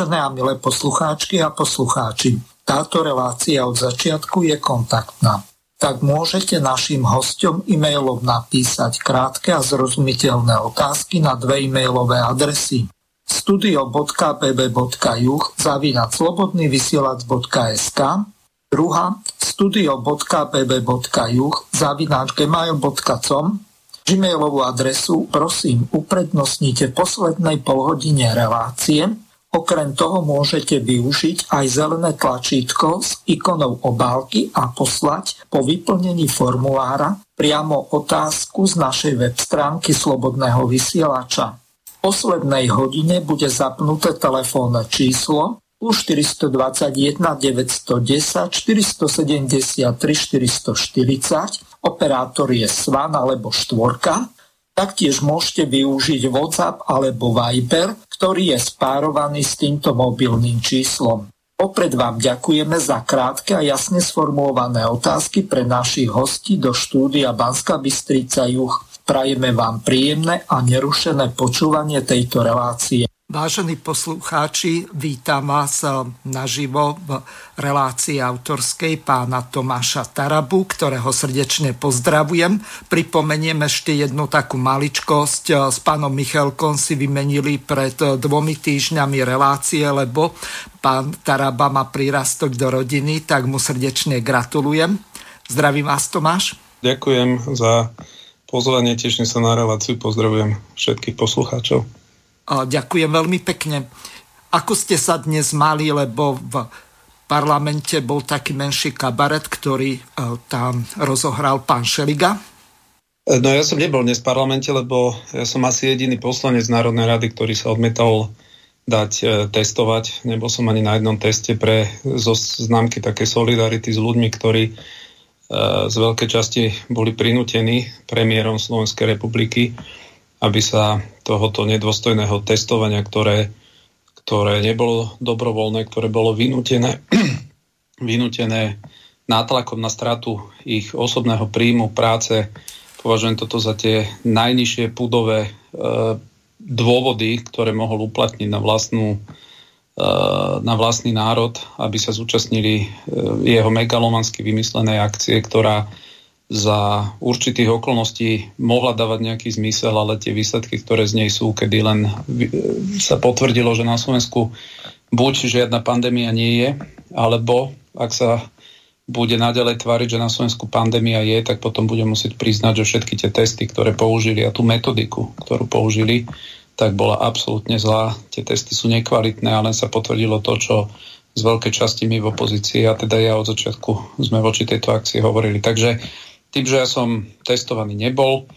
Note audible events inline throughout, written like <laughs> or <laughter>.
Vážené a milé poslucháčky a poslucháči, táto relácia od začiatku je kontaktná. Tak môžete našim hostom e-mailom napísať krátke a zrozumiteľné otázky na dve e-mailové adresy. studio.bb.juh zavinať slobodnyvysielac.sk druhá studio.bb.juh zavinať gmail.com Gmailovú adresu prosím uprednostnite poslednej polhodine relácie Okrem toho môžete využiť aj zelené tlačítko s ikonou obálky a poslať po vyplnení formulára priamo otázku z našej web stránky Slobodného vysielača. V poslednej hodine bude zapnuté telefónne číslo plus 421 910 473 440, operátor je Svan alebo Štvorka Taktiež môžete využiť WhatsApp alebo Viber, ktorý je spárovaný s týmto mobilným číslom. Opred vám ďakujeme za krátke a jasne sformulované otázky pre našich hostí do štúdia Banska Bystrica Juch. Prajeme vám príjemné a nerušené počúvanie tejto relácie. Vážení poslucháči, vítam vás eh, naživo v relácii autorskej pána Tomáša Tarabu, ktorého srdečne pozdravujem. Pripomeniem ešte jednu takú maličkosť. Eh, s pánom Michalkom si vymenili pred eh, dvomi týždňami relácie, lebo pán Taraba má prírastok do rodiny, tak mu srdečne gratulujem. Zdravím vás, Tomáš. Ďakujem za pozvanie, teším sa na reláciu, pozdravujem všetkých poslucháčov. Ďakujem veľmi pekne. Ako ste sa dnes mali, lebo v parlamente bol taký menší kabaret, ktorý e, tam rozohral pán Šeliga? No ja som nebol dnes v parlamente, lebo ja som asi jediný poslanec Národnej rady, ktorý sa odmetal dať e, testovať. Nebol som ani na jednom teste pre zo známky také solidarity s ľuďmi, ktorí e, z veľkej časti boli prinútení premiérom Slovenskej republiky aby sa tohoto nedôstojného testovania, ktoré, ktoré nebolo dobrovoľné, ktoré bolo vynútené, <clears throat> vynútené nátlakom na stratu ich osobného príjmu, práce, považujem toto za tie najnižšie púdové e, dôvody, ktoré mohol uplatniť na vlastnú e, na vlastný národ, aby sa zúčastnili e, jeho megalomansky vymyslenej akcie, ktorá za určitých okolností mohla dávať nejaký zmysel, ale tie výsledky, ktoré z nej sú, kedy len sa potvrdilo, že na Slovensku buď žiadna pandémia nie je, alebo ak sa bude naďalej tváriť, že na Slovensku pandémia je, tak potom bude musieť priznať, že všetky tie testy, ktoré použili a tú metodiku, ktorú použili, tak bola absolútne zlá. Tie testy sú nekvalitné, ale sa potvrdilo to, čo z veľkej časti my v opozícii a teda ja od začiatku sme voči tejto akcii hovorili. Takže tým, že ja som testovaný nebol,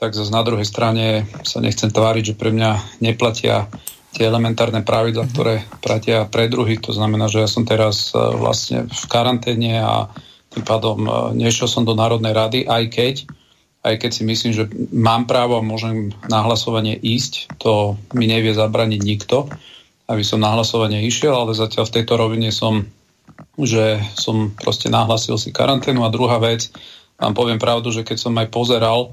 tak zase na druhej strane sa nechcem tváriť, že pre mňa neplatia tie elementárne pravidla, mm-hmm. ktoré platia pre druhých. To znamená, že ja som teraz e, vlastne v karanténe a tým pádom e, nešiel som do Národnej rady, aj keď, aj keď si myslím, že mám právo a môžem na hlasovanie ísť, to mi nevie zabraniť nikto, aby som na hlasovanie išiel, ale zatiaľ v tejto rovine som, že som proste nahlasil si karanténu. A druhá vec, vám poviem pravdu, že keď som aj pozeral,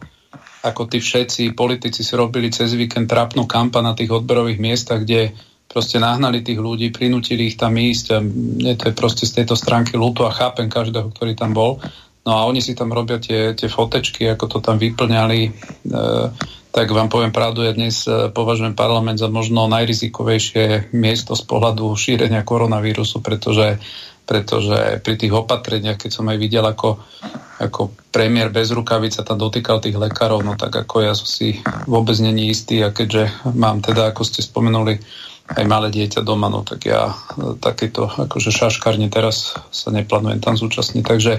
ako tí všetci politici si robili cez víkend trápnu kampa na tých odberových miestach, kde proste nahnali tých ľudí, prinútili ich tam ísť a mne to je proste z tejto stránky ľúto a chápem každého, ktorý tam bol. No a oni si tam robia tie, tie fotečky, ako to tam vyplňali. E, tak vám poviem pravdu, ja dnes e, považujem parlament za možno najrizikovejšie miesto z pohľadu šírenia koronavírusu, pretože, pretože pri tých opatreniach, keď som aj videl, ako ako premiér bez rukavica tam dotýkal tých lekárov, no tak ako ja si vôbec není istý a keďže mám teda, ako ste spomenuli, aj malé dieťa doma, no tak ja e, takéto akože šaškárne teraz sa neplánujem tam zúčastniť, takže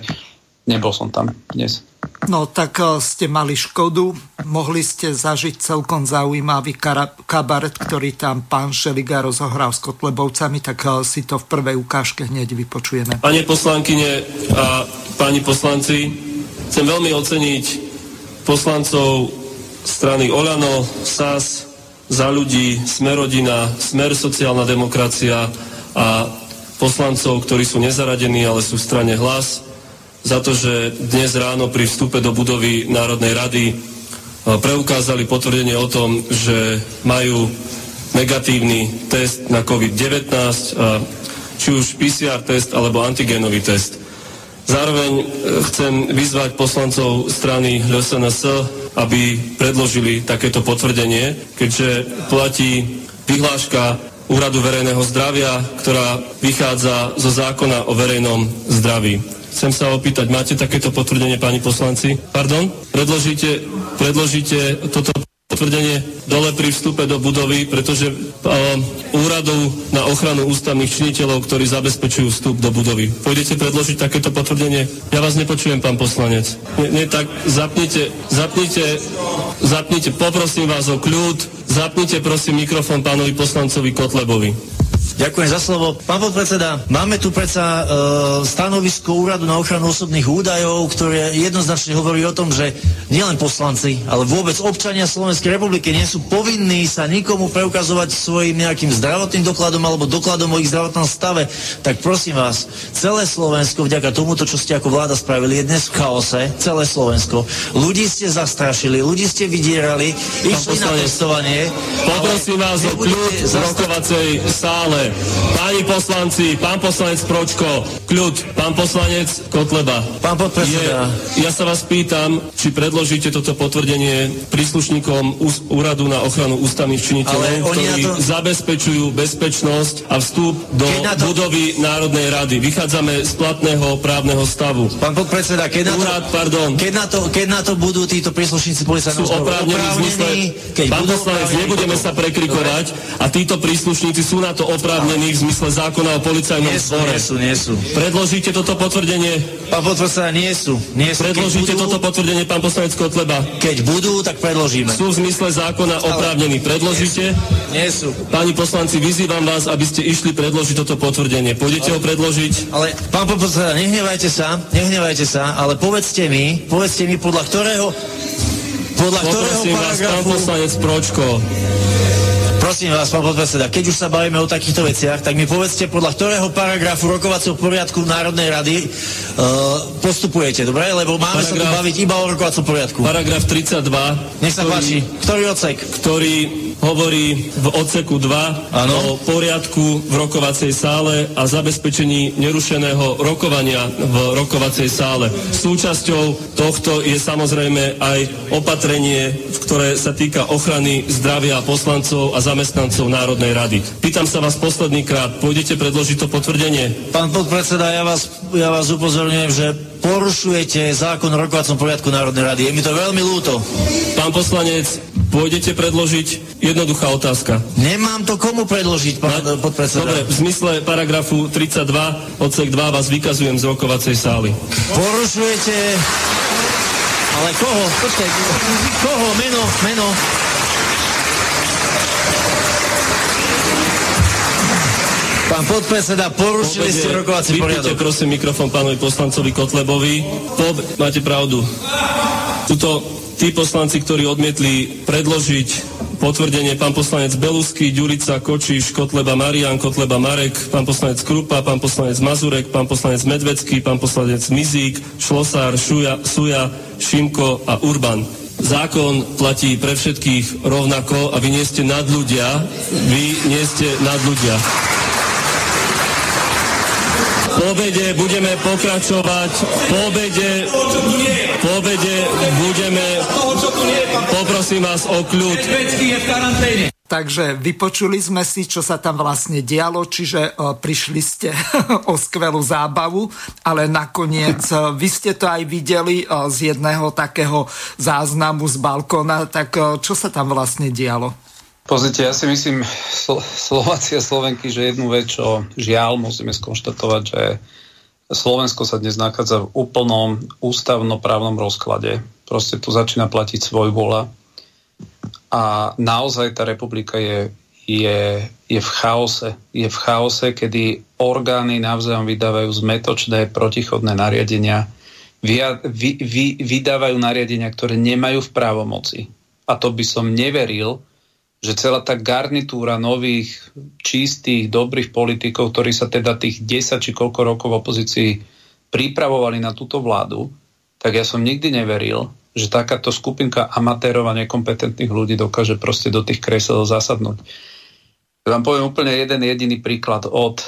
nebol som tam dnes. No tak e, ste mali škodu, mohli ste zažiť celkom zaujímavý kabaret, ktorý tam pán Šeliga rozohral s Kotlebovcami, tak e, si to v prvej ukážke hneď vypočujeme. Pane poslankyne a páni poslanci, chcem veľmi oceniť poslancov strany Olano, SAS, za ľudí, Smerodina, Smer sociálna demokracia a poslancov, ktorí sú nezaradení, ale sú v strane hlas, za to, že dnes ráno pri vstupe do budovy Národnej rady e, preukázali potvrdenie o tom, že majú negatívny test na COVID-19, či už PCR test alebo antigénový test. Zároveň e, chcem vyzvať poslancov strany LSNS, aby predložili takéto potvrdenie, keďže platí vyhláška Úradu verejného zdravia, ktorá vychádza zo zákona o verejnom zdraví. Chcem sa opýtať, máte takéto potvrdenie, pani poslanci? Pardon? Predložíte, predložíte toto potvrdenie dole pri vstupe do budovy, pretože uh, úradov na ochranu ústavných činiteľov, ktorí zabezpečujú vstup do budovy. Pôjdete predložiť takéto potvrdenie? Ja vás nepočujem, pán poslanec. Nie, nie tak zapnite, zapnite, zapnite, poprosím vás o kľud, zapnite prosím mikrofón pánovi poslancovi Kotlebovi. Ďakujem za slovo. Pán podpredseda, máme tu predsa e, stanovisko Úradu na ochranu osobných údajov, ktoré jednoznačne hovorí o tom, že nielen poslanci, ale vôbec občania Slovenskej republiky nie sú povinní sa nikomu preukazovať svojim nejakým zdravotným dokladom alebo dokladom o ich zdravotnom stave. Tak prosím vás, celé Slovensko vďaka tomuto, čo ste ako vláda spravili, je dnes v chaose, celé Slovensko. Ľudí ste zastrašili, ľudí ste vydierali, išli na testovanie. Poprosím vás o kľud v rokovacej sále. Páni poslanci, pán poslanec Pročko, kľud, pán poslanec Kotleba. Pán podpredseda. Je, ja sa vás pýtam, či predložíte toto potvrdenie príslušníkom úradu na ochranu ústavných činiteľov, ktorí to... zabezpečujú bezpečnosť a vstup do to... budovy Národnej rady. Vychádzame z platného právneho stavu. Pán podpredseda, keď na to, Úrad, pardon, keď na to, keď na to budú títo príslušníci policajného sú oprávnení, oprávnení keď pán poslanec, nebudeme sa prekrikovať a títo príslušníci sú na to oprávnení oprávnení v zmysle zákona o policajnom nie zbore. Nie sú, nie sú. Predložíte toto potvrdenie? Pán podpredseda, nie sú. Nie sú. Predložíte budú, toto potvrdenie, pán poslanec Kotleba? Keď budú, tak predložíme. Sú v zmysle zákona oprávnení. Predložíte? Nie sú. Páni poslanci, vyzývam vás, aby ste išli predložiť toto potvrdenie. Pôjdete ho predložiť? Ale, pán podpredseda, nehnevajte sa, nehnevajte sa, ale povedzte mi, povedzte mi, podľa ktorého podľa Poprosím ktorého paragrafu... vás, pán poslanec Pročko, Prosím vás, pán podpredseda, keď už sa bavíme o takýchto veciach, tak mi povedzte, podľa ktorého paragrafu rokovacieho poriadku Národnej rady uh, postupujete, dobre? Lebo máme Paragraf, sa tu baviť iba o rokovacom poriadku. Paragraf 32. Nech sa ktorý, páči. Ktorý odsek? Ktorý hovorí v odseku 2 ano. o poriadku v rokovacej sále a zabezpečení nerušeného rokovania v rokovacej sále. Súčasťou tohto je samozrejme aj opatrenie, ktoré sa týka ochrany zdravia poslancov a zamestnancov Národnej rady. Pýtam sa vás posledný krát, pôjdete predložiť to potvrdenie? Pán podpredseda, ja vás, ja vás upozorňujem, že porušujete zákon o rokovacom poriadku Národnej rady. Je mi to veľmi ľúto. Pán poslanec, pôjdete predložiť jednoduchá otázka. Nemám to komu predložiť, pán Na, podpredseda. Dobre, v zmysle paragrafu 32 odsek 2 vás vykazujem z rokovacej sály. Porušujete... Ale koho? Počkaj, koho? Meno, meno. Pán podpredseda, porušili ste rokovací poriadok. Prosím mikrofón pánovi poslancovi Kotlebovi. Po, máte pravdu. Tuto tí poslanci, ktorí odmietli predložiť potvrdenie pán poslanec Belusky, Ďurica, Kočiš, Kotleba Marian, Kotleba Marek, pán poslanec Krupa, pán poslanec Mazurek, pán poslanec Medvecký, pán poslanec Mizík, Šlosár, Šuja, Suja, Šimko a Urban. Zákon platí pre všetkých rovnako a vy nie ste nad ľudia. Vy nie ste nad ľudia. Po budeme pokračovať. Po obede, po obede budeme... Poprosím vás o kľud. Takže vypočuli sme si, čo sa tam vlastne dialo, čiže uh, prišli ste <laughs> o skvelú zábavu, ale nakoniec uh, vy ste to aj videli uh, z jedného takého záznamu z balkóna, tak čo sa tam vlastne dialo? Pozrite, ja si myslím, Slo- Slováci a Slovenky, že jednu vec, čo žiaľ musíme skonštatovať, že Slovensko sa dnes nachádza v úplnom ústavnoprávnom rozklade. Proste tu začína platiť svoj vola a naozaj tá republika je, je, je v chaose. Je v chaose, kedy orgány navzájom vydávajú zmetočné protichodné nariadenia, vy, vy, vy, vydávajú nariadenia, ktoré nemajú v právomoci. A to by som neveril, že celá tá garnitúra nových, čistých, dobrých politikov, ktorí sa teda tých 10 či koľko rokov v opozícii pripravovali na túto vládu, tak ja som nikdy neveril, že takáto skupinka amatérov a nekompetentných ľudí dokáže proste do tých kresel zasadnúť. Ja vám poviem úplne jeden jediný príklad. Od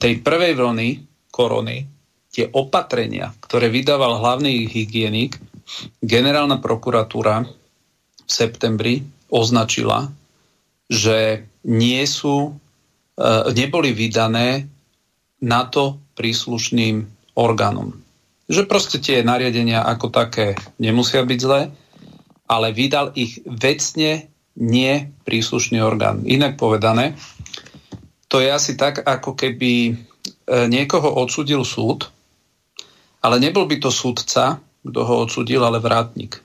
tej prvej vlny korony tie opatrenia, ktoré vydával hlavný hygienik, generálna prokuratúra v septembri označila, že nie sú, e, neboli vydané na to príslušným orgánom že proste tie nariadenia ako také nemusia byť zlé, ale vydal ich vecne nie príslušný orgán. Inak povedané, to je asi tak, ako keby e, niekoho odsudil súd, ale nebol by to súdca, kto ho odsudil, ale vrátnik.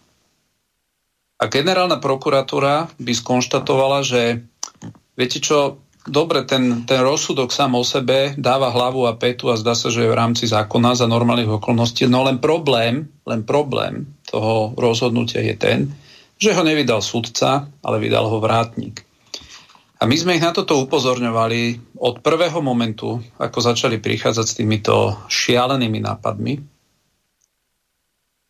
A generálna prokuratúra by skonštatovala, že viete čo, dobre, ten, ten rozsudok sám o sebe dáva hlavu a petu a zdá sa, že je v rámci zákona za normálnych okolností, no len problém, len problém toho rozhodnutia je ten, že ho nevydal sudca, ale vydal ho vrátnik. A my sme ich na toto upozorňovali od prvého momentu, ako začali prichádzať s týmito šialenými nápadmi.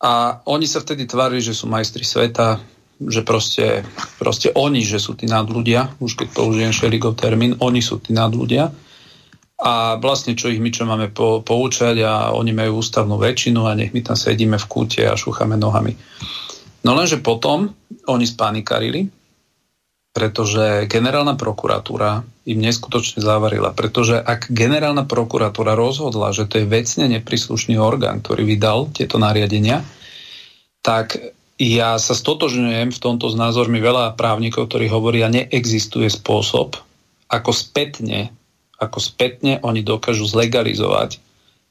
A oni sa vtedy tvárili, že sú majstri sveta, že proste, proste oni, že sú tí nadľudia, už keď použijem Šeligov termín, oni sú tí nadľudia a vlastne čo ich my čo máme po, poučať a oni majú ústavnú väčšinu a nech my tam sedíme v kúte a šúchame nohami. No lenže potom oni spanikarili, pretože generálna prokuratúra im neskutočne zavarila. Pretože ak generálna prokuratúra rozhodla, že to je vecne nepríslušný orgán, ktorý vydal tieto nariadenia, tak ja sa stotožňujem v tomto s názormi veľa právnikov, ktorí hovoria, neexistuje spôsob, ako spätne, ako spätne oni dokážu zlegalizovať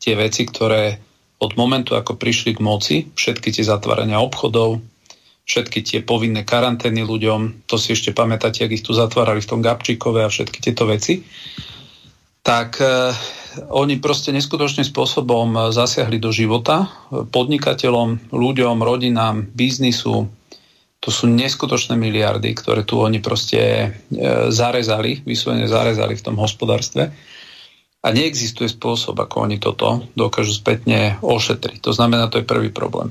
tie veci, ktoré od momentu, ako prišli k moci, všetky tie zatvárania obchodov, všetky tie povinné karantény ľuďom, to si ešte pamätáte, ak ich tu zatvárali v tom Gabčíkove a všetky tieto veci, tak eh, oni proste neskutočným spôsobom e, zasiahli do života e, podnikateľom, ľuďom, rodinám, biznisu. To sú neskutočné miliardy, ktoré tu oni proste e, zarezali, vyslovene zarezali v tom hospodárstve. A neexistuje spôsob, ako oni toto dokážu spätne ošetriť. To znamená, to je prvý problém.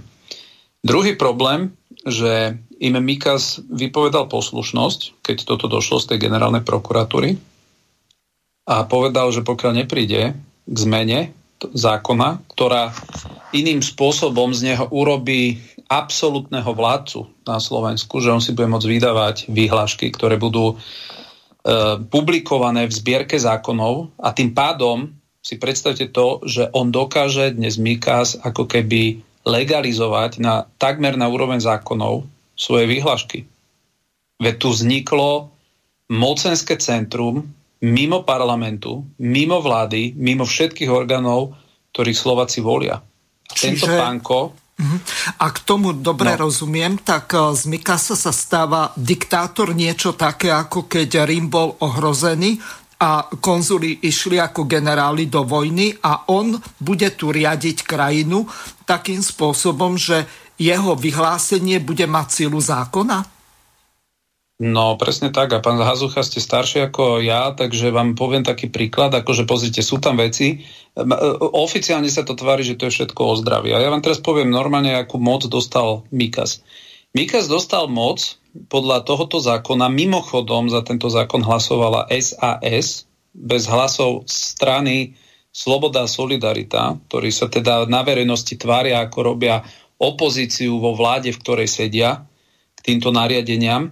Druhý problém, že im Mikas vypovedal poslušnosť, keď toto došlo z tej generálnej prokuratúry, a povedal, že pokiaľ nepríde k zmene zákona, ktorá iným spôsobom z neho urobí absolútneho vládcu na Slovensku, že on si bude môcť vydávať výhlášky, ktoré budú e, publikované v zbierke zákonov a tým pádom si predstavte to, že on dokáže dnes Mikas ako keby legalizovať na takmer na úroveň zákonov svoje výhlášky. Veď tu vzniklo mocenské centrum, mimo parlamentu, mimo vlády, mimo všetkých orgánov, ktorých Slováci volia. Čiže... Tento pánko... Mhm. A k tomu dobre no. rozumiem, tak eh, z Mikasa sa stáva diktátor niečo také, ako keď Rím bol ohrozený a konzuli išli ako generáli do vojny a on bude tu riadiť krajinu takým spôsobom, že jeho vyhlásenie bude mať silu zákona? No, presne tak. A pán Hazucha, ste starší ako ja, takže vám poviem taký príklad, akože pozrite, sú tam veci. E, oficiálne sa to tvári, že to je všetko o zdraví. A ja vám teraz poviem normálne, akú moc dostal Mikas. Mikas dostal moc podľa tohoto zákona. Mimochodom za tento zákon hlasovala SAS bez hlasov strany Sloboda a Solidarita, ktorí sa teda na verejnosti tvária, ako robia opozíciu vo vláde, v ktorej sedia k týmto nariadeniam,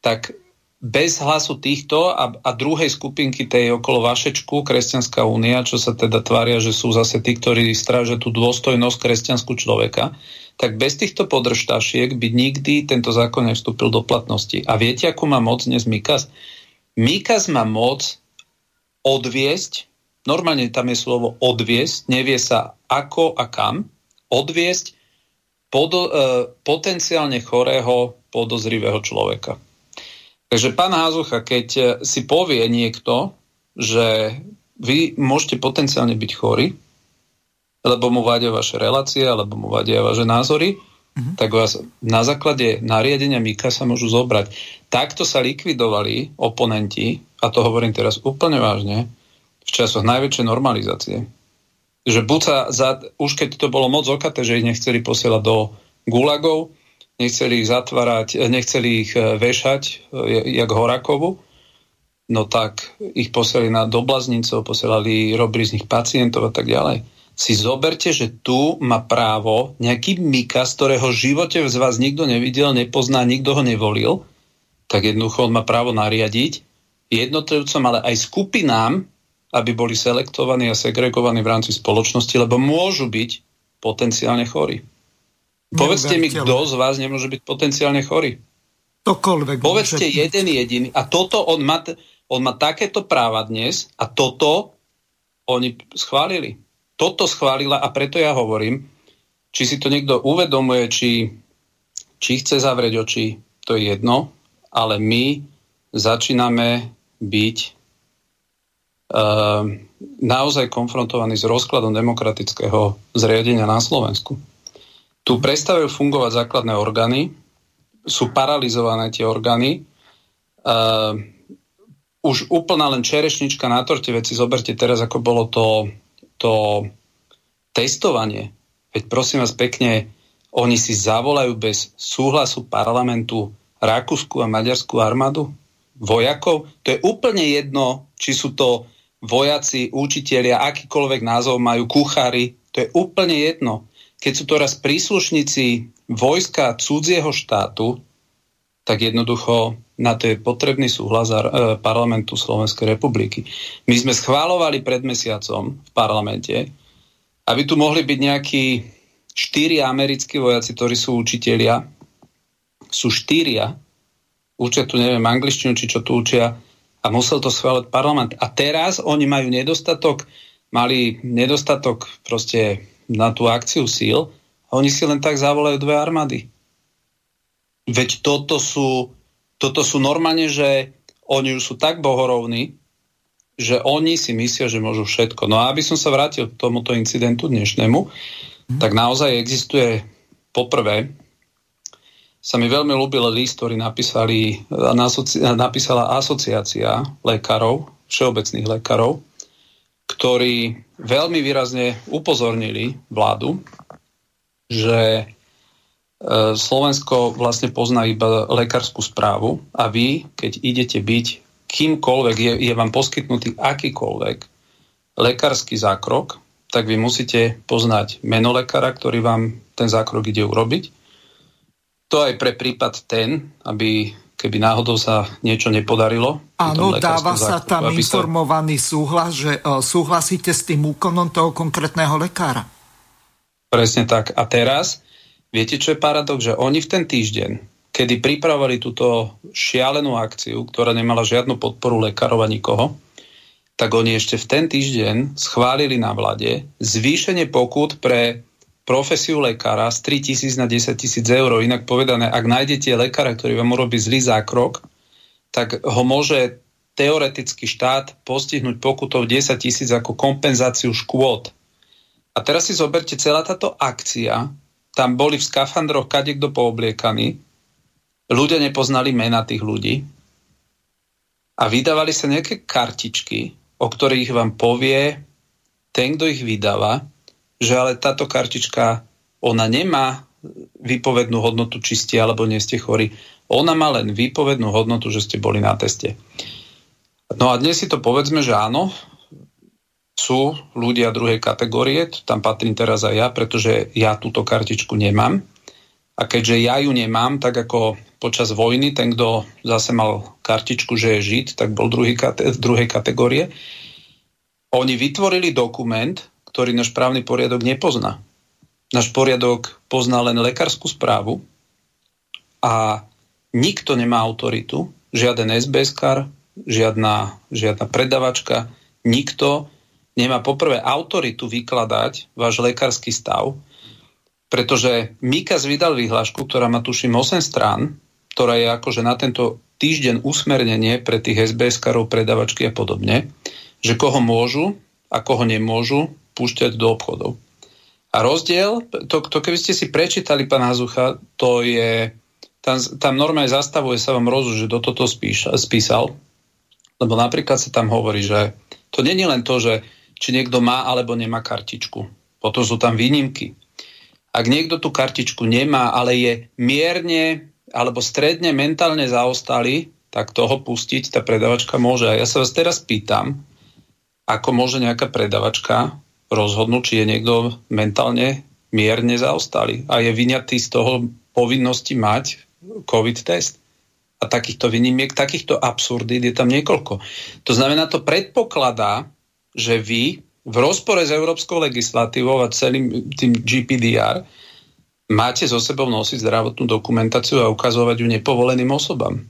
tak bez hlasu týchto a, a druhej skupinky tej okolo Vašečku, Kresťanská únia, čo sa teda tvária, že sú zase tí, ktorí strážia tú dôstojnosť kresťanskú človeka, tak bez týchto podržtašiek by nikdy tento zákon nevstúpil do platnosti. A viete, akú má moc dnes Mikas? Mikas má moc odviesť, normálne tam je slovo odviesť, nevie sa ako a kam, odviesť pod, e, potenciálne chorého podozrivého človeka. Takže pán Házucha, keď e, si povie niekto, že vy môžete potenciálne byť chorí, lebo mu vadia vaše relácie, alebo mu vadia vaše názory, uh-huh. tak vás na základe nariadenia Mika sa môžu zobrať. Takto sa likvidovali oponenti, a to hovorím teraz úplne vážne, v časoch najväčšej normalizácie. Že buď sa, za, už keď to bolo moc okaté, že ich nechceli posielať do gulagov, nechceli ich zatvárať, nechceli ich e, vešať, e, jak Horakovu, no tak ich posielali na doblaznicov, posielali, robili z nich pacientov a tak ďalej. Si zoberte, že tu má právo nejaký Mika, z ktorého v živote z vás nikto nevidel, nepozná, nikto ho nevolil, tak jednoducho on má právo nariadiť jednotlivcom, ale aj skupinám, aby boli selektovaní a segregovaní v rámci spoločnosti, lebo môžu byť potenciálne chorí. Povedzte mi, kto z vás nemôže byť potenciálne chorý. Tokoľvek. Povedzte môže... jeden jediný. A toto on má, on má takéto práva dnes a toto oni schválili. Toto schválila a preto ja hovorím, či si to niekto uvedomuje, či, či chce zavrieť oči, to je jedno, ale my začíname byť uh, naozaj konfrontovaní s rozkladom demokratického zriadenia na Slovensku. Tu prestávajú fungovať základné orgány, sú paralizované tie orgány. Uh, už úplná len čerešnička na torte, veci zoberte teraz, ako bolo to, to testovanie. Veď prosím vás pekne, oni si zavolajú bez súhlasu parlamentu Rakúsku a Maďarskú armádu? Vojakov? To je úplne jedno, či sú to vojaci, učitelia, akýkoľvek názov majú, kuchári. To je úplne jedno keď sú to raz príslušníci vojska cudzieho štátu, tak jednoducho na to je potrebný súhlas e, parlamentu Slovenskej republiky. My sme schválovali pred mesiacom v parlamente, aby tu mohli byť nejakí štyri americkí vojaci, ktorí sú učitelia. Sú štyria. Učia tu, neviem, angličtinu, či čo tu učia. A musel to schváliť parlament. A teraz oni majú nedostatok, mali nedostatok proste na tú akciu síl a oni si len tak zavolajú dve armády. Veď toto sú, toto sú normálne, že oni už sú tak bohorovní, že oni si myslia, že môžu všetko. No a aby som sa vrátil k tomuto incidentu dnešnému, mm. tak naozaj existuje poprvé, sa mi veľmi ľúbil list, ktorý napísali, napísala asociácia lekárov, všeobecných lekárov, ktorí veľmi výrazne upozornili vládu, že e, Slovensko vlastne pozná iba lekárskú správu a vy, keď idete byť kýmkoľvek, je, je vám poskytnutý akýkoľvek lekársky zákrok, tak vy musíte poznať meno lekára, ktorý vám ten zákrok ide urobiť. To aj pre prípad ten, aby keby náhodou sa niečo nepodarilo. Áno, dáva sa tam informovaný sa... súhlas, že uh, súhlasíte s tým úkonom toho konkrétneho lekára. Presne tak. A teraz, viete, čo je paradox, že oni v ten týždeň, kedy pripravovali túto šialenú akciu, ktorá nemala žiadnu podporu lekárov a nikoho, tak oni ešte v ten týždeň schválili na vlade zvýšenie pokut pre profesiu lekára z 3 tisíc na 10 tisíc eur. Inak povedané, ak nájdete lekára, ktorý vám urobí zlý zákrok, tak ho môže teoreticky štát postihnúť pokutou 10 tisíc ako kompenzáciu škôd. A teraz si zoberte celá táto akcia, tam boli v skafandroch kadekto poobliekaní, ľudia nepoznali mena tých ľudí a vydávali sa nejaké kartičky, o ktorých vám povie ten, kto ich vydáva, že ale táto kartička, ona nemá výpovednú hodnotu, či ste alebo nie ste chorí. Ona má len výpovednú hodnotu, že ste boli na teste. No a dnes si to povedzme, že áno, sú ľudia druhej kategórie, tam patrím teraz aj ja, pretože ja túto kartičku nemám. A keďže ja ju nemám, tak ako počas vojny, ten, kto zase mal kartičku, že je žid, tak bol druhý, druhej kategórie. Oni vytvorili dokument, ktorý náš právny poriadok nepozná. Náš poriadok pozná len lekárskú správu a nikto nemá autoritu, žiaden SBS-kar, žiadna, žiadna predavačka, nikto nemá poprvé autoritu vykladať váš lekársky stav, pretože Mikas vydal vyhlášku, ktorá má tuším 8 strán, ktorá je akože na tento týždeň usmernenie pre tých SBS-karov, predavačky a podobne, že koho môžu a koho nemôžu púšťať do obchodov. A rozdiel, to, to keby ste si prečítali, pán Hazucha, to je, tam, tam normálne zastavuje sa vám rozum, že do toto spíš, spísal, lebo napríklad sa tam hovorí, že to je len to, že či niekto má alebo nemá kartičku. Potom sú tam výnimky. Ak niekto tú kartičku nemá, ale je mierne alebo stredne mentálne zaostali, tak toho pustiť tá predavačka môže. A ja sa vás teraz pýtam, ako môže nejaká predavačka rozhodnúť, či je niekto mentálne mierne zaostali a je vyňatý z toho povinnosti mať COVID test. A takýchto výnimiek, takýchto absurdít je tam niekoľko. To znamená, to predpokladá, že vy v rozpore s európskou legislatívou a celým tým GPDR máte so sebou nosiť zdravotnú dokumentáciu a ukazovať ju nepovoleným osobám.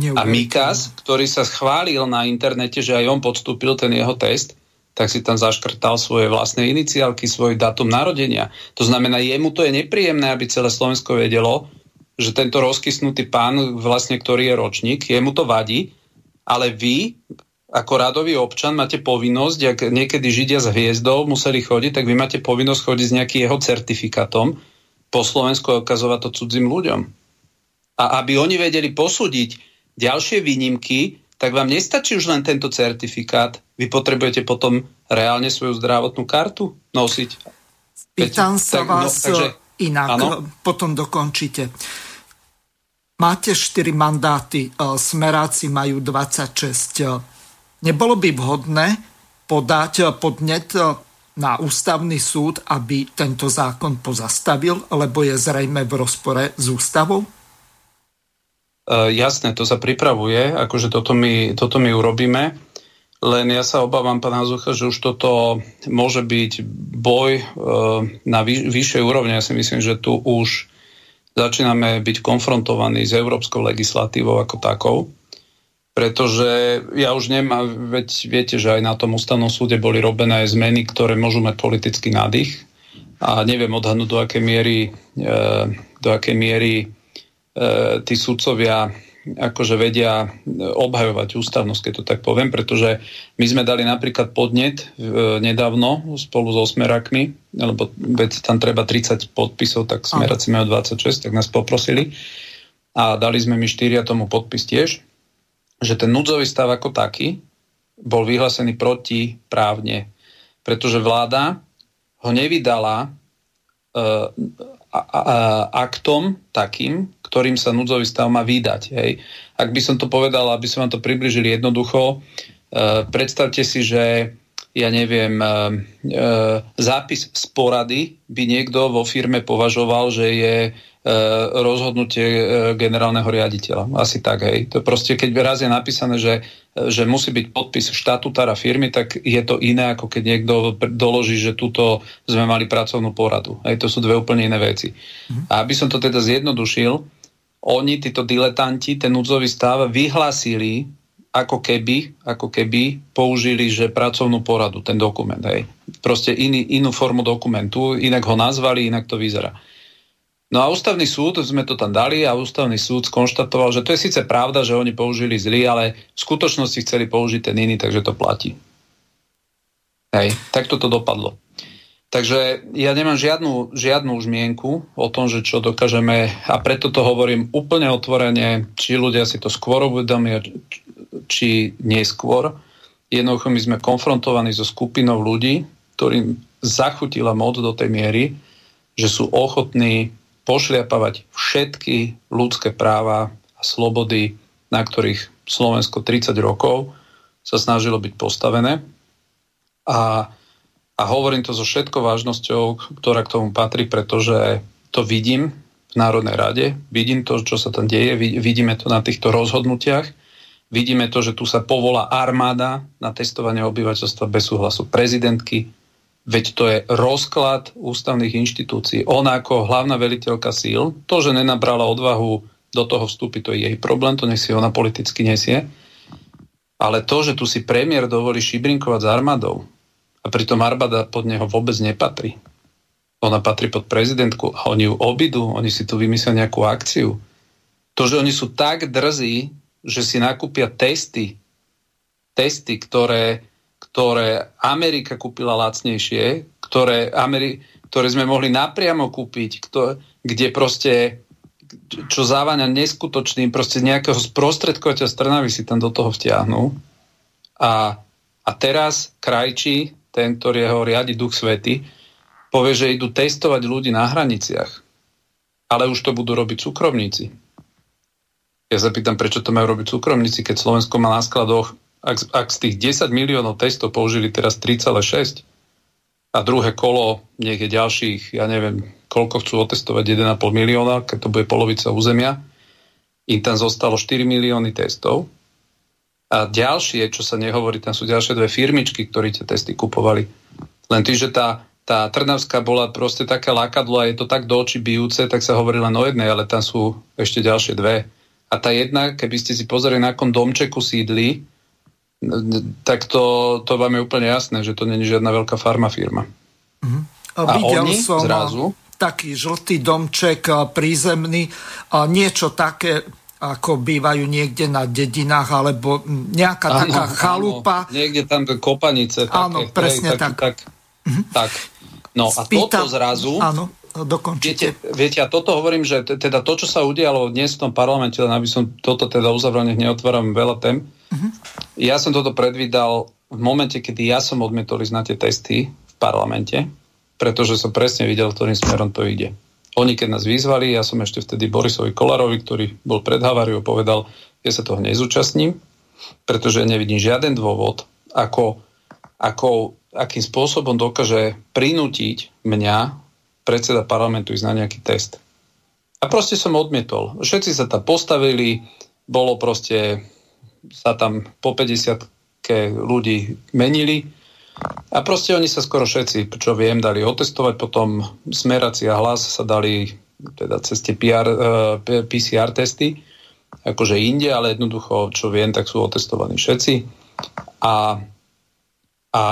A Mikas, ktorý sa schválil na internete, že aj on podstúpil ten jeho test, tak si tam zaškrtal svoje vlastné iniciálky, svoj dátum narodenia. To znamená, jemu to je nepríjemné, aby celé Slovensko vedelo, že tento rozkysnutý pán, vlastne ktorý je ročník, jemu to vadí, ale vy ako radový občan máte povinnosť, ak niekedy Židia s hviezdou museli chodiť, tak vy máte povinnosť chodiť s nejakým jeho certifikátom po Slovensku a ukazovať to cudzím ľuďom. A aby oni vedeli posúdiť ďalšie výnimky, tak vám nestačí už len tento certifikát. Vy potrebujete potom reálne svoju zdravotnú kartu nosiť. Pýtam sa tak, no, vás no, takže, inak, áno? potom dokončíte. Máte 4 mandáty, e, smeráci majú 26 Nebolo by vhodné podať podnet na ústavný súd, aby tento zákon pozastavil, lebo je zrejme v rozpore s ústavou? Uh, jasné, to sa pripravuje, akože toto my, toto my urobíme, len ja sa obávam, pán Hazucha, že už toto môže byť boj uh, na vyš- vyššej úrovni. Ja si myslím, že tu už začíname byť konfrontovaní s európskou legislatívou ako takou. Pretože ja už nemám, veď viete, že aj na tom ústavnom súde boli robené aj zmeny, ktoré môžu mať politický nádych. A neviem odhadnúť, do akej miery, e, do akej miery tí sudcovia akože vedia obhajovať ústavnosť, keď to tak poviem, pretože my sme dali napríklad podnet e, nedávno spolu so Smerakmi, lebo veď tam treba 30 podpisov, tak Smeráci majú 26, tak nás poprosili. A dali sme mi štyria tomu podpis tiež že ten núdzový stav ako taký bol vyhlásený protiprávne, pretože vláda ho nevydala uh, a, a, aktom takým, ktorým sa núdzový stav má vydať. Hej. Ak by som to povedal, aby som vám to približili jednoducho, uh, predstavte si, že ja neviem, e, e, zápis z porady by niekto vo firme považoval, že je E, rozhodnutie e, generálneho riaditeľa. Asi tak, hej. To proste, keď raz je napísané, že, že musí byť podpis štatutára firmy, tak je to iné, ako keď niekto doloží, že túto sme mali pracovnú poradu. Hej, to sú dve úplne iné veci. Mhm. A aby som to teda zjednodušil, oni, títo diletanti, ten núdzový stav vyhlásili ako keby, ako keby použili, že pracovnú poradu, ten dokument. Hej. Proste iný, inú formu dokumentu, inak ho nazvali, inak to vyzerá. No a ústavný súd, sme to tam dali a ústavný súd skonštatoval, že to je síce pravda, že oni použili zlý, ale v skutočnosti chceli použiť ten iný, takže to platí. Hej, tak toto dopadlo. Takže ja nemám žiadnu, žiadnu zmienku o tom, že čo dokážeme a preto to hovorím úplne otvorene, či ľudia si to skôr uvedomia, či neskôr. Jednoducho my sme konfrontovaní so skupinou ľudí, ktorým zachutila moc do tej miery, že sú ochotní pošliapavať všetky ľudské práva a slobody, na ktorých Slovensko 30 rokov sa snažilo byť postavené. A, a hovorím to so všetkou vážnosťou, ktorá k tomu patrí, pretože to vidím v Národnej rade, vidím to, čo sa tam deje, vidíme to na týchto rozhodnutiach, vidíme to, že tu sa povolá armáda na testovanie obyvateľstva bez súhlasu prezidentky, veď to je rozklad ústavných inštitúcií. Ona ako hlavná veliteľka síl, to, že nenabrala odvahu do toho vstúpiť, to je jej problém, to nech si ona politicky nesie. Ale to, že tu si premiér dovolí šibrinkovať s armádou a pritom armáda pod neho vôbec nepatrí. Ona patrí pod prezidentku a oni ju obidú, oni si tu vymyslia nejakú akciu. To, že oni sú tak drzí, že si nakúpia testy, testy, ktoré ktoré Amerika kúpila lacnejšie, ktoré, Ameri- ktoré sme mohli napriamo kúpiť, kto, kde proste čo závania neskutočným, proste nejakého sprostredkovateľa strnavy si tam do toho vtiahnu. A, a teraz krajčí, ten, ktorý ho riadi Duch Svety, povie, že idú testovať ľudí na hraniciach. Ale už to budú robiť súkromníci. Ja sa pýtam, prečo to majú robiť súkromníci, keď Slovensko má na skladoch ak, ak z tých 10 miliónov testov použili teraz 3,6 a druhé kolo je ďalších, ja neviem, koľko chcú otestovať 1,5 milióna, keď to bude polovica územia, im tam zostalo 4 milióny testov. A ďalšie, čo sa nehovorí, tam sú ďalšie dve firmičky, ktorí tie testy kupovali. Len tým, že tá, tá Trnavská bola proste také lákadlo a je to tak do očí bijúce, tak sa hovorí len o jednej, ale tam sú ešte ďalšie dve. A tá jedna, keby ste si pozreli, na akom domčeku sídli, tak to, to vám je úplne jasné, že to není žiadna veľká farma firma. Mm-hmm. A, a oni som zrazu... taký žltý domček prízemný, a niečo také, ako bývajú niekde na dedinách, alebo nejaká áno, taká chalupa. Áno, niekde tam kopanice. Také, áno, presne hej, tak. Tak, mm-hmm. tak. No a Spýta, toto zrazu... Áno, dokončite. Viete, viete, a toto hovorím, že teda to, čo sa udialo dnes v tom parlamente, len aby som toto teda uzavrel, nech neotváram veľa tém, Uh-huh. Ja som toto predvídal v momente, kedy ja som odmietol ísť na tie testy v parlamente, pretože som presne videl, ktorým smerom to ide. Oni keď nás vyzvali, ja som ešte vtedy Borisovi Kolarovi, ktorý bol pred haváriou, povedal, ja sa toho nezúčastním, pretože nevidím žiaden dôvod, ako, ako, akým spôsobom dokáže prinútiť mňa, predseda parlamentu, ísť na nejaký test. A proste som odmietol. Všetci sa tam postavili, bolo proste sa tam po 50 ľudí menili a proste oni sa skoro všetci, čo viem, dali otestovať, potom smerací a hlas sa dali teda cez tie PR, eh, PCR testy, akože inde, ale jednoducho, čo viem, tak sú otestovaní všetci. A, a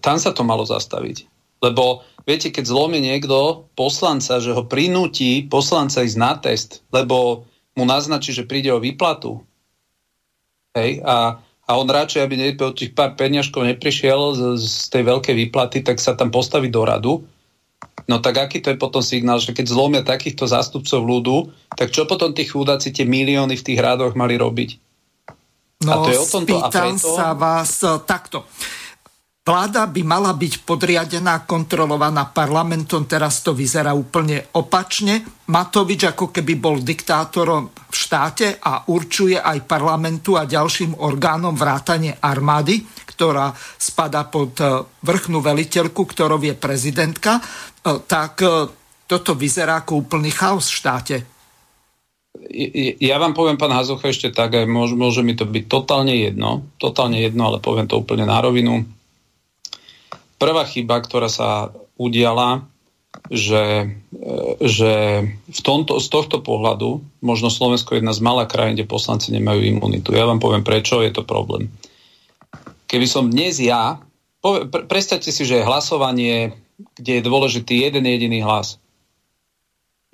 tam sa to malo zastaviť. Lebo viete, keď zlomí niekto poslanca, že ho prinúti poslanca ísť na test, lebo mu naznačí, že príde o výplatu, Hej, a, a on radšej, aby od tých pár peniažkov neprišiel z, z tej veľkej výplaty, tak sa tam postaví do radu. No tak aký to je potom signál, že keď zlomia takýchto zástupcov ľudu, tak čo potom tí chudáci tie milióny v tých rádoch mali robiť? No, a to je o tomto. a preto... sa vás e, takto. Vláda by mala byť podriadená, kontrolovaná parlamentom, teraz to vyzerá úplne opačne. Matovič ako keby bol diktátorom v štáte a určuje aj parlamentu a ďalším orgánom vrátane armády, ktorá spada pod e, vrchnú veliteľku, ktorou je prezidentka, e, tak e, toto vyzerá ako úplný chaos v štáte. Ja vám poviem, pán Hazocha, ešte tak, môže, môže mi to byť totálne jedno, totálne jedno, ale poviem to úplne na rovinu prvá chyba, ktorá sa udiala, že, e, že v tomto, z tohto pohľadu možno Slovensko je jedna z malá krajín, kde poslanci nemajú imunitu. Ja vám poviem, prečo je to problém. Keby som dnes ja, pre, predstavte si, že je hlasovanie, kde je dôležitý jeden jediný hlas.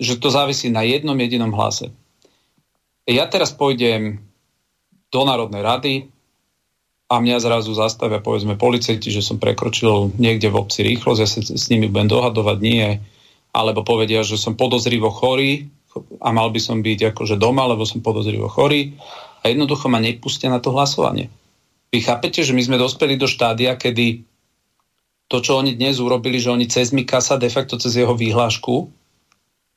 Že to závisí na jednom jedinom hlase. Ja teraz pôjdem do Národnej rady, a mňa zrazu zastavia povedzme policajti, že som prekročil niekde v obci rýchlosť, ja sa s nimi budem dohadovať, nie. Alebo povedia, že som podozrivo chorý a mal by som byť akože doma, lebo som podozrivo chorý a jednoducho ma nepustia na to hlasovanie. Vy chápete, že my sme dospeli do štádia, kedy to, čo oni dnes urobili, že oni cez Mikasa, de facto cez jeho výhlášku,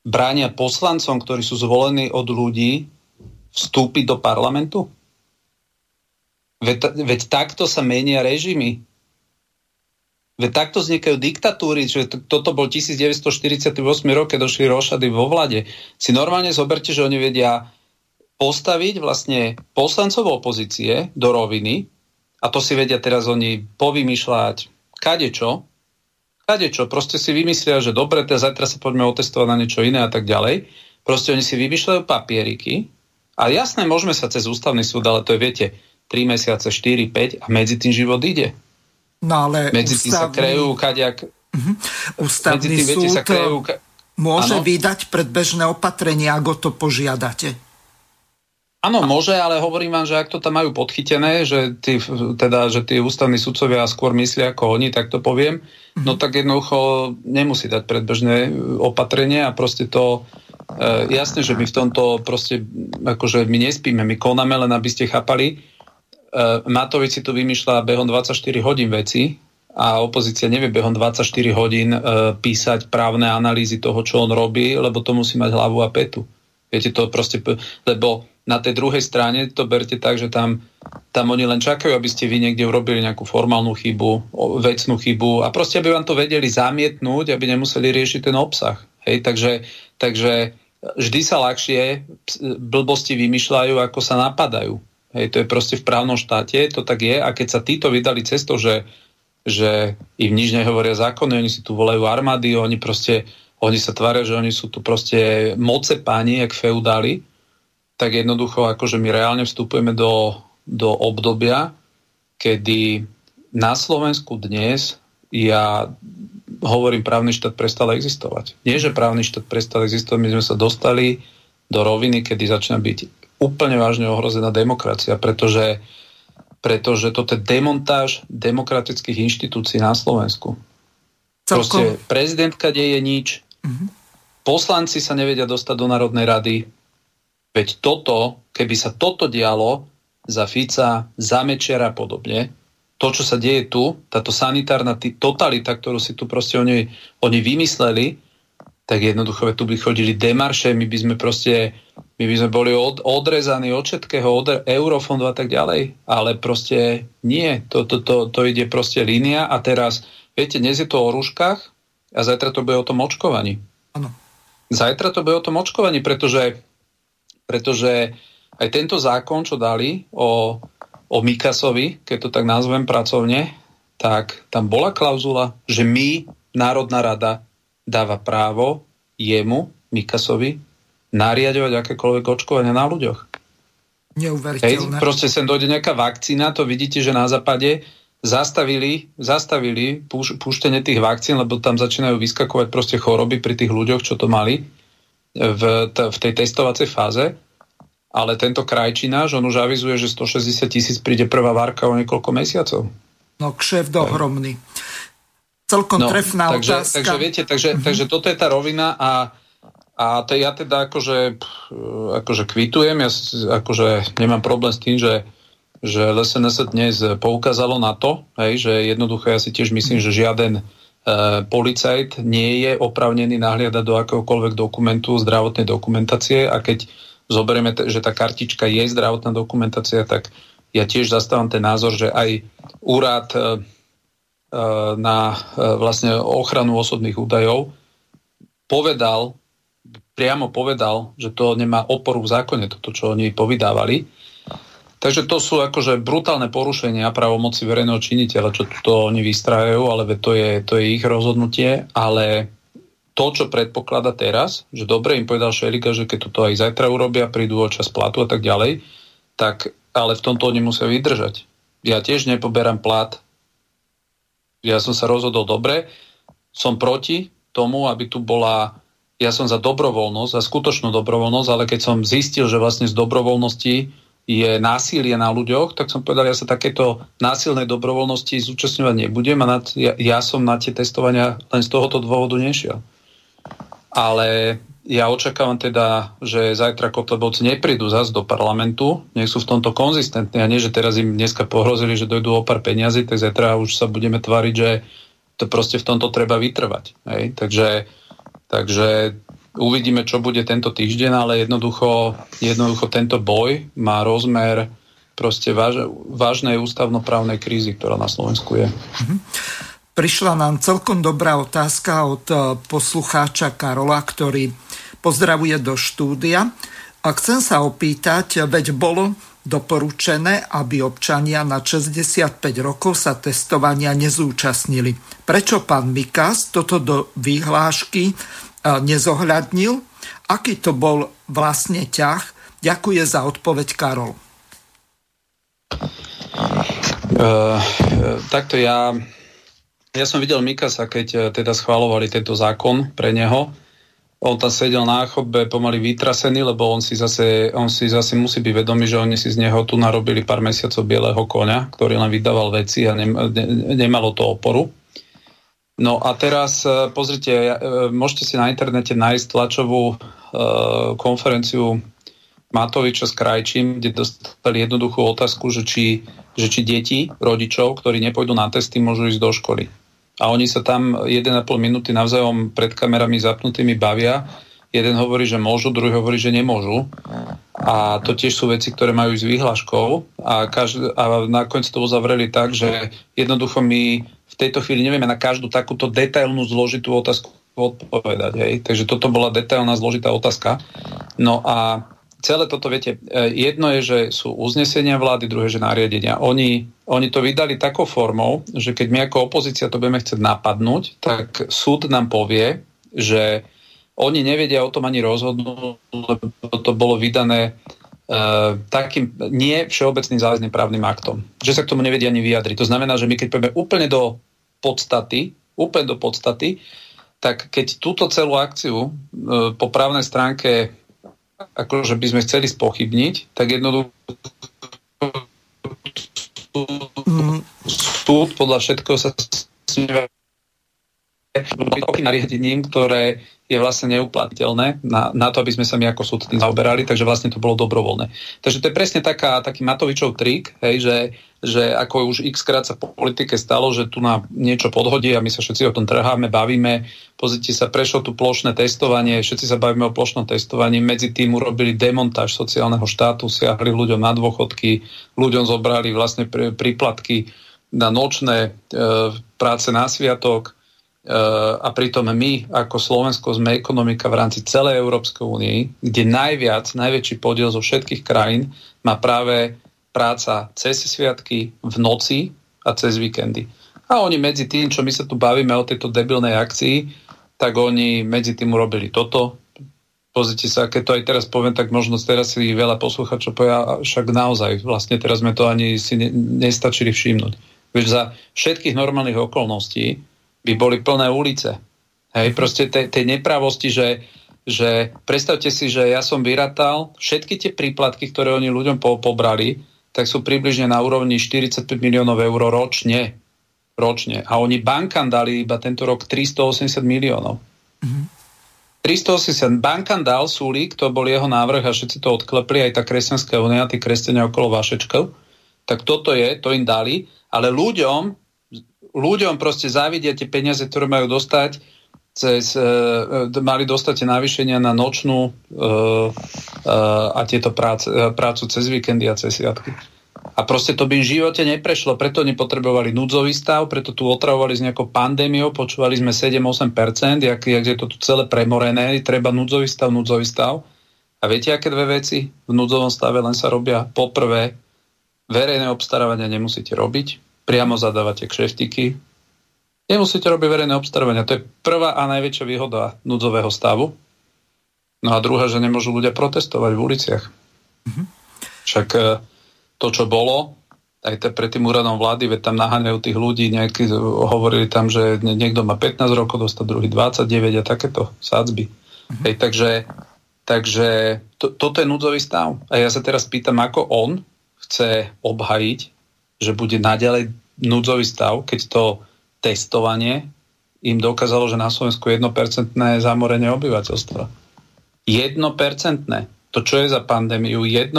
bránia poslancom, ktorí sú zvolení od ľudí, vstúpiť do parlamentu? Veď, veď takto sa menia režimy. Veď takto vznikajú diktatúry, že to, toto bol 1948 rok, keď došli rošady vo vlade. Si normálne zoberte, že oni vedia postaviť vlastne poslancov opozície do roviny a to si vedia teraz oni povymýšľať kadečo, kadečo, proste si vymyslia, že dobre, teraz zajtra sa poďme otestovať na niečo iné a tak ďalej. Proste oni si vymýšľajú papieriky a jasné, môžeme sa cez ústavný súd, ale to je, viete, 3 mesiace, 4, 5 a medzi tým život ide. No ale medzi tým ústavný... sa krejú kadiak... Uh-huh. Ústavný medzi tým, súd viete, sa krejú... môže ano? vydať predbežné opatrenia, ak o to požiadate. Áno, môže, ale hovorím vám, že ak to tam majú podchytené, že tí, teda, že tí ústavní sudcovia skôr myslia ako oni, tak to poviem, mm-hmm. no tak jednoducho nemusí dať predbežné opatrenie a proste to e, jasne, že my v tomto proste, akože my nespíme, my konáme, len aby ste chápali. E, Matovič si tu vymýšľa behom 24 hodín veci a opozícia nevie behom 24 hodín e, písať právne analýzy toho, čo on robí, lebo to musí mať hlavu a petu. Viete to proste, lebo na tej druhej strane to berte tak, že tam, tam oni len čakajú, aby ste vy niekde urobili nejakú formálnu chybu, vecnú chybu a proste aby vám to vedeli zamietnúť, aby nemuseli riešiť ten obsah. Hej, takže, takže vždy sa ľahšie blbosti vymýšľajú, ako sa napadajú. Hej, to je proste v právnom štáte, to tak je a keď sa títo vydali cestou, že, že im nič nehovoria zákony, oni si tu volajú armády, oni proste, oni sa tvária, že oni sú tu proste moce páni, jak feudáli, tak jednoducho akože my reálne vstupujeme do, do obdobia, kedy na Slovensku dnes ja hovorím, právny štát prestal existovať. Nie, že právny štát prestal existovať, my sme sa dostali do roviny, kedy začína byť úplne vážne ohrozená demokracia, pretože, pretože toto je demontáž demokratických inštitúcií na Slovensku. Celkom. Proste prezidentka deje nič, mm-hmm. poslanci sa nevedia dostať do Národnej rady, Veď toto, keby sa toto dialo za Fica, za Mečera a podobne, to, čo sa deje tu, táto sanitárna totalita, ktorú si tu proste oni, oni vymysleli, tak jednoducho tu by chodili demarše, my by sme proste, my by sme boli od, odrezaní od všetkého, od eurofondov a tak ďalej, ale proste nie, to, to, to, to ide proste línia a teraz, viete, dnes je to o rúškach a zajtra to bude o tom očkovaní. Ano. Zajtra to bude o tom očkovaní, pretože pretože aj tento zákon, čo dali o, o Mikasovi, keď to tak nazvem pracovne, tak tam bola klauzula, že my, Národná rada, dáva právo jemu, Mikasovi, nariadovať akékoľvek očkovanie na ľuďoch. Neuveriteľné. Hej, proste sem dojde nejaká vakcína, to vidíte, že na západe zastavili, zastavili púš, púštenie tých vakcín, lebo tam začínajú vyskakovať proste choroby pri tých ľuďoch, čo to mali v, t- v tej testovacej fáze, ale tento krajčina, že on už avizuje, že 160 tisíc príde prvá várka o niekoľko mesiacov. No kšeft ohromný. Celkom no, trefná takže, otázka. Takže viete, takže, uh-huh. takže toto je tá rovina a, a to ja teda akože, akože kvitujem, ja akože nemám problém s tým, že že LSNS dnes poukázalo na to, hej, že jednoducho ja si tiež myslím, že žiaden E, policajt nie je opravnený nahliadať do akéhokoľvek dokumentu zdravotnej dokumentácie a keď zoberieme, že tá kartička je zdravotná dokumentácia, tak ja tiež zastávam ten názor, že aj úrad e, na vlastne ochranu osobných údajov povedal, priamo povedal, že to nemá oporu v zákone, toto, čo oni povydávali Takže to sú akože brutálne porušenia právomoci verejného činiteľa, čo to oni vystrajajú, ale to je, to je ich rozhodnutie, ale to, čo predpoklada teraz, že dobre im povedal Šerika, že keď toto aj zajtra urobia, prídu o čas platu a tak ďalej, tak ale v tomto oni musia vydržať. Ja tiež nepoberám plat. Ja som sa rozhodol dobre, som proti tomu, aby tu bola ja som za dobrovoľnosť, za skutočnú dobrovoľnosť, ale keď som zistil, že vlastne z dobrovoľnosti je násilie na ľuďoch, tak som povedal, ja sa takéto násilnej dobrovoľnosti zúčastňovať nebudem a nad, ja, ja som na tie testovania len z tohoto dôvodu nešiel. Ale ja očakávam teda, že zajtra Kotlebovci neprídu zase do parlamentu, nech sú v tomto konzistentní a nie, že teraz im dneska pohrozili, že dojdú o pár peniazy, tak zajtra už sa budeme tváriť, že to proste v tomto treba vytrvať. Hej? Takže, takže Uvidíme, čo bude tento týždeň, ale jednoducho, jednoducho tento boj má rozmer proste váž, vážnej ústavnoprávnej krízy, ktorá na Slovensku je. Mm-hmm. Prišla nám celkom dobrá otázka od e, poslucháča Karola, ktorý pozdravuje do štúdia. A chcem sa opýtať, veď bolo doporučené, aby občania na 65 rokov sa testovania nezúčastnili. Prečo pán Mikas toto do výhlášky e, nezohľadnil? Aký to bol vlastne ťah? Ďakuje za odpoveď Karol. Uh, takto ja, ja som videl Mikasa, keď teda schválovali tento zákon pre neho on tam sedel na chodbe pomaly vytrasený, lebo on si, zase, on si zase musí byť vedomý, že oni si z neho tu narobili pár mesiacov bieleho konia, ktorý len vydával veci a ne, ne, nemalo to oporu. No a teraz e, pozrite, e, môžete si na internete nájsť tlačovú uh, konferenciu Matoviča s Krajčím, kde dostali jednoduchú otázku, že či, že či deti rodičov, ktorí nepôjdu na testy, môžu ísť do školy a oni sa tam 1,5 minúty navzájom pred kamerami zapnutými bavia. Jeden hovorí, že môžu, druhý hovorí, že nemôžu. A to tiež sú veci, ktoré majú ísť výhľaškou. A, každ- a nakoniec to uzavreli tak, že jednoducho my v tejto chvíli nevieme na každú takúto detailnú zložitú otázku odpovedať. Hej? Takže toto bola detailná zložitá otázka. No a celé toto, viete, e, jedno je, že sú uznesenia vlády, druhé, že nariadenia. Oni, oni to vydali takou formou, že keď my ako opozícia to budeme chcieť napadnúť, tak súd nám povie, že oni nevedia o tom ani rozhodnúť, lebo to bolo vydané uh, takým nie všeobecným záväzným právnym aktom. Že sa k tomu nevedia ani vyjadriť. To znamená, že my keď povieme úplne do podstaty, úplne do podstaty, tak keď túto celú akciu uh, po právnej stránke akože by sme chceli spochybniť, tak jednoducho súd podľa všetkého sa nariadením, ktoré je vlastne neuplatiteľné na, na to, aby sme sa my ako súd tým zaoberali, takže vlastne to bolo dobrovoľné. Takže to je presne taká, taký Matovičov trik, hej, že, že ako už x krát sa po politike stalo, že tu nám niečo podhodí a my sa všetci o tom trháme, bavíme, pozrite sa, prešlo tu plošné testovanie, všetci sa bavíme o plošnom testovaní, medzi tým urobili demontáž sociálneho štátu, siahli ľuďom na dôchodky, ľuďom zobrali vlastne príplatky na nočné e, práce na sviatok, a pritom my ako Slovensko sme ekonomika v rámci celej Európskej únie, kde najviac, najväčší podiel zo všetkých krajín má práve práca cez sviatky, v noci a cez víkendy. A oni medzi tým, čo my sa tu bavíme o tejto debilnej akcii, tak oni medzi tým urobili toto. Pozrite sa, keď to aj teraz poviem, tak možno teraz si veľa poslúchačov povedia, však naozaj, vlastne teraz sme to ani si ne, nestačili všimnúť. Veď za všetkých normálnych okolností by boli plné ulice. Hej, proste tej, tej nepravosti, že, že predstavte si, že ja som vyratal všetky tie príplatky, ktoré oni ľuďom po, pobrali, tak sú približne na úrovni 45 miliónov eur ročne. ročne. A oni bankám dali iba tento rok 380 miliónov. Mm-hmm. 380. Bankan dal Sulík, to bol jeho návrh a všetci to odklepli, aj tá kresťanská únia, tí kresťania okolo Vašečkov. Tak toto je, to im dali, ale ľuďom ľuďom proste závidia tie peniaze, ktoré majú dostať cez, e, e, mali dostať navýšenia na nočnú e, e, a tieto práce, e, prácu cez víkendy a cez sviatky. A proste to by im v živote neprešlo, preto nepotrebovali núdzový stav, preto tu otravovali s nejakou pandémiou, počúvali sme 7-8%, jak, jak je to tu celé premorené, treba núdzový stav, núdzový stav. A viete, aké dve veci v núdzovom stave len sa robia? Poprvé, verejné obstarávania nemusíte robiť, priamo zadávate kšeftiky. Nemusíte robiť verejné obstarávania. To je prvá a najväčšia výhoda núdzového stavu. No a druhá, že nemôžu ľudia protestovať v uliciach. Mm-hmm. Však e, to, čo bolo, aj te, pred tým úradom vlády, veď tam naháňajú tých ľudí, nejakí hovorili tam, že niekto má 15 rokov, dostať druhý 29 a takéto sádzby. Mm-hmm. Hej, takže takže to, toto je núdzový stav. A ja sa teraz pýtam, ako on chce obhajiť že bude naďalej núdzový stav, keď to testovanie im dokázalo, že na Slovensku je 1% zamorenie obyvateľstva. 1%. To čo je za pandémiu? 1%.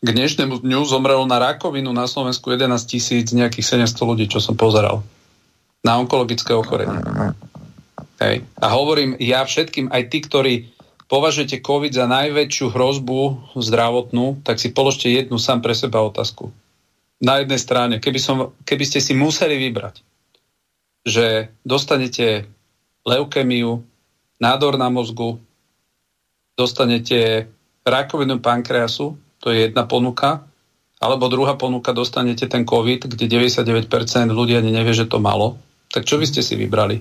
K dnešnému dňu zomrelo na rakovinu na Slovensku 11 tisíc nejakých 700 ľudí, čo som pozeral. Na onkologické ochorenie. Hej. A hovorím ja všetkým, aj tí, ktorí považujete COVID za najväčšiu hrozbu zdravotnú, tak si položte jednu sám pre seba otázku na jednej strane, keby, som, keby ste si museli vybrať že dostanete leukemiu, nádor na mozgu, dostanete rakovinu pankreasu, to je jedna ponuka, alebo druhá ponuka, dostanete ten COVID, kde 99% ľudí ani nevie, že to malo. Tak čo by ste si vybrali?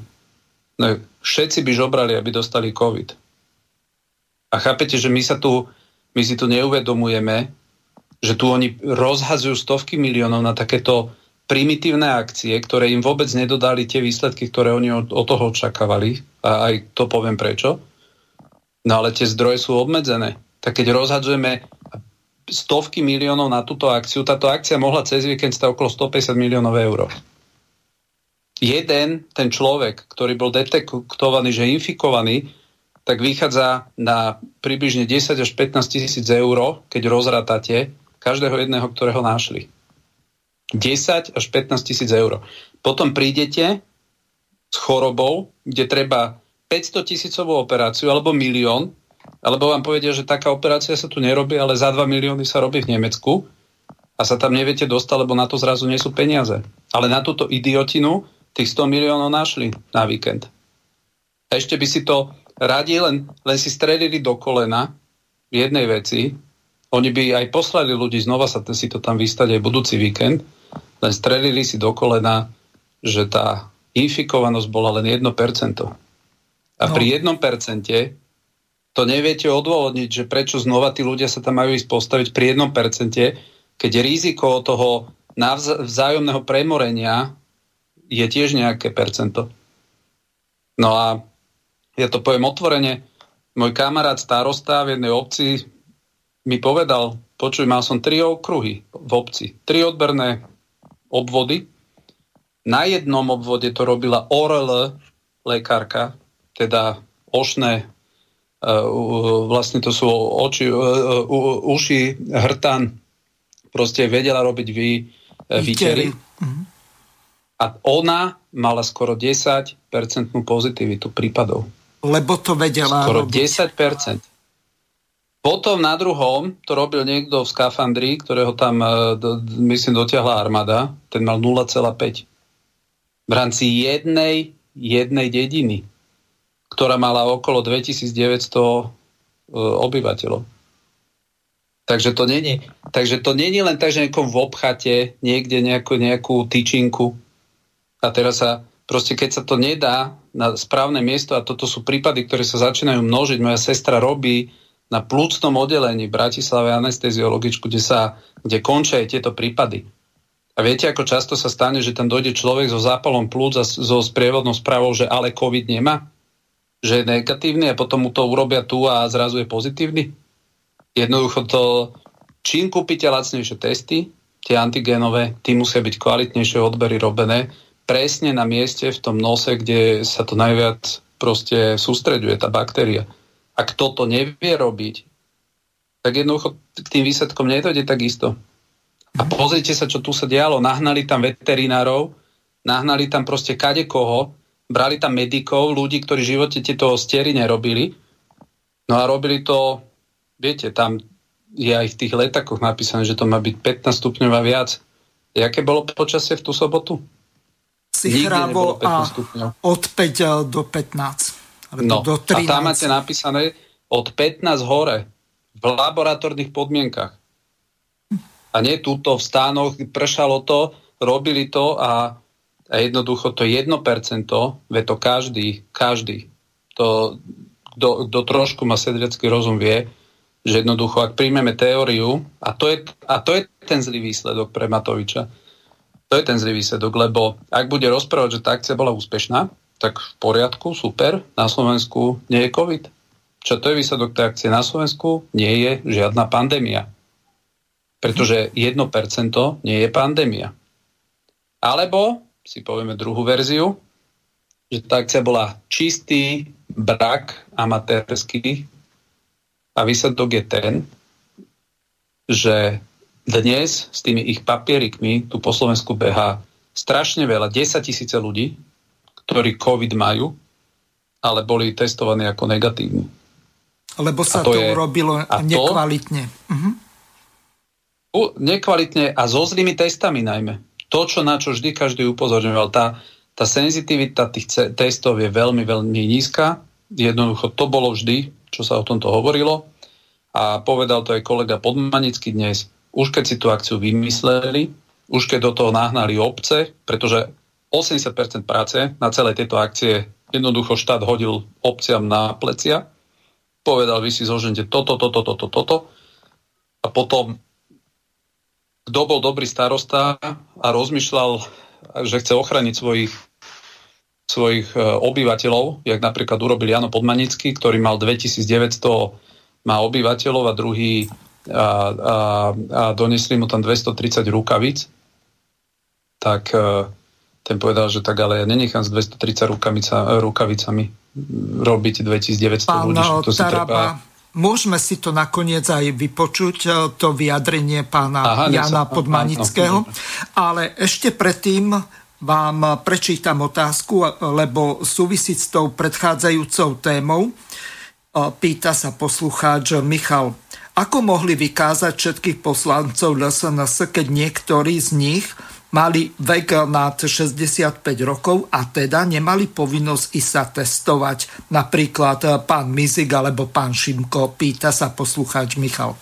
No, všetci by žobrali, aby dostali COVID. A chápete, že my sa tu, my si tu neuvedomujeme, že tu oni rozhazujú stovky miliónov na takéto primitívne akcie, ktoré im vôbec nedodali tie výsledky, ktoré oni od, od toho očakávali. A aj to poviem prečo. No ale tie zdroje sú obmedzené. Tak keď rozhadzujeme stovky miliónov na túto akciu. Táto akcia mohla cez víkend stať okolo 150 miliónov eur. Jeden, ten človek, ktorý bol detektovaný, že infikovaný, tak vychádza na približne 10 až 15 tisíc eur, keď rozratáte každého jedného, ktorého našli. 10 až 15 tisíc eur. Potom prídete s chorobou, kde treba 500 tisícovú operáciu alebo milión alebo vám povedia, že taká operácia sa tu nerobí, ale za 2 milióny sa robí v Nemecku a sa tam neviete dostať, lebo na to zrazu nie sú peniaze. Ale na túto idiotinu tých 100 miliónov našli na víkend. A ešte by si to radi len, len si strelili do kolena v jednej veci. Oni by aj poslali ľudí znova sa si to tam vystať aj budúci víkend, len strelili si do kolena, že tá infikovanosť bola len 1%. A no. pri 1% to neviete odôvodniť, že prečo znova tí ľudia sa tam majú ísť postaviť pri 1%, keď riziko toho vzájomného premorenia je tiež nejaké percento. No a ja to poviem otvorene, môj kamarát starosta v jednej obci mi povedal, počuj, mal som tri okruhy v obci, tri odberné obvody. Na jednom obvode to robila ORL lekárka, teda ošné vlastne to sú oči, uši, hrtan, proste vedela robiť vy, e, výtery. Mhm. A ona mala skoro 10% pozitivitu prípadov. Lebo to vedela Skoro robiť. 10%. Potom na druhom to robil niekto v skafandri, ktorého tam, e, myslím, dotiahla armáda. Ten mal 0,5. V rámci jednej, jednej dediny ktorá mala okolo 2900 e, obyvateľov. Takže to není, takže to není len tak, že niekom v obchate niekde nejakú, nejakú tyčinku a teraz sa proste keď sa to nedá na správne miesto a toto sú prípady, ktoré sa začínajú množiť. Moja sestra robí na plúcnom oddelení v Bratislave anesteziologičku, kde, sa, kde končia aj tieto prípady. A viete, ako často sa stane, že tam dojde človek so zápalom plúc a so sprievodnou správou, že ale COVID nemá? že je negatívny a potom mu to urobia tu a zrazu je pozitívny? Jednoducho to, čím kúpite lacnejšie testy, tie antigénové, tí musia byť kvalitnejšie odbery robené, presne na mieste v tom nose, kde sa to najviac proste sústreďuje, tá baktéria. Ak toto nevie robiť, tak jednoducho k tým výsledkom nedojde takisto. A pozrite sa, čo tu sa dialo. Nahnali tam veterinárov, nahnali tam proste kade koho, brali tam medikov, ľudí, ktorí v živote tieto stiery nerobili. No a robili to, viete, tam je aj v tých letakoch napísané, že to má byť 15 stupňov a viac. Jaké bolo počasie v tú sobotu? Sichrávo a od 5 eh, do 15. No, do 13. a tam máte napísané od 15 hore v laboratórnych podmienkach. A nie túto v stánoch, pršalo to, robili to a a jednoducho to 1%, ve to každý, každý, to, kto, kto trošku má sedrecký rozum vie, že jednoducho, ak príjmeme teóriu, a to, je, a to je ten zlý výsledok pre Matoviča, to je ten zlý výsledok, lebo ak bude rozprávať, že tá akcia bola úspešná, tak v poriadku, super, na Slovensku nie je COVID. Čo to je výsledok tej akcie na Slovensku? Nie je žiadna pandémia. Pretože 1% nie je pandémia. Alebo si povieme druhú verziu, že tá akcia bola čistý brak amatérský a výsledok je ten, že dnes s tými ich papierikmi tu po Slovensku beha strašne veľa, 10 tisíce ľudí, ktorí COVID majú, ale boli testovaní ako negatívni. Lebo sa to, to je, urobilo a nekvalitne. To, uh-huh. nekvalitne a so zlými testami najmä to, čo na čo vždy každý upozorňoval, tá, tá senzitivita tých testov je veľmi, veľmi nízka. Jednoducho to bolo vždy, čo sa o tomto hovorilo. A povedal to aj kolega Podmanický dnes. Už keď si tú akciu vymysleli, už keď do toho nahnali obce, pretože 80% práce na celej tejto akcie jednoducho štát hodil obciam na plecia, povedal, vy si zožente toto, toto, toto, toto. A potom, kto bol dobrý starosta a rozmýšľal, že chce ochraniť svojich svojich e, obyvateľov, jak napríklad urobil Jano Podmanický, ktorý mal 2900 má obyvateľov a druhý a, a, a donesli mu tam 230 rukavic, tak e, ten povedal, že tak ale ja nenechám s 230 rukavica, rukavicami robiť 2900 Pán ľudí. To si treba... Môžeme si to nakoniec aj vypočuť, e, to vyjadrenie pána Aha, Jana Podmanického. Ale ešte predtým vám prečítam otázku, lebo súvisí s tou predchádzajúcou témou. Pýta sa poslucháč Michal, ako mohli vykázať všetkých poslancov LSNS, keď niektorí z nich mali vek nad 65 rokov a teda nemali povinnosť ísť sa testovať. Napríklad pán Mizik alebo pán Šimko, pýta sa poslucháč Michal.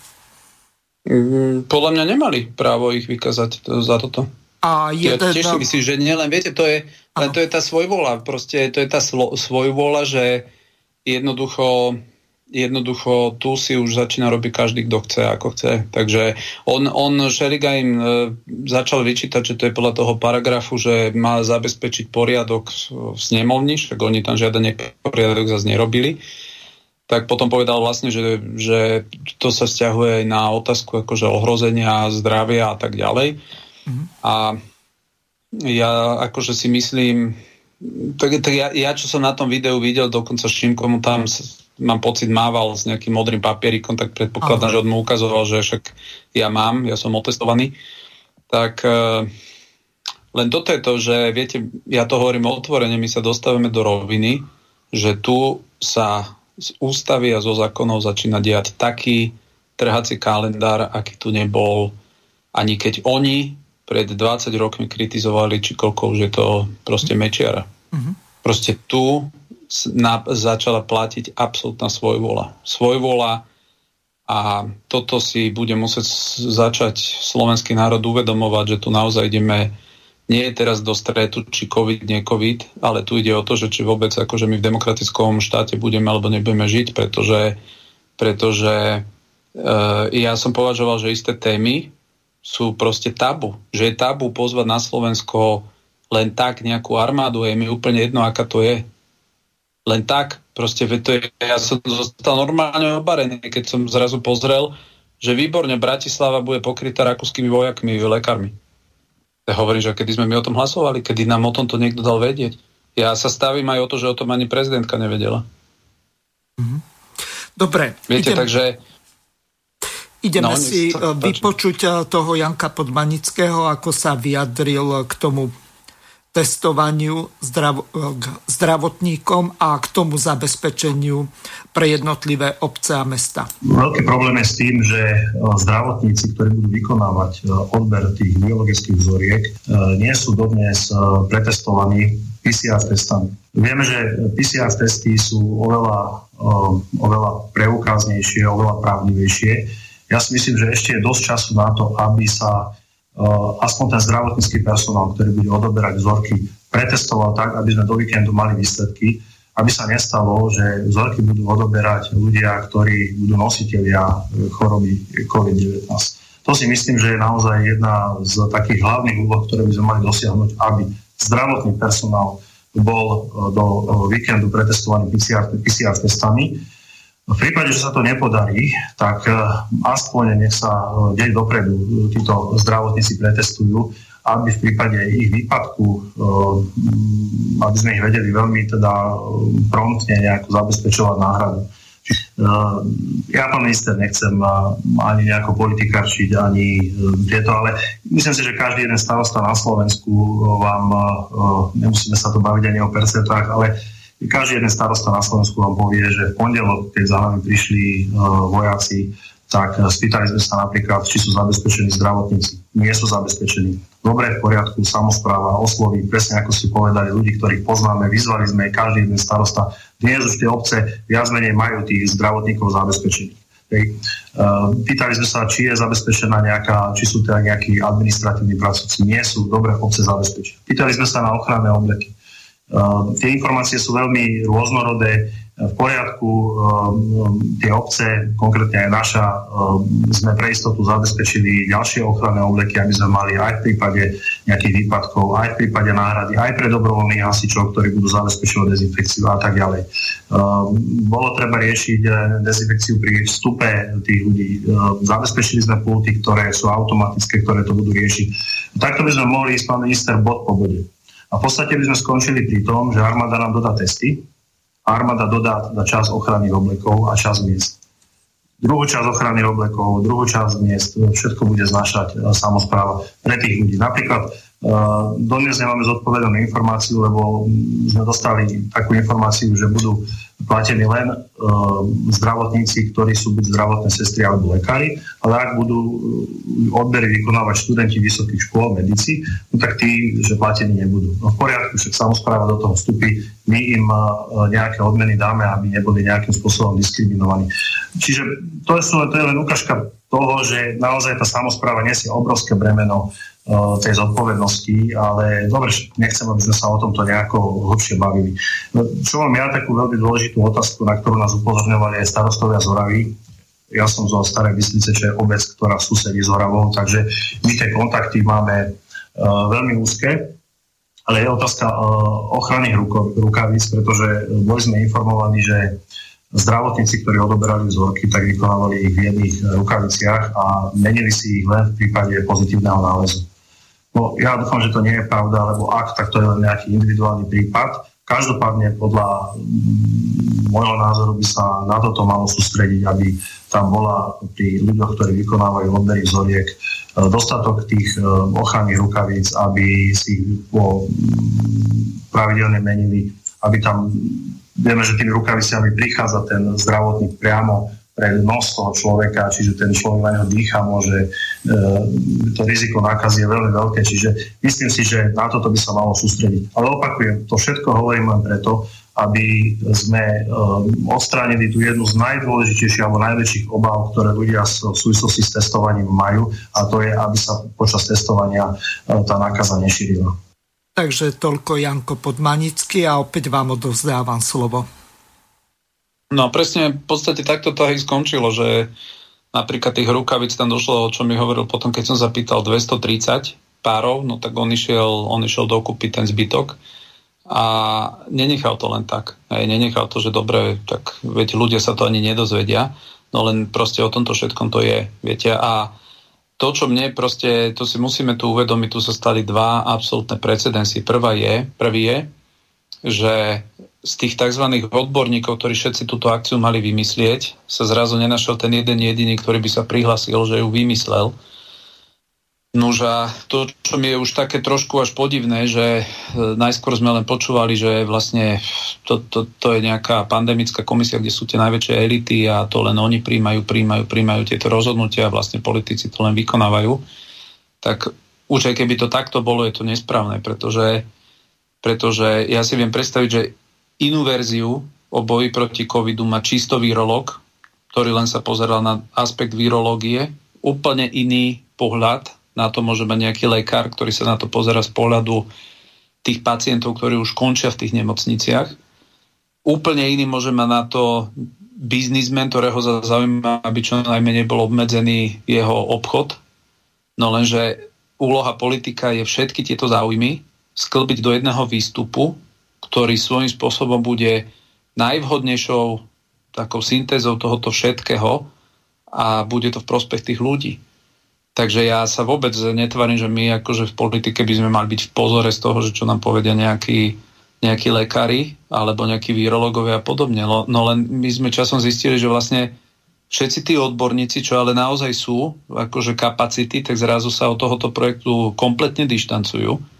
Mm, podľa mňa nemali právo ich vykázať za toto. A jeden... Ja tiež si myslím, že nielen, viete, to je, len to je tá svojvola, proste to je tá svojvola, že jednoducho jednoducho tu si už začína robiť každý, kto chce, ako chce. Takže on, on Šeriga im e, začal vyčítať, že to je podľa toho paragrafu, že má zabezpečiť poriadok v snemovni, však oni tam žiaden poriadok zase nerobili. Tak potom povedal vlastne, že, že to sa vzťahuje aj na otázku akože ohrozenia zdravia a tak ďalej. Mm-hmm. A ja akože si myslím, tak, tak ja, ja, čo som na tom videu videl, dokonca Šimko mu tam mám pocit mával s nejakým modrým papierikom, tak predpokladám, Aha. že on mu ukazoval, že však ja mám, ja som otestovaný. Tak uh, len toto je to, že viete, ja to hovorím otvorene, my sa dostávame do roviny, že tu sa z ústavy a zo zákonov začína diať taký trhací kalendár, aký tu nebol ani keď oni pred 20 rokmi kritizovali, či koľko už je to proste mečiara. Mm-hmm. Proste tu na, začala platiť absolútna svojvola. Svojvola a toto si bude musieť začať slovenský národ uvedomovať, že tu naozaj ideme nie je teraz do stretu, či COVID, nie COVID, ale tu ide o to, že či vôbec akože my v demokratickom štáte budeme alebo nebudeme žiť, pretože, pretože e, ja som považoval, že isté témy, sú proste tabu. Že je tabu pozvať na Slovensko len tak nejakú armádu, je mi úplne jedno, aká to je. Len tak, proste to je, ja som zostal normálne obarený, keď som zrazu pozrel, že výborne Bratislava bude pokrytá rakúskymi vojakmi, lekármi. Ja hovorím, že kedy sme my o tom hlasovali, kedy nám o tomto niekto dal vedieť. Ja sa stavím aj o to, že o tom ani prezidentka nevedela. Mhm. Dobre. Viete, idem... takže Ideme no, si to, e, vypočuť e, toho Janka Podmanického, ako sa vyjadril k tomu testovaniu zdrav- e, k zdravotníkom a k tomu zabezpečeniu pre jednotlivé obce a mesta. Veľký problém je s tým, že zdravotníci, ktorí budú vykonávať odber tých biologických vzoriek, nie sú dodnes pretestovaní PCR testami. Vieme, že PCR testy sú oveľa, oveľa preukáznejšie, oveľa právnivejšie ja si myslím, že ešte je dosť času na to, aby sa aspoň ten zdravotnícky personál, ktorý bude odoberať vzorky, pretestoval tak, aby sme do víkendu mali výsledky, aby sa nestalo, že vzorky budú odoberať ľudia, ktorí budú nositeľia eh, choroby COVID-19. To si myslím, že je naozaj jedna z takých hlavných úloh, ktoré by sme mali dosiahnuť, aby zdravotný personál bol eh, do víkendu pretestovaný PCR, PCR testami v prípade, že sa to nepodarí, tak eh, aspoň nech sa eh, deň dopredu eh, títo zdravotníci pretestujú, aby v prípade ich výpadku, aby sme ich vedeli veľmi teda promptne nejako zabezpečovať náhradu. Ja, pán minister, nechcem ani nejako politikarčiť, ani tieto, ale myslím si, že každý jeden starosta na Slovensku vám, nemusíme sa to baviť ani o percentách, ale každý jeden starosta na Slovensku vám povie, že v pondelok, keď za nami prišli uh, vojaci, tak uh, spýtali sme sa napríklad, či sú zabezpečení zdravotníci. Nie sú zabezpečení. dobre, v poriadku, samozpráva osloví, presne ako ste povedali, ľudí, ktorých poznáme, vyzvali sme každý jeden starosta. Dnes už tie obce viac menej majú tých zdravotníkov zabezpečených. Hej. Pýtali sme sa, či je zabezpečená nejaká, či sú teda nejakí administratívni pracovníci. Nie sú, dobre obce zabezpečené. Pýtali sme sa na ochranné obleky. Tie informácie sú veľmi rôznorodé v poriadku. Ehm, tie obce, konkrétne aj naša, ehm, sme pre istotu zabezpečili ďalšie ochranné obleky, aby sme mali aj v prípade nejakých výpadkov, aj v prípade náhrady, aj pre dobrovoľných hasičov, ktorí budú zabezpečovať dezinfekciu a tak ďalej. Ehm, bolo treba riešiť eh, dezinfekciu pri vstupe tých ľudí. Zabezpečili sme pulty, ktoré sú automatické, ktoré to budú riešiť. Takto by sme mohli ísť, pán minister, bod po bode. A v podstate by sme skončili pri tom, že armáda nám dodá testy, armáda dodá na čas ochrany oblekov a čas miest. Druhú časť ochrany oblekov, druhú časť miest, všetko bude znašať e, samozpráva pre tých ľudí. Napríklad Uh, dodnes nemáme zodpovedanú informáciu, lebo sme dostali takú informáciu, že budú platení len uh, zdravotníci, ktorí sú buď zdravotné sestry alebo lekári, ale ak budú odbery vykonávať študenti vysokých škôl, medici, no tak tí, že platení nebudú. No v poriadku, však samozpráva do toho vstupí, my im uh, nejaké odmeny dáme, aby neboli nejakým spôsobom diskriminovaní. Čiže to je, to je len ukážka toho, že naozaj tá samozpráva nesie obrovské bremeno tej zodpovednosti, ale dobre, nechcem, aby sme sa o tomto nejako hlbšie bavili. No, čo mám ja takú veľmi dôležitú otázku, na ktorú nás upozorňovali aj starostovia z Oravy. Ja som zo Starej Byslice, čo je obec, ktorá susedí s Oravou, takže my tie kontakty máme uh, veľmi úzke, ale je otázka uh, ochrany rukavíc, pretože boli sme informovaní, že zdravotníci, ktorí odoberali vzorky, tak vykonávali ich v jedných rukaviciach a menili si ich len v prípade pozitívneho nálezu. No, ja dúfam, že to nie je pravda, lebo ak, tak to je len nejaký individuálny prípad. Každopádne podľa mm, môjho názoru by sa na toto malo sústrediť, aby tam bola pri ľuďoch, ktorí vykonávajú odbery vzoriek, e, dostatok tých e, ochranných rukavíc, aby si ich mm, pravidelne menili, aby tam, vieme, že tými rukaviciami prichádza ten zdravotník priamo pre nos toho človeka, čiže ten človek na neho dýcha, môže, e, to riziko nákazy je veľmi veľké, čiže myslím si, že na toto by sa malo sústrediť. Ale opakujem, to všetko hovorím len preto, aby sme e, odstránili tú jednu z najdôležitejších alebo najväčších obav, ktoré ľudia v súvislosti s testovaním majú a to je, aby sa počas testovania e, tá nákaza nešírila. Takže toľko Janko Podmanický a opäť vám odovzdávam slovo. No presne v podstate takto to aj skončilo, že napríklad tých rukavic tam došlo, čo mi hovoril potom, keď som zapýtal 230 párov, no tak on išiel, on išiel dokúpiť ten zbytok a nenechal to len tak. Aj nenechal to, že dobre, tak viete, ľudia sa to ani nedozvedia, no len proste o tomto všetkom to je, viete, a to, čo mne proste, to si musíme tu uvedomiť, tu sa stali dva absolútne precedensy. Prvá je, prvý je, že z tých tzv. odborníkov, ktorí všetci túto akciu mali vymyslieť, sa zrazu nenašiel ten jeden jediný, ktorý by sa prihlasil, že ju vymyslel. Nož a to, čo mi je už také trošku až podivné, že e, najskôr sme len počúvali, že vlastne to, to, to je nejaká pandemická komisia, kde sú tie najväčšie elity a to len oni príjmajú, príjmajú, príjmajú tieto rozhodnutia a vlastne politici to len vykonávajú. Tak už aj keby to takto bolo, je to nesprávne, pretože, pretože ja si viem predstaviť, že Inú verziu o boji proti covidu má čisto virológ, ktorý len sa pozeral na aspekt virológie. Úplne iný pohľad na to môže mať nejaký lekár, ktorý sa na to pozera z pohľadu tých pacientov, ktorí už končia v tých nemocniciach. Úplne iný môže mať na to biznismen, ktorého zaujíma, aby čo najmenej bol obmedzený jeho obchod. No lenže úloha politika je všetky tieto záujmy sklbiť do jedného výstupu ktorý svojím spôsobom bude najvhodnejšou takou syntézou tohoto všetkého a bude to v prospech tých ľudí. Takže ja sa vôbec netvarím, že my akože v politike by sme mali byť v pozore z toho, že čo nám povedia nejakí, nejakí lekári alebo nejakí virológovia a podobne. No, no len my sme časom zistili, že vlastne všetci tí odborníci, čo ale naozaj sú, akože kapacity, tak zrazu sa od tohoto projektu kompletne dištancujú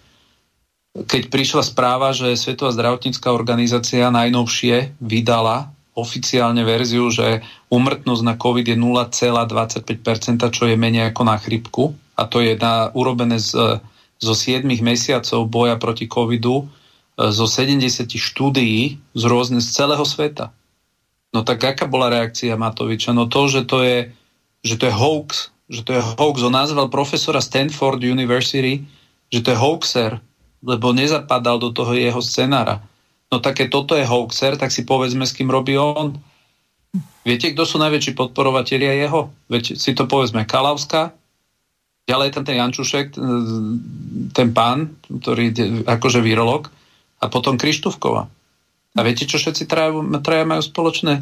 keď prišla správa, že Svetová zdravotnícká organizácia najnovšie vydala oficiálne verziu, že umrtnosť na COVID je 0,25%, čo je menej ako na chrypku. A to je na, urobené z zo 7 mesiacov boja proti covidu, e, zo 70 štúdií z rôzne z celého sveta. No tak aká bola reakcia Matoviča? No to, že to je, že to je hoax, že to je hoax. On nazval profesora Stanford University, že to je hoaxer, lebo nezapadal do toho jeho scenára. No také toto je hoaxer, tak si povedzme, s kým robí on. Viete, kto sú najväčší podporovatelia jeho? Veď si to povedzme Kalavská, ďalej tam ten Jančušek, ten pán, ktorý je akože virolog, a potom Krištúvkova. A viete, čo všetci traja, majú spoločné?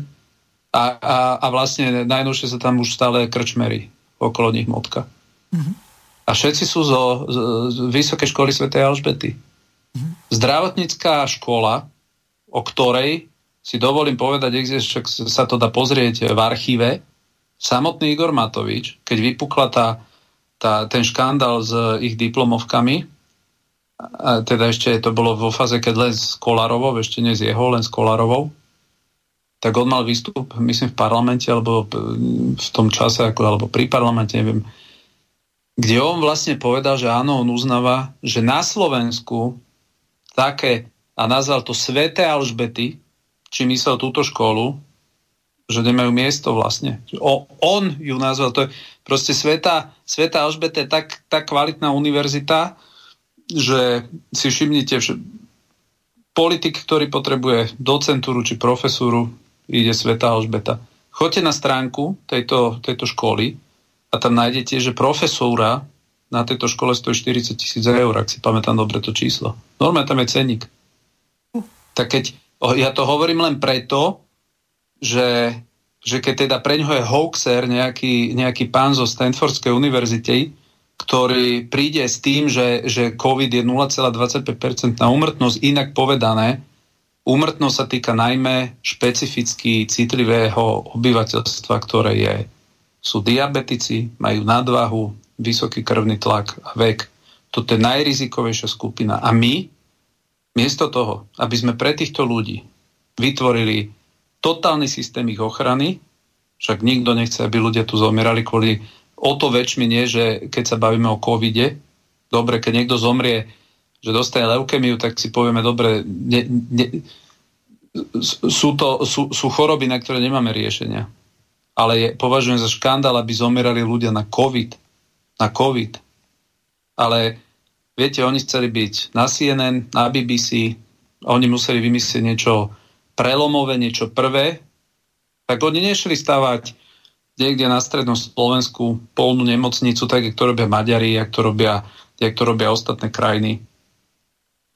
A, a, a vlastne najnovšie sa tam už stále krčmerí okolo nich motka. Mm-hmm. A všetci sú zo, z, z Vysokej školy Sv. Alžbety. Zdravotnícká škola, o ktorej si dovolím povedať, však sa to dá pozrieť v archíve, samotný Igor Matovič, keď vypukla tá, tá, ten škandál s ich diplomovkami, a teda ešte to bolo vo fáze, keď len s Kolarovou, ešte nie s jeho, len s Kolarovou, tak on mal výstup, myslím, v parlamente, alebo v tom čase, ako, alebo pri parlamente, neviem, kde on vlastne povedal, že áno, on uznáva, že na Slovensku také, a nazval to Svete Alžbety, či myslel túto školu, že nemajú miesto vlastne. O, on ju nazval, to je proste Sveta, Sveta Alžbeta je tak, tak kvalitná univerzita, že si všimnite, že politik, ktorý potrebuje docentúru či profesúru, ide Sveta Alžbeta. Choďte na stránku tejto, tejto školy a tam nájdete, že profesúra na tejto škole stojí 40 tisíc eur, ak si pamätám dobre to číslo. Normálne tam je cenník. Tak keď ja to hovorím len preto, že, že keď teda pre ňoho je hoaxer nejaký, nejaký pán zo Stanfordskej univerzity, ktorý príde s tým, že, že COVID je 0,25% na úmrtnosť, inak povedané, úmrtnosť sa týka najmä špecificky citlivého obyvateľstva, ktoré je, sú diabetici, majú nadvahu, vysoký krvný tlak a vek. Toto je najrizikovejšia skupina. A my, Miesto toho, aby sme pre týchto ľudí vytvorili totálny systém ich ochrany, však nikto nechce, aby ľudia tu zomierali kvôli o to väčšmi nie, že keď sa bavíme o covide, dobre, keď niekto zomrie, že dostane leukemiu, tak si povieme, dobre, ne, ne, sú, to, sú, sú choroby, na ktoré nemáme riešenia. Ale je, považujem za škandál, aby zomierali ľudia na COVID. Na COVID. Ale Viete, oni chceli byť na CNN, na BBC, oni museli vymyslieť niečo prelomové, niečo prvé, tak oni nešli stavať niekde na strednom Slovensku polnú nemocnicu, tak jak to robia Maďari, jak to robia, jak to robia ostatné krajiny.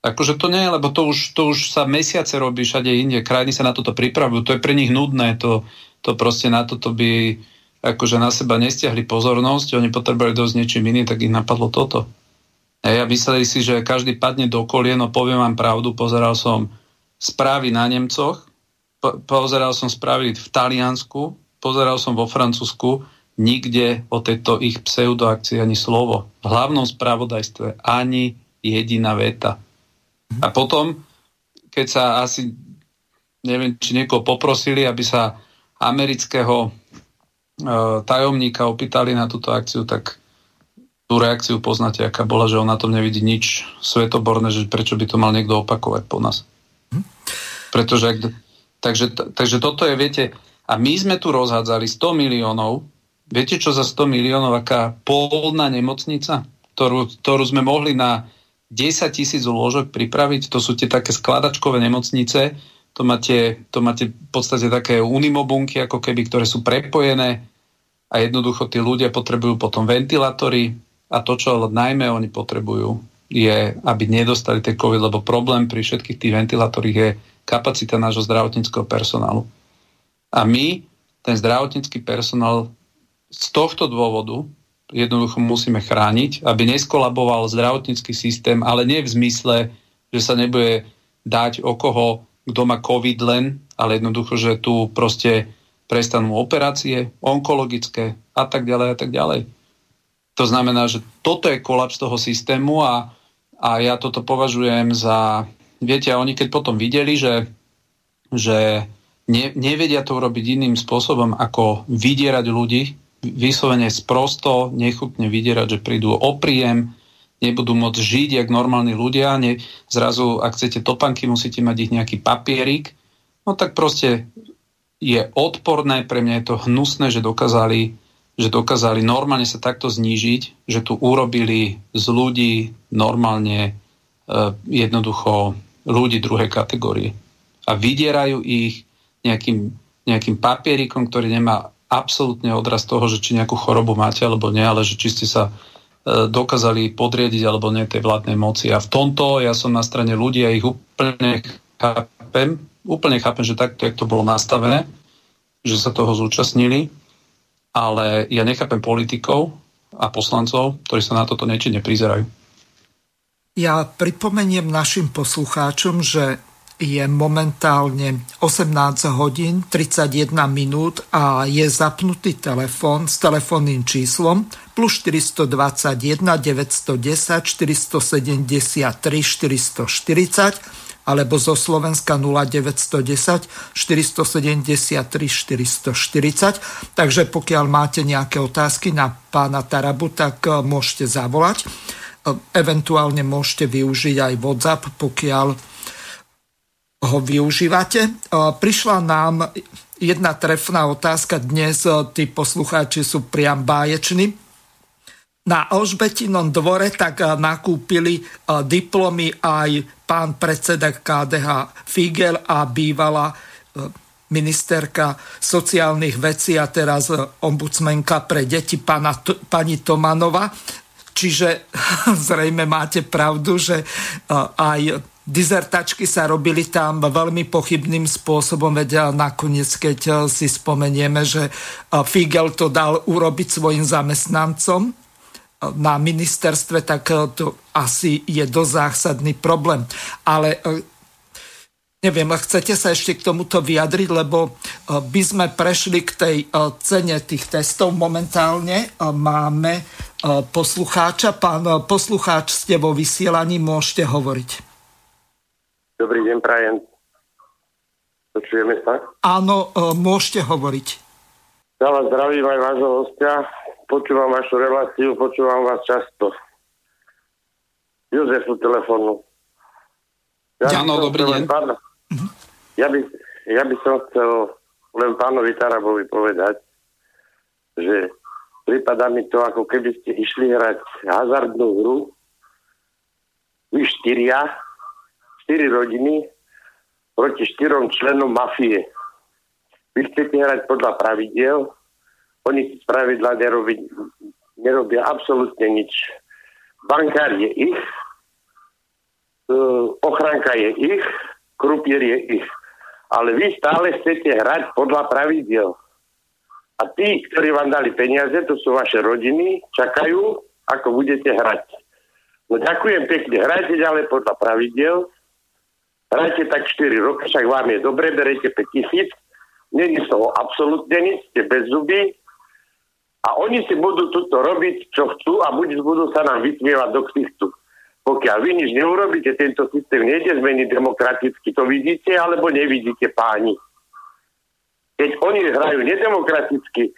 Akože to nie, lebo to už, to už sa mesiace robí všade inde. Krajiny sa na toto pripravujú. To je pre nich nudné. To, to proste na toto by akože na seba nestiahli pozornosť. Oni potrebovali dosť niečím iným, tak ich napadlo toto. A ja mysleli si, že každý padne do kolien, no poviem vám pravdu, pozeral som správy na Nemcoch, po, pozeral som správy v Taliansku, pozeral som vo Francúzsku, nikde o tejto ich pseudoakcii ani slovo. V hlavnom spravodajstve ani jediná veta. A potom, keď sa asi, neviem, či niekoho poprosili, aby sa amerického e, tajomníka opýtali na túto akciu, tak tú reakciu poznáte, aká bola, že on na tom nevidí nič svetoborné, že prečo by to mal niekto opakovať po nás. Hm? Pretože, takže, takže toto je, viete, a my sme tu rozhádzali 100 miliónov, viete čo za 100 miliónov, aká polná nemocnica, ktorú, ktorú sme mohli na 10 tisíc lôžok pripraviť, to sú tie také skladačkové nemocnice, to máte, to máte v podstate také unimobunky, ako keby, ktoré sú prepojené a jednoducho tí ľudia potrebujú potom ventilátory, a to, čo najmä oni potrebujú, je, aby nedostali ten COVID, lebo problém pri všetkých tých ventilátoroch je kapacita nášho zdravotníckého personálu. A my, ten zdravotnícky personál, z tohto dôvodu jednoducho musíme chrániť, aby neskolaboval zdravotnícky systém, ale nie v zmysle, že sa nebude dať o koho, má COVID len, ale jednoducho, že tu proste prestanú operácie onkologické a tak ďalej a tak ďalej. To znamená, že toto je kolaps toho systému a, a ja toto považujem za... Viete, oni keď potom videli, že, že ne, nevedia to urobiť iným spôsobom, ako vydierať ľudí, vyslovene sprosto, nechutne vydierať, že prídu o príjem, nebudú môcť žiť jak normálni ľudia, ne, zrazu, ak chcete topanky, musíte mať ich nejaký papierik, no tak proste je odporné, pre mňa je to hnusné, že dokázali, že dokázali normálne sa takto znížiť, že tu urobili z ľudí normálne e, jednoducho ľudí druhej kategórie. A vydierajú ich nejakým, nejakým papierikom, ktorý nemá absolútne odraz toho, že či nejakú chorobu máte alebo nie, ale že či ste sa dokázali podriediť alebo nie tej vládnej moci. A v tomto ja som na strane ľudí a ich úplne chápem, úplne chápem, že takto, jak to bolo nastavené, že sa toho zúčastnili, ale ja nechápem politikov a poslancov, ktorí sa na toto nečine prizerajú. Ja pripomeniem našim poslucháčom, že je momentálne 18 hodín 31 minút a je zapnutý telefón s telefónnym číslom plus 421 910 473 440 alebo zo Slovenska 0910 473 440. Takže pokiaľ máte nejaké otázky na pána Tarabu, tak eh, môžete zavolať. Eh, eventuálne môžete využiť aj WhatsApp, pokiaľ ho využívate. Prišla nám jedna trefná otázka. Dnes tí poslucháči sú priam báječní. Na Alžbetinom dvore tak nakúpili diplomy aj pán predseda KDH Figel a bývala ministerka sociálnych vecí a teraz ombudsmenka pre deti pana, pani Tomanova. Čiže <laughs> zrejme máte pravdu, že aj Dizertačky sa robili tam veľmi pochybným spôsobom, veď nakoniec, keď si spomenieme, že Figel to dal urobiť svojim zamestnancom na ministerstve, tak to asi je dosť zásadný problém. Ale neviem, chcete sa ešte k tomuto vyjadriť, lebo by sme prešli k tej cene tých testov. Momentálne máme poslucháča. Pán poslucháč, ste vo vysielaní, môžete hovoriť. Dobrý deň, prajem. Počujeme sa? Áno, e, môžete hovoriť. Ja vás zdravím aj vášho hostia. Počúvam vašu reláciu, počúvam vás často. Jozefu telefónu. Ja Áno, dobrý deň. Pána, ja, by, ja by som chcel len pánovi Tarabovi povedať, že prípada mi to, ako keby ste išli hrať hazardnú hru, vy štyria, štyri rodiny proti štyrom členom mafie. Vy chcete hrať podľa pravidiel, oni si spravidla nerobí, nerobia absolútne nič. Bankár je ich, e, ochranka je ich, krupier je ich. Ale vy stále chcete hrať podľa pravidiel. A tí, ktorí vám dali peniaze, to sú vaše rodiny, čakajú, ako budete hrať. No ďakujem pekne, hrajte ďalej podľa pravidiel, Hrajte tak 4 roky, však vám je dobre, berete 5 tisíc, není z toho absolútne nič, ste bez zuby a oni si budú tuto robiť, čo chcú a buď budú sa nám vysmievať do ksichtu. Pokiaľ vy nič neurobíte, tento systém nejde zmeniť demokraticky, to vidíte alebo nevidíte páni. Keď oni hrajú nedemokraticky,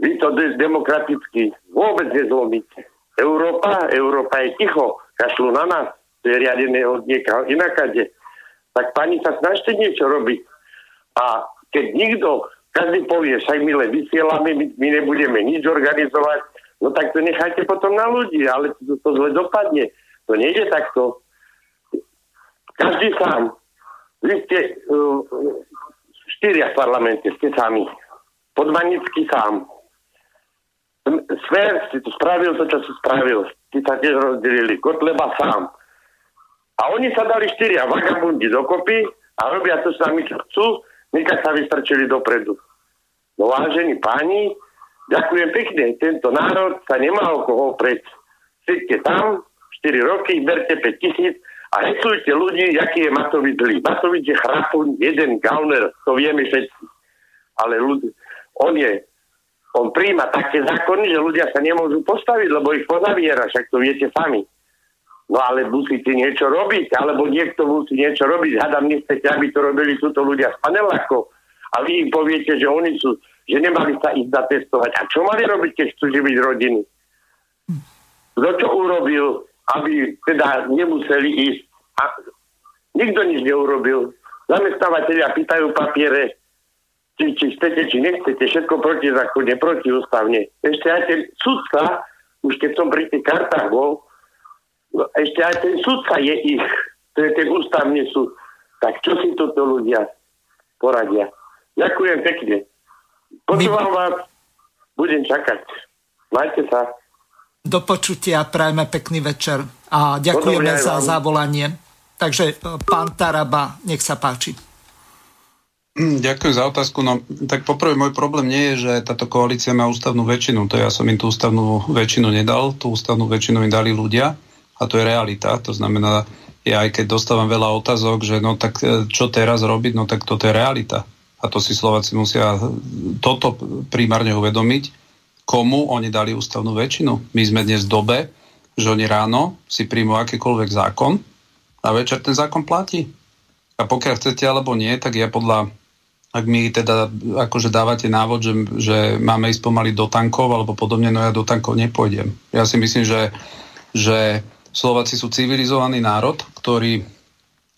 vy to demokraticky vôbec nezlomíte. Európa, Európa je ticho, kašľú na nás, to je riadené od niekaho inakade tak pani sa snažte niečo robiť. A keď nikto, každý povie, však my len vysielame, my, my nebudeme nič organizovať, no tak to nechajte potom na ľudí, ale to, to zle dopadne. To nejde takto. Každý sám. Vy ste uh, štyria v parlamente, ste sami. Podmanický sám. Smer si to spravil to, čo si spravil. Ty sa tiež rozdelili. Kotleba sám. A oni sa dali štyria vagabundi dokopy a robia to sami, čo chcú, nikak sa vystrčili dopredu. No vážení páni, ďakujem pekne, tento národ sa nemá o koho oprieť. Siďte tam, 4 roky, berte 5 tisíc a hecujte ľudí, aký je Matovič zlý. Matovič je chrapun, jeden gauner, to vieme všetci. Ale ľudí, on je, on príjma také zákony, že ľudia sa nemôžu postaviť, lebo ich pozaviera, však to viete sami. No ale musíte niečo robiť, alebo niekto musí niečo robiť. Hadam, nechcete, aby to robili túto ľudia z panelákov. A vy im poviete, že oni sú, že nemali sa ísť zatestovať. A čo mali robiť, keď chcú živiť rodiny? Kto čo urobil? aby teda nemuseli ísť. A nikto nič neurobil. Zamestnávateľia pýtajú papiere, či, či chcete, či nechcete, všetko protizákonne, protiústavne. Ešte aj ten sudca, už keď som pri tých kartách bol, no, ešte aj ten sudca je ich, to je ten ústavný súd. Tak čo si toto ľudia poradia? Ďakujem pekne. Počúvam My... vás, budem čakať. Majte sa. Do počutia, prajme pekný večer a ďakujeme za zavolanie. Takže e, pán Taraba, nech sa páči. Ďakujem za otázku. No, tak poprvé môj problém nie je, že táto koalícia má ústavnú väčšinu. To ja som im tú ústavnú väčšinu nedal. Tú ústavnú väčšinu im dali ľudia a to je realita. To znamená, ja aj keď dostávam veľa otázok, že no tak e, čo teraz robiť, no tak toto je realita. A to si Slováci musia toto primárne uvedomiť, komu oni dali ústavnú väčšinu. My sme dnes v dobe, že oni ráno si príjmu akýkoľvek zákon a večer ten zákon platí. A pokiaľ chcete alebo nie, tak ja podľa ak mi teda akože dávate návod, že, že máme ísť pomaly do tankov alebo podobne, no ja do tankov nepôjdem. Ja si myslím, že, že Slováci sú civilizovaný národ, ktorý,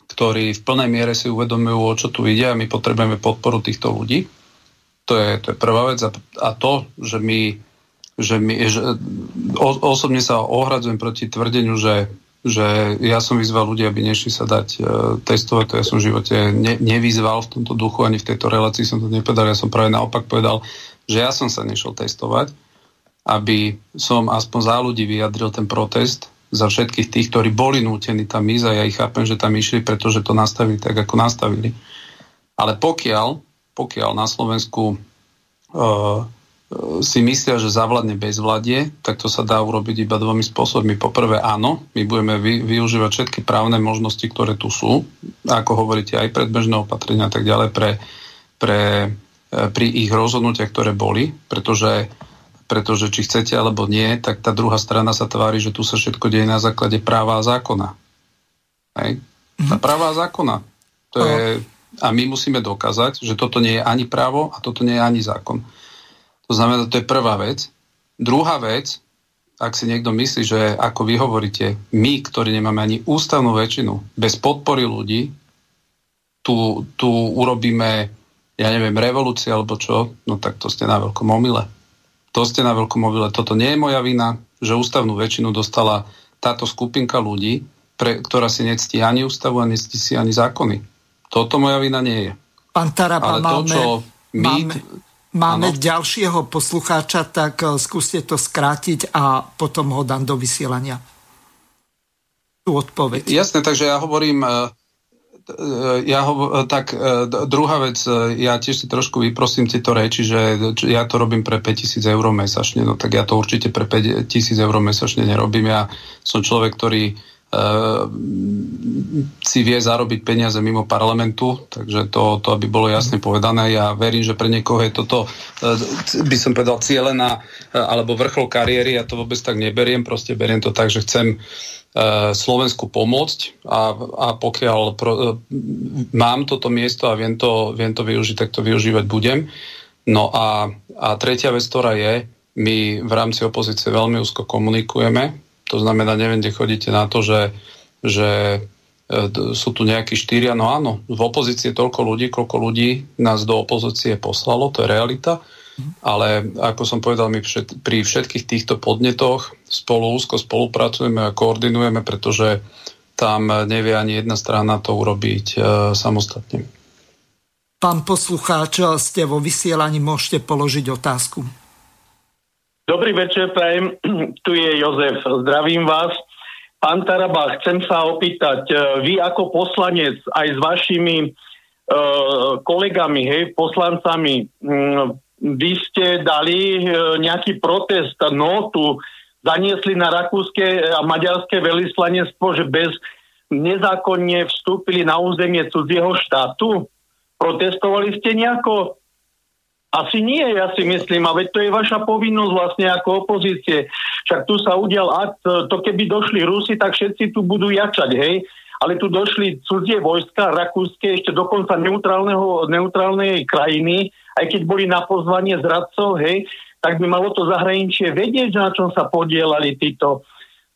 ktorý v plnej miere si uvedomujú, o čo tu ide a my potrebujeme podporu týchto ľudí. To je, to je prvá vec. A, a to, že my, že my že, o, osobne sa ohradzujem proti tvrdeniu, že že ja som vyzval ľudí, aby nešli sa dať e, testovať, to ja som v živote ne, nevyzval v tomto duchu, ani v tejto relácii som to nepovedal, ja som práve naopak povedal, že ja som sa nešiel testovať, aby som aspoň za ľudí vyjadril ten protest za všetkých tých, ktorí boli nútení tam ísť a ja ich chápem, že tam išli, pretože to nastavili tak, ako nastavili. Ale pokiaľ, pokiaľ na Slovensku uh, si myslia, že zavladne bezvladie, tak to sa dá urobiť iba dvomi spôsobmi. Poprvé áno, my budeme vy, využívať všetky právne možnosti, ktoré tu sú, ako hovoríte, aj predbežné opatrenia a tak ďalej pre, pre, e, pri ich rozhodnutiach, ktoré boli, pretože, pretože či chcete alebo nie, tak tá druhá strana sa tvári, že tu sa všetko deje na základe práva a zákona. Hej? Tá mhm. práva a zákona. To je, a my musíme dokázať, že toto nie je ani právo a toto nie je ani zákon. To znamená, to je prvá vec. Druhá vec, ak si niekto myslí, že ako vy hovoríte, my, ktorí nemáme ani ústavnú väčšinu, bez podpory ľudí, tu, tu urobíme, ja neviem, revolúciu alebo čo, no tak to ste na veľkom omyle. To ste na veľkom omyle. Toto nie je moja vina, že ústavnú väčšinu dostala táto skupinka ľudí, pre, ktorá si nectí ani ústavu a nectí si ani zákony. Toto moja vina nie je. Pán Taraba, Ale to, čo my, máme Máme ano. ďalšieho poslucháča, tak eh, skúste to skrátiť a potom ho dám do vysielania. Tu odpoveď. Jasné, takže ja hovorím, eh, ja ho, tak druhá vec, ja tiež si trošku vyprosím tieto reči, že ja to robím pre 5000 eur mesačne, no tak ja to určite pre 5000 eur mesačne nerobím. Ja som človek, ktorý Ehm, si vie zarobiť peniaze mimo parlamentu, takže to, to aby bolo jasne povedané. Ja verím, že pre niekoho je toto, eh, by som povedal, cieľená eh, alebo vrchol kariéry, ja to vôbec tak neberiem, proste beriem to tak, že chcem Slovensku pomôcť a, a pokiaľ pro, mám toto miesto a viem to, viem to využiť, tak to využívať budem. No a, a tretia vec, ktorá je, my v rámci opozície veľmi úzko komunikujeme, to znamená, neviem, kde chodíte na to, že, že e, sú tu nejakí štyria, no áno, v opozícii je toľko ľudí, koľko ľudí nás do opozície poslalo, to je realita, ale ako som povedal, my všet, pri všetkých týchto podnetoch spolu úzko spolupracujeme a koordinujeme, pretože tam nevie ani jedna strana to urobiť e, samostatne. Pán poslucháč, ste vo vysielaní, môžete položiť otázku. Dobrý večer, prajem. <clears throat> Tu je Jozef. Zdravím vás. Pán Taraba, chcem sa opýtať, e, vy ako poslanec aj s vašimi uh, kolegami, hej, poslancami, um, vy ste dali uh, nejaký protest, notu, zaniesli na rakúske a maďarské veľvyslanectvo, že bez nezákonne vstúpili na územie cudzieho štátu? Protestovali ste nejako? Asi nie, ja si myslím, a veď to je vaša povinnosť vlastne ako opozície. Však tu sa udial akt, to keby došli Rusi, tak všetci tu budú jačať, hej? Ale tu došli cudzie vojska, rakúske, ešte dokonca neutrálnej krajiny, aj keď boli na pozvanie zradcov, hej, tak by malo to zahraničie vedieť, na čom sa podielali títo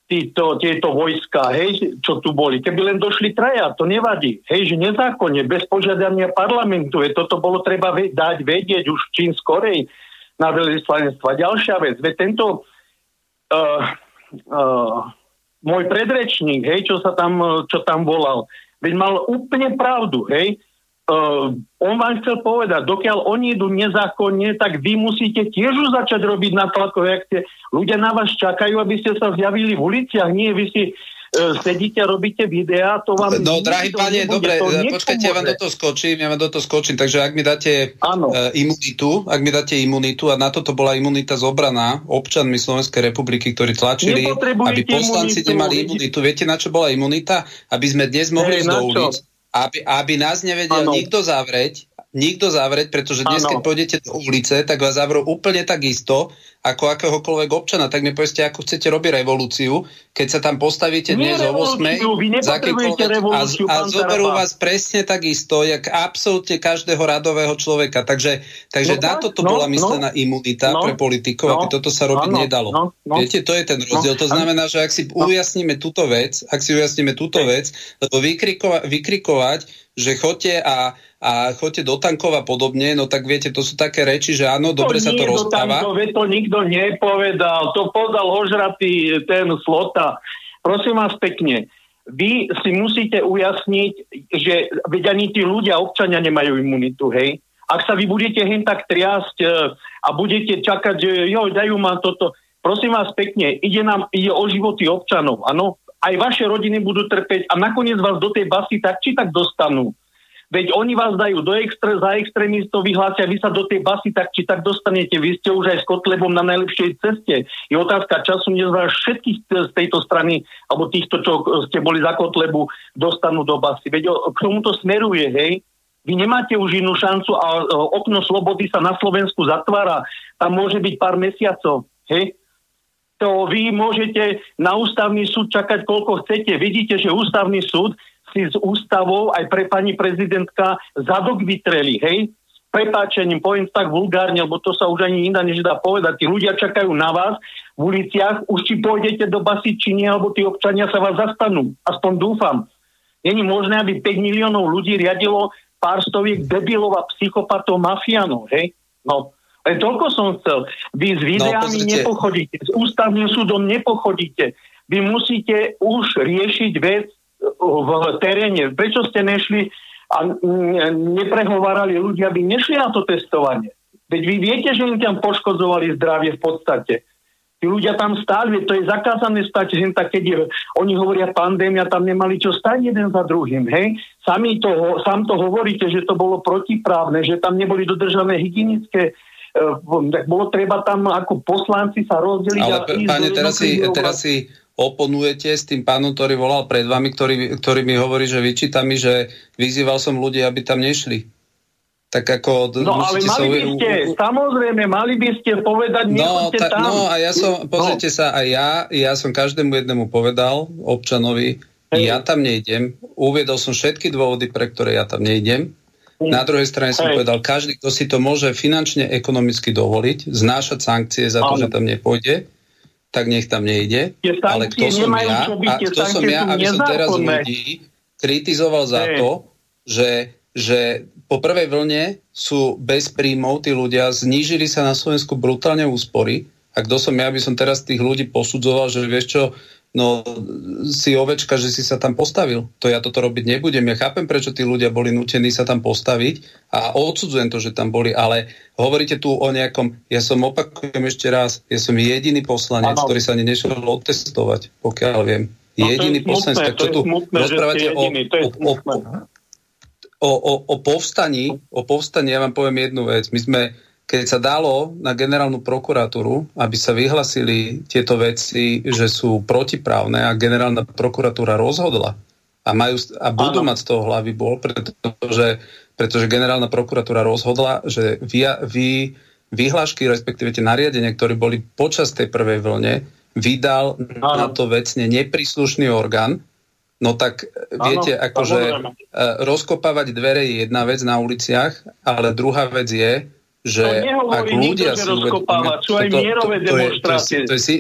títo, tieto vojska, hej, čo tu boli. Keby len došli traja, to nevadí. Hej, že nezákonne, bez požiadania parlamentu. Je, toto bolo treba ve- dať vedieť už čím skorej na veľvyslanectva. Ďalšia vec, veď tento uh, uh, môj predrečník, hej, čo sa tam, čo tam volal, veď mal úplne pravdu, hej, Uh, on vám chcel povedať, dokiaľ oni idú nezákonne, tak vy musíte tiež už začať robiť na tlakové akcie. Ľudia na vás čakajú, aby ste sa zjavili v uliciach. Nie, vy si uh, sedíte robíte videá, to vám... No, drahý pane, dobre, počkajte, ja vám do toho skočím, ja vám do toho skočím, takže ak mi dáte uh, imunitu, ak mi dáte imunitu, a na toto bola imunita zobraná občanmi Slovenskej republiky, ktorí tlačili, aby poslanci imunitu, nemali imunitu. Viete, na čo bola imunita? Aby sme dnes mohli ísť do ulic aby, aby nás nevedel ano. nikto zavrieť, nikto zavrieť, pretože dnes, ano. keď pôjdete do ulice, tak vás zavrú úplne tak isto, ako akéhokoľvek občana. Tak mi povedzte, ako chcete robiť revolúciu, keď sa tam postavíte dnes o 8 za a, a zoberú vás presne tak isto, jak absolútne každého radového človeka. Takže, takže no, na toto no, bola no. myslená no, imunita no, pre politikov, no, aby toto sa robiť no, nedalo. No, no, Viete, to je ten rozdiel. No, to znamená, že ak si no. ujasníme túto vec, ak si ujasníme túto vec, lebo vykrikovať, vykrikovať že chodte a, a chodte do tankov a podobne, no tak viete, to sú také reči, že áno, to dobre sa to rozpráva. To to nikto nepovedal, to povedal ožratý ten slota. Prosím vás pekne, vy si musíte ujasniť, že veď ani tí ľudia, občania nemajú imunitu, hej? Ak sa vy budete hen tak triasť e, a budete čakať, že jo, dajú ma toto, prosím vás pekne, ide nám, ide o životy občanov, áno? aj vaše rodiny budú trpeť a nakoniec vás do tej basy tak či tak dostanú. Veď oni vás dajú do extre, za extrémistov, vyhlásia, vy sa do tej basy tak či tak dostanete. Vy ste už aj s Kotlebom na najlepšej ceste. Je otázka času, než vás všetkých z tejto strany, alebo týchto, čo ste boli za Kotlebu, dostanú do basy. Veď k tomu to smeruje, hej. Vy nemáte už inú šancu a okno slobody sa na Slovensku zatvára. Tam môže byť pár mesiacov, hej to vy môžete na ústavný súd čakať, koľko chcete. Vidíte, že ústavný súd si s ústavou aj pre pani prezidentka zadok vytreli, hej? prepáčením, poviem tak vulgárne, lebo to sa už ani iná než dá povedať. Tí ľudia čakajú na vás v uliciach, už či pôjdete do basy, či nie, alebo tí občania sa vás zastanú. Aspoň dúfam. Není možné, aby 5 miliónov ľudí riadilo pár stoviek debilov a psychopatov, mafiánov, hej? No, len toľko som chcel. Vy s no, videami no, nepochodíte, s ústavným súdom nepochodíte. Vy musíte už riešiť vec v teréne. Prečo ste nešli a neprehovárali ľudia, aby nešli na to testovanie? Veď vy viete, že im tam poškodzovali zdravie v podstate. Tí ľudia tam stáli, to je zakázané stať, že tak keď je, oni hovoria pandémia, tam nemali čo stať jeden za druhým, hej? Sami to, sám to hovoríte, že to bolo protiprávne, že tam neboli dodržané hygienické tak bolo treba tam ako poslanci sa rozdeliť. Ale páne, teraz si, teraz si oponujete s tým pánom, ktorý volal pred vami, ktorý, ktorý mi hovorí, že vyčíta mi, že vyzýval som ľudí, aby tam nešli. Tak ako... No ale mali by ste, samozrejme, mali by ste povedať, no, ta, tam. No a ja som, pozrite no. sa, aj ja, ja som každému jednému povedal, občanovi, Hej. ja tam nejdem, uviedol som všetky dôvody, pre ktoré ja tam nejdem, na druhej strane som Hej. povedal, každý, kto si to môže finančne, ekonomicky dovoliť, znášať sankcie za to, Ale. že tam nepôjde, tak nech tam nejde. Ale kto som ja, a kto som ja, aby som teraz ľudí kritizoval za to, že, že po prvej vlne sú bez príjmov tí ľudia, znížili sa na Slovensku brutálne úspory. A kto som ja, aby som teraz tých ľudí posudzoval, že vieš čo, no si ovečka, že si sa tam postavil. To ja toto robiť nebudem. Ja chápem, prečo tí ľudia boli nutení sa tam postaviť a odsudzujem to, že tam boli, ale hovoríte tu o nejakom, ja som opakujem ešte raz, ja som jediný poslanec, ano. ktorý sa ani nešiel otestovať, pokiaľ viem. No, jediný poslanec, tak čo tu rozprávate o, o, o, o, o, o povstaní, o povstaní, ja vám poviem jednu vec. My sme keď sa dalo na generálnu prokuratúru, aby sa vyhlasili tieto veci, že sú protiprávne a generálna prokuratúra rozhodla a, majú, a budú Áno. mať z toho hlavy bol, pretože, pretože generálna prokuratúra rozhodla, že vy, vy vyhlášky, respektíve tie nariadenia, ktoré boli počas tej prvej vlne, vydal Áno. na to vecne nepríslušný orgán, no tak viete, Áno, akože uh, rozkopávať dvere je jedna vec na uliciach, ale druhá vec je, že to ak ľudia to, že rozkopáva, sú aj mierové to, to, demonstrácie. To je, to je,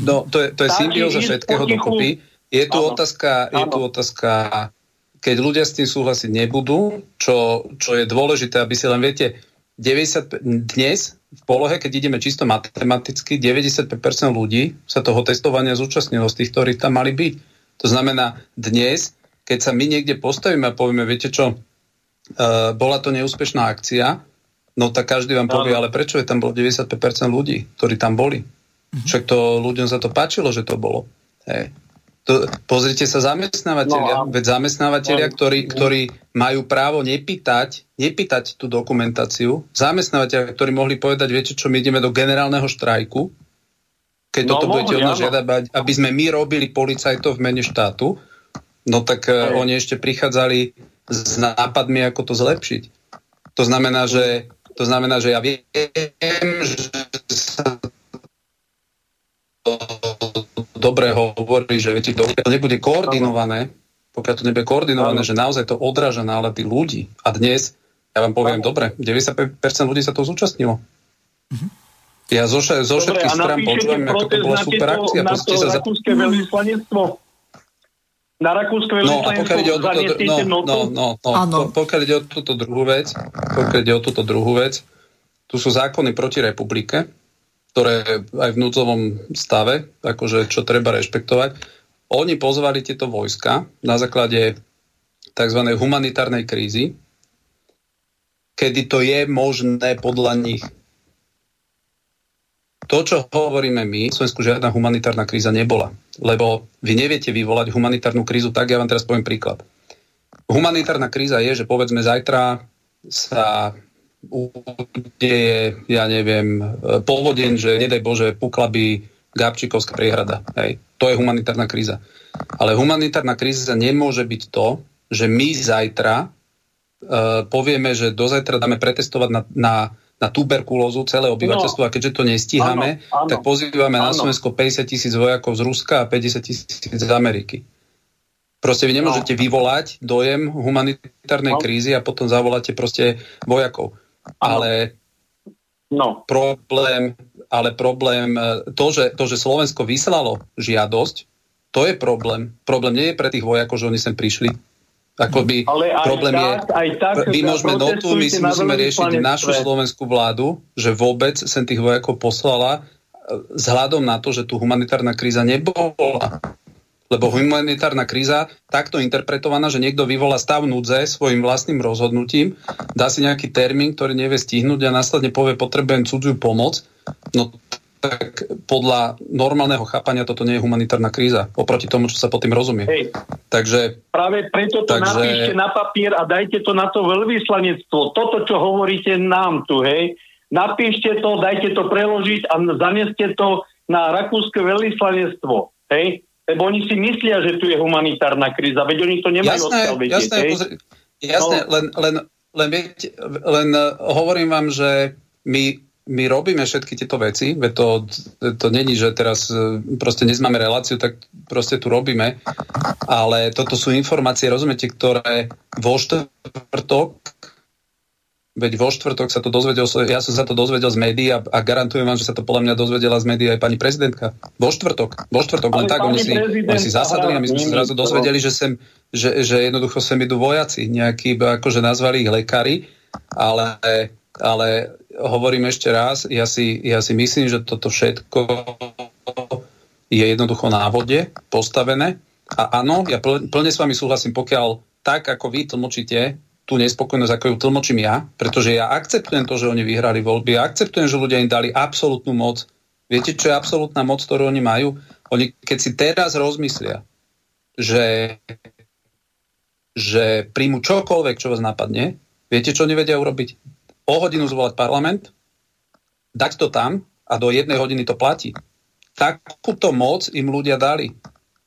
No, to je, to je symbióza všetkého dokopy. Je tu, otázka, je tu otázka, keď ľudia s tým súhlasiť nebudú, čo, čo je dôležité, aby si len viete, 90, dnes v polohe, keď ideme čisto matematicky, 95% ľudí sa toho testovania zúčastnilo z tých, ktorí tam mali byť. To znamená, dnes, keď sa my niekde postavíme a povieme, viete čo, uh, bola to neúspešná akcia, no tak každý vám povie, ale prečo je tam bolo 95% ľudí, ktorí tam boli? Mhm. Však to ľuďom za to páčilo, že to bolo. Hej. To, pozrite sa zamestnávateľia, no, veď zamestnávateľia, no, ktorí, ktorí majú právo nepýtať, nepýtať tú dokumentáciu, zamestnávateľia, ktorí mohli povedať, viete čo, my ideme do generálneho štrajku, keď no, toto mohli, budete od nás žiadať, aby sme my robili policajtov v mene štátu, no tak Aj. Eh, oni ešte prichádzali s nápadmi, ako to zlepšiť. To znamená, že, to znamená, že ja viem, že sa dobre hovorí, že viete, to nebude koordinované, pokiaľ to nebude koordinované, že naozaj to odráža nálady ľudí. A dnes, ja vám poviem, dobre, 95% ľudí sa to zúčastnilo. Mhm. Ja zo, zo všetkých strán počúvam, ako to bola super akcia. Na to sa za... rakúske veľvyslanectvo? Na rakúske veľvyslanectvo no, a pokiaľ ide o túto, no, no, no, no, po, pokiaľ ide o túto druhú vec, pokiaľ ide o túto druhú vec, tu sú zákony proti republike, ktoré aj v núdzovom stave, akože čo treba rešpektovať. Oni pozvali tieto vojska na základe tzv. humanitárnej krízy, kedy to je možné podľa nich. To, čo hovoríme my, v Slovensku žiadna humanitárna kríza nebola. Lebo vy neviete vyvolať humanitárnu krízu, tak ja vám teraz poviem príklad. Humanitárna kríza je, že povedzme zajtra sa udeje, ja neviem, povodeň, že nedaj Bože, pukla by Gabčikovská priehrada. Hej. To je humanitárna kríza. Ale humanitárna kríza nemôže byť to, že my zajtra uh, povieme, že do zajtra dáme pretestovať na, na, na tuberkulózu celé obyvateľstvo no. a keďže to nestíhame, áno, áno, tak pozývame áno. na Slovensko 50 tisíc vojakov z Ruska a 50 tisíc z Ameriky. Proste vy nemôžete no. vyvolať dojem humanitárnej no. krízy a potom zavoláte proste vojakov. Ale no. problém, ale problém, e, to že, to, že Slovensko vyslalo žiadosť, to je problém. Problém nie je pre tých vojakov, že oni sem prišli. Akoby ale aj problém tak, je, aj tak, my môžeme notu, my si musíme riešiť našu slovenskú vládu, že vôbec sem tých vojakov poslala e, vzhľadom na to, že tu humanitárna kríza nebola. Lebo humanitárna kríza takto interpretovaná, že niekto vyvolá stav núdze svojim vlastným rozhodnutím, dá si nejaký termín, ktorý nevie stihnúť a následne povie, potrebujem cudziu pomoc, no tak podľa normálneho chápania toto nie je humanitárna kríza, oproti tomu, čo sa pod tým rozumie. Hej. Takže, Práve preto to takže... napíšte na papier a dajte to na to veľvyslanectvo. Toto, čo hovoríte nám tu, hej, napíšte to, dajte to preložiť a zaneste to na rakúske veľvyslanectvo. Hej, lebo oni si myslia, že tu je humanitárna kríza, veď oni to nemajú jasné, odkiaľ vedieť. Jasné, pozri, jasné no. len, len, len, viete, len uh, hovorím vám, že my, my robíme všetky tieto veci, veď to, to není, že teraz uh, proste nezmáme reláciu, tak proste tu robíme, ale toto sú informácie, rozumiete, ktoré vo štvrtok Veď vo štvrtok sa to dozvedel, ja som sa to dozvedel z médií a, a garantujem vám, že sa to podľa mňa dozvedela z médií aj pani prezidentka. Vo štvrtok. Vo štvrtok. Len tak, oni si, oni si zasadli a my sme sa zrazu dozvedeli, že, sem, že, že jednoducho sem idú vojaci. Nejakí, akože nazvali ich lekári, ale, ale hovorím ešte raz, ja si, ja si myslím, že toto všetko je jednoducho na vode postavené. A áno, ja plne s vami súhlasím, pokiaľ tak, ako vy tlmočíte tú nespokojnosť, ako ju tlmočím ja, pretože ja akceptujem to, že oni vyhrali voľby, ja akceptujem, že ľudia im dali absolútnu moc. Viete, čo je absolútna moc, ktorú oni majú? Oni, keď si teraz rozmyslia, že, že príjmu čokoľvek, čo vás napadne, viete, čo oni vedia urobiť? O hodinu zvolať parlament, dať to tam a do jednej hodiny to platí. Takúto moc im ľudia dali.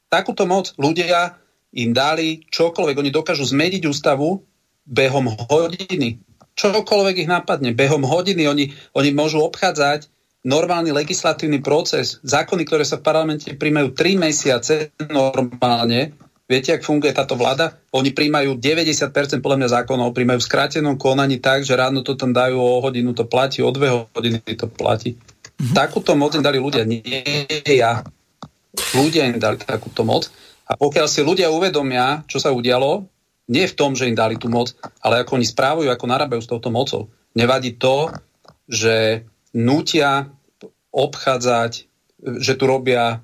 Takúto moc ľudia im dali čokoľvek. Oni dokážu zmeniť ústavu behom hodiny, čokoľvek ich napadne, behom hodiny oni, oni môžu obchádzať normálny legislatívny proces, zákony, ktoré sa v parlamente príjmajú 3 mesiace normálne, viete, ak funguje táto vláda? Oni príjmajú 90% podľa mňa zákonov, príjmajú v skrátenom konaní tak, že ráno to tam dajú o hodinu to platí, o dve hodiny to platí. Mm-hmm. Takúto moc im dali ľudia, nie ja. Ľudia im dali takúto moc. A pokiaľ si ľudia uvedomia, čo sa udialo, nie v tom, že im dali tú moc, ale ako oni správujú, ako narábajú s touto mocou. Nevadí to, že nutia obchádzať, že tu robia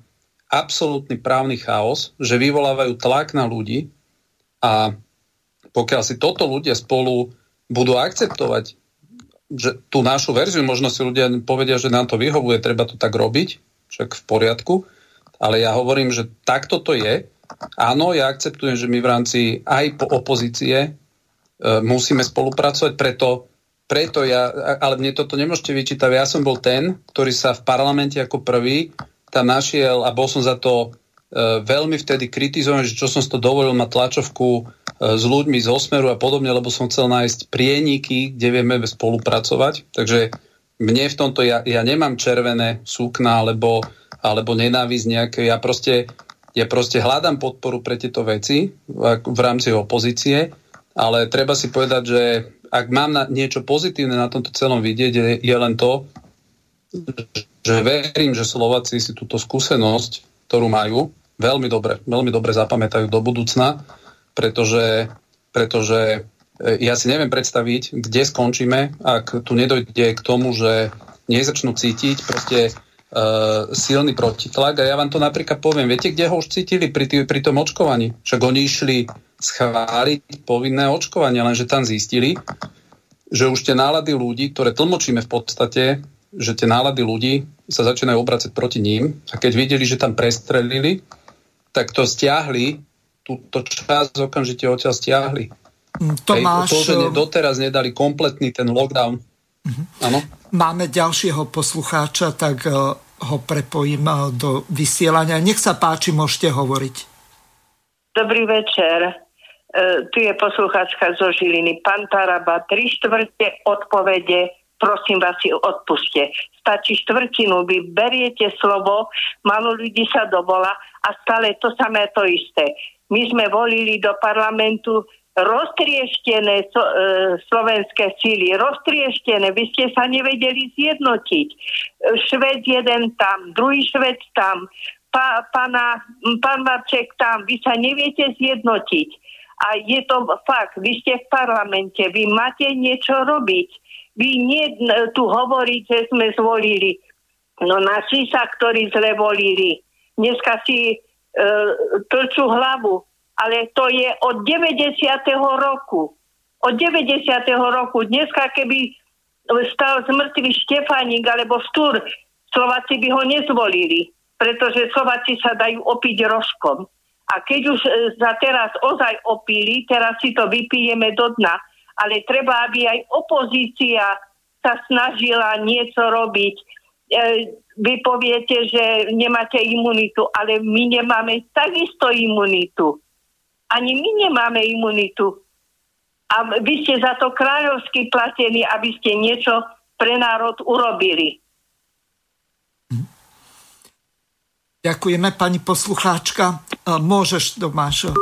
absolútny právny chaos, že vyvolávajú tlak na ľudí a pokiaľ si toto ľudia spolu budú akceptovať, že tú našu verziu, možno si ľudia povedia, že nám to vyhovuje, treba to tak robiť, však v poriadku, ale ja hovorím, že takto to je. Áno, ja akceptujem, že my v rámci aj po opozície e, musíme spolupracovať, preto preto ja, ale mne toto nemôžete vyčítať, ja som bol ten, ktorý sa v parlamente ako prvý tam našiel a bol som za to e, veľmi vtedy kritizovaný, že čo som to dovolil mať tlačovku e, s ľuďmi z Osmeru a podobne, lebo som chcel nájsť prieniky, kde vieme spolupracovať. Takže mne v tomto, ja, ja nemám červené súkna alebo, alebo nenávisť nejaké, ja proste, ja proste hľadám podporu pre tieto veci v, v rámci opozície, ale treba si povedať, že ak mám na niečo pozitívne na tomto celom vidieť, je, je len to, že verím, že Slováci si túto skúsenosť, ktorú majú, veľmi dobre, veľmi dobre zapamätajú do budúcna, pretože, pretože e, ja si neviem predstaviť, kde skončíme, ak tu nedojde k tomu, že nezačnú cítiť proste uh, silný protitlak. A ja vám to napríklad poviem, viete, kde ho už cítili pri, tý, pri tom očkovaní? Však oni išli schváliť povinné očkovanie, lenže tam zistili, že už tie nálady ľudí, ktoré tlmočíme v podstate, že tie nálady ľudí sa začínajú obracať proti ním a keď videli, že tam prestrelili, tak to stiahli, túto časť okamžite odtiaľ stiahli. Mm, Tomáš... Hej, to, že doteraz nedali kompletný ten lockdown. Uh-huh. Máme ďalšieho poslucháča, tak uh, ho prepojím uh, do vysielania. Nech sa páči, môžete hovoriť. Dobrý večer. E, tu je poslucháčka zo Žiliny. Pán Taraba, tri štvrte odpovede, prosím vás si odpuste. Stačí štvrtinu, vy beriete slovo, malo ľudí sa dovola a stále to samé to isté. My sme volili do parlamentu roztrieštené so, e, slovenské síly, roztrieštené, vy ste sa nevedeli zjednotiť. Šved jeden tam, druhý šved tam, pa, pana, pán Marček tam, vy sa neviete zjednotiť a je to fakt, vy ste v parlamente, vy máte niečo robiť. Vy nie tu hovoriť, že sme zvolili. No naši sa, ktorí zle volili. Dneska si e, trčú hlavu. Ale to je od 90. roku. Od 90. roku. Dneska keby stal z mŕtvych Štefánik alebo Stúr, Slováci by ho nezvolili. Pretože Slováci sa dajú opiť rožkom. A keď už e, za teraz ozaj opíli, teraz si to vypijeme do dna, ale treba, aby aj opozícia sa snažila niečo robiť. E, vy poviete, že nemáte imunitu, ale my nemáme takisto imunitu. Ani my nemáme imunitu. A vy ste za to kráľovsky platení, aby ste niečo pre národ urobili. Ďakujeme, pani poslucháčka. E, môžeš, Tomáš, e,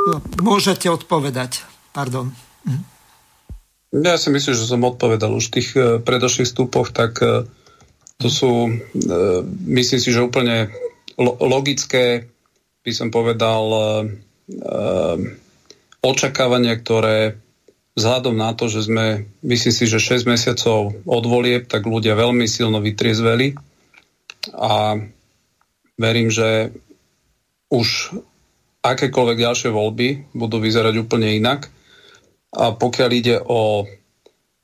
môžete odpovedať. Pardon. Ja si myslím, že som odpovedal už v tých e, predošlých stupoch, tak to sú, myslím si, že úplne logické, by som povedal, očakávania, ktoré vzhľadom na to, že sme, myslím si, že 6 mesiacov od volieb, tak ľudia veľmi silno vytriezveli a verím, že už akékoľvek ďalšie voľby budú vyzerať úplne inak. A pokiaľ ide o,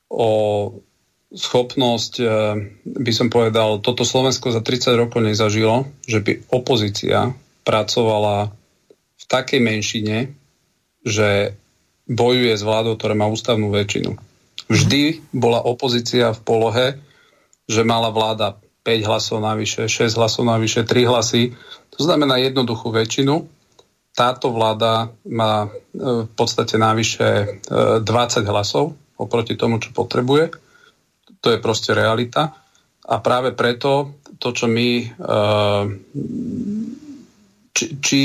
o schopnosť, eh, by som povedal, toto Slovensko za 30 rokov nezažilo, že by opozícia pracovala v takej menšine, že bojuje s vládou, ktorá má ústavnú väčšinu. Vždy bola opozícia v polohe, že mala vláda 5 hlasov navyše, 6 hlasov navyše, 3 hlasy. To znamená jednoduchú väčšinu. Táto vláda má e, v podstate navyše 20 e, hlasov oproti tomu, čo potrebuje. To je proste realita. A práve preto to, čo my e, či, či,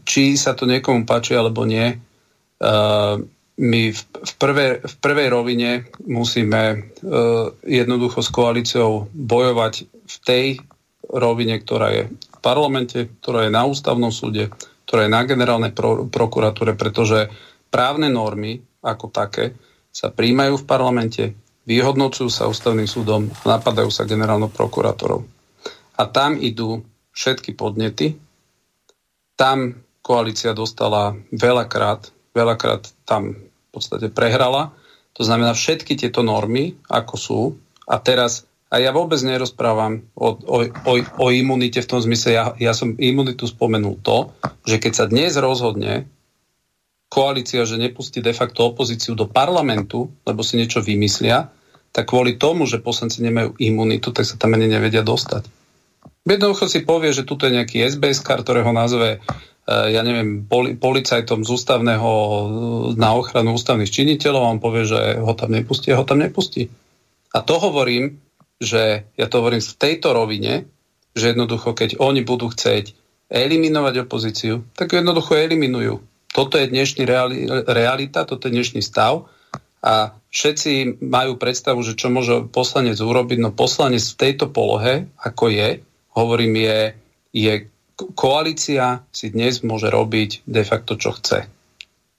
či sa to niekomu páči alebo nie, my v, v, prvé, v prvej rovine musíme jednoducho s koalíciou bojovať v tej rovine, ktorá je v parlamente, ktorá je na ústavnom súde, ktorá je na generálnej pro, prokuratúre, pretože právne normy ako také sa príjmajú v parlamente, vyhodnocujú sa ústavným súdom a napadajú sa generálnou prokurátorou. A tam idú všetky podnety. Tam koalícia dostala veľakrát, veľakrát tam v podstate prehrala. To znamená, všetky tieto normy, ako sú, a teraz, a ja vôbec nerozprávam o, o, o, o imunite v tom zmysle, ja, ja som imunitu spomenul to, že keď sa dnes rozhodne koalícia, že nepustí de facto opozíciu do parlamentu, lebo si niečo vymyslia, tak kvôli tomu, že poslanci nemajú imunitu, tak sa tam ani nevedia dostať. Jednoducho si povie, že tuto je nejaký SBS, ktorého nazve ja neviem, poli, policajtom z ústavného na ochranu ústavných činiteľov a on povie, že ho tam nepustí a ho tam nepustí. A to hovorím, že ja to hovorím v tejto rovine, že jednoducho, keď oni budú chcieť eliminovať opozíciu, tak jednoducho eliminujú. Toto je dnešný reali, realita, toto je dnešný stav a všetci majú predstavu, že čo môže poslanec urobiť. No poslanec v tejto polohe, ako je, hovorím, je, je koalícia si dnes môže robiť de facto, čo chce.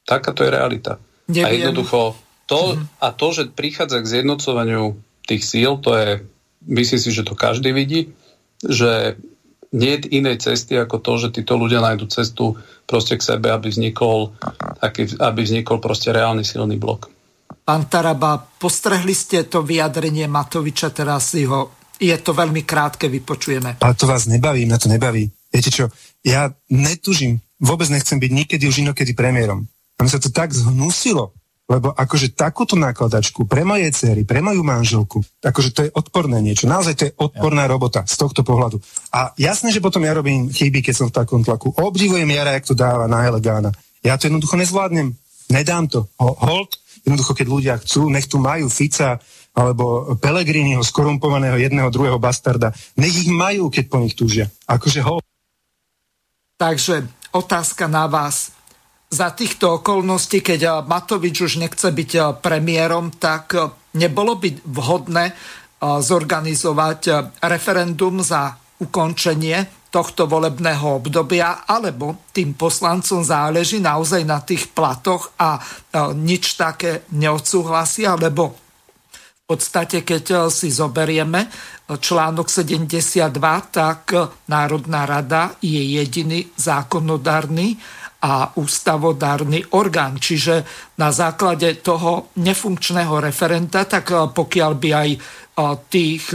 Taká to je realita. Neviem. A jednoducho to, mm. a to, že prichádza k zjednocovaniu tých síl, to je, myslím si, že to každý vidí, že nie je inej cesty ako to, že títo ľudia nájdú cestu proste k sebe, aby vznikol, taký, aby vznikol proste reálny silný blok. Pán Taraba, postrehli ste to vyjadrenie Matoviča, teraz ho, je to veľmi krátke, vypočujeme. Ale to vás nebaví, mňa to nebaví. Viete čo, ja netužím, vôbec nechcem byť nikedy už inokedy premiérom. A mi sa to tak zhnusilo, lebo akože takúto nákladačku pre moje cery, pre moju manželku, akože to je odporné niečo. Naozaj to je odporná ja. robota z tohto pohľadu. A jasné, že potom ja robím chyby, keď som v takom tlaku. Obdivujem Jara, jak to dáva na Elegána. Ja to jednoducho nezvládnem. Nedám to. Hold, jednoducho, keď ľudia chcú, nech tu majú Fica alebo Pelegriniho, skorumpovaného jedného, druhého bastarda. Nech ich majú, keď po nich túžia. Akože hold. Takže otázka na vás. Za týchto okolností, keď eh, Matovič už nechce byť eh, premiérom, tak eh, nebolo by vhodné zorganizovať referendum za ukončenie tohto volebného obdobia, alebo tým poslancom záleží naozaj na tých platoch a nič také neodsúhlasia, lebo v podstate, keď si zoberieme článok 72, tak Národná rada je jediný zákonodárny a ústavodárny orgán. Čiže na základe toho nefunkčného referenta, tak pokiaľ by aj tých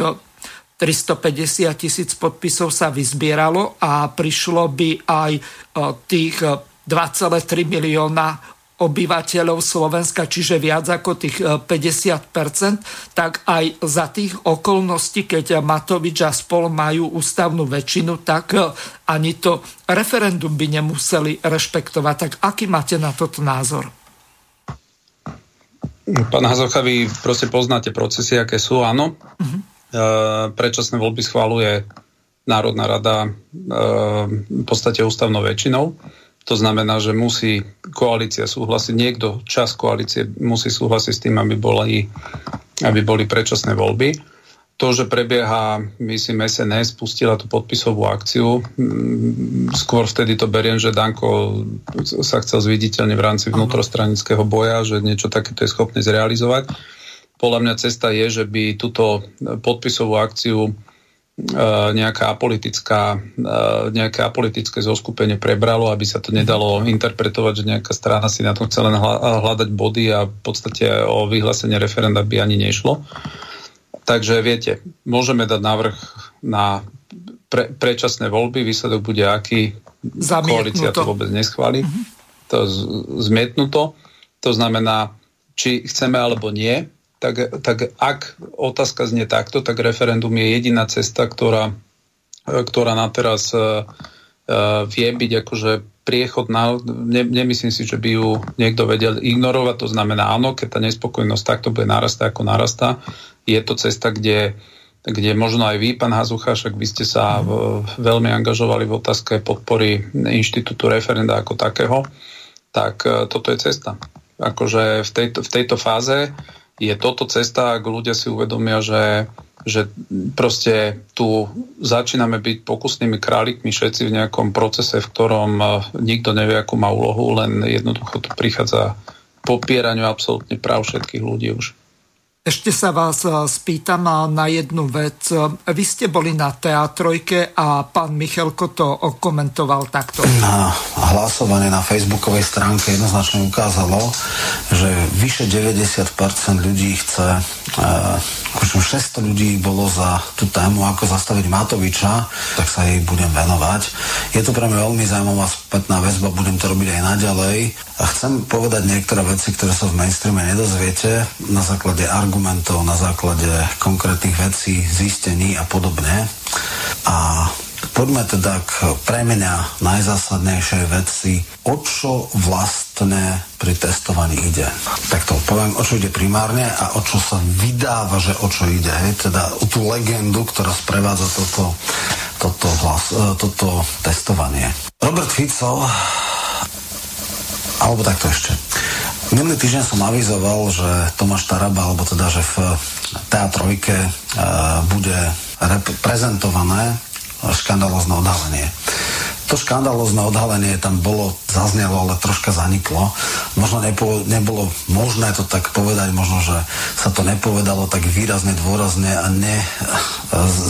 350 tisíc podpisov sa vyzbieralo a prišlo by aj tých 2,3 milióna obyvateľov Slovenska, čiže viac ako tých 50%, e, tak aj za tých okolností, keď Matovič a spol majú ústavnú väčšinu, tak e, ani to referendum by nemuseli rešpektovať. Tak aký máte na toto názor? Pán Hazocha, vy proste poznáte procesy, aké sú, áno. Uh-huh. E, predčasné voľby schváluje Národná rada e, v podstate ústavnou väčšinou. To znamená, že musí koalícia súhlasiť, niekto, čas koalície musí súhlasiť s tým, aby boli, aby boli predčasné voľby. To, že prebieha, myslím, SNS spustila tú podpisovú akciu, skôr vtedy to beriem, že Danko sa chcel zviditeľne v rámci vnútrostranického boja, že niečo takéto je schopný zrealizovať. Podľa mňa cesta je, že by túto podpisovú akciu nejaká apolitická, e, nejaké apolitické zoskupenie prebralo, aby sa to nedalo interpretovať, že nejaká strana si na to chce len hľadať body a v podstate o vyhlásenie referenda by ani nešlo. Takže viete, môžeme dať návrh na pre, predčasné voľby, výsledok bude aký, Zamietnuto. koalícia to vôbec neschváli, uh-huh. to z, zmietnuto. To znamená, či chceme alebo nie, tak, tak ak otázka znie takto, tak referendum je jediná cesta, ktorá, ktorá na teraz uh, vie byť akože priechodná. Ne, nemyslím si, že by ju niekto vedel ignorovať. To znamená áno, keď tá nespokojnosť takto bude narastať, ako narastá. Je to cesta, kde, kde možno aj vy, pán Hazucha, však vy ste sa v, veľmi angažovali v otázke podpory inštitútu referenda ako takého, tak uh, toto je cesta. akože v tejto, v tejto fáze je toto cesta, ak ľudia si uvedomia, že, že proste tu začíname byť pokusnými králikmi všetci v nejakom procese, v ktorom eh, nikto nevie, akú má úlohu, len jednoducho tu prichádza popieraniu absolútne práv všetkých ľudí už. Ešte sa vás e, spýtam na jednu vec. Vy ste boli na teatrojke a pán Michalko to okomentoval takto. Na hlasovanie na facebookovej stránke jednoznačne ukázalo, že vyše 90% ľudí chce, e, 600 ľudí bolo za tú tému, ako zastaviť Matoviča, tak sa jej budem venovať. Je to pre mňa veľmi zaujímavá spätná väzba, budem to robiť aj naďalej. A chcem povedať niektoré veci, ktoré sa v mainstreame nedozviete na základe argumentov, na základe konkrétnych vecí, zistení a podobne. A poďme teda k pre mňa najzásadnejšej veci, o čo vlastne pri testovaní ide. Tak to poviem, o čo ide primárne a o čo sa vydáva, že o čo ide. Hej? Teda o tú legendu, ktorá sprevádza toto, toto, hlas, e, toto testovanie. Robert Fico alebo takto ešte. Minulý týždeň som avizoval, že Tomáš Taraba, alebo teda, že v teatrojke uh, bude prezentované škandalozne odhalenie. To škandalozne odhalenie tam bolo, zaznelo, ale troška zaniklo. Možno nepo, nebolo možné to tak povedať, možno, že sa to nepovedalo tak výrazne, dôrazne a ne,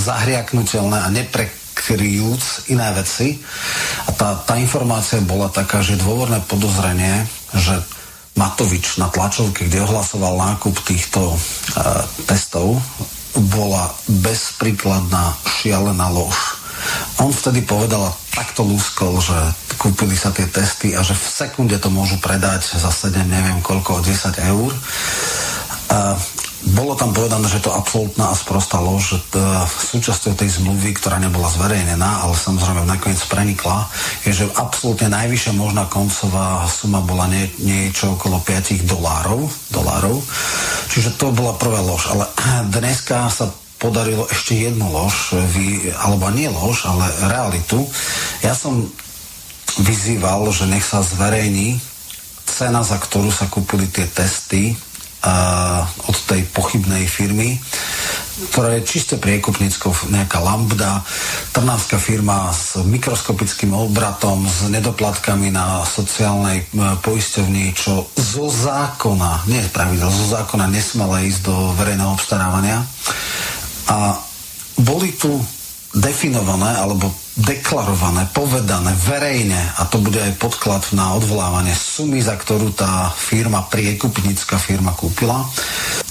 zahriaknutelné a nepre, kryjúc iné veci. A tá, tá informácia bola taká, že dôvodné podozrenie, že Matovič na tlačovke, kde ohlasoval nákup týchto e, testov, bola bezpríkladná šialená lož. On vtedy povedal takto lúskol, že kúpili sa tie testy a že v sekunde to môžu predať za 7, neviem koľko, 10 eur. A bolo tam povedané, že to absolútna a sprostá lož, že súčasťou tej zmluvy, ktorá nebola zverejnená, ale samozrejme nakoniec prenikla, je, že absolútne najvyššia možná koncová suma bola nie, niečo okolo 5 dolárov, dolárov. Čiže to bola prvá lož. Ale dneska sa podarilo ešte jednu lož, vy, alebo nie lož, ale realitu. Ja som vyzýval, že nech sa zverejní cena, za ktorú sa kúpili tie testy od tej pochybnej firmy, ktorá je čisto priekupníckou, nejaká Lambda, trnávska firma s mikroskopickým obratom, s nedoplatkami na sociálnej poisťovni, čo zo zákona, nie pravidel, zo zákona nesmela ísť do verejného obstarávania. A boli tu definované alebo deklarované, povedané verejne a to bude aj podklad na odvolávanie sumy, za ktorú tá firma, priekupnícka firma kúpila.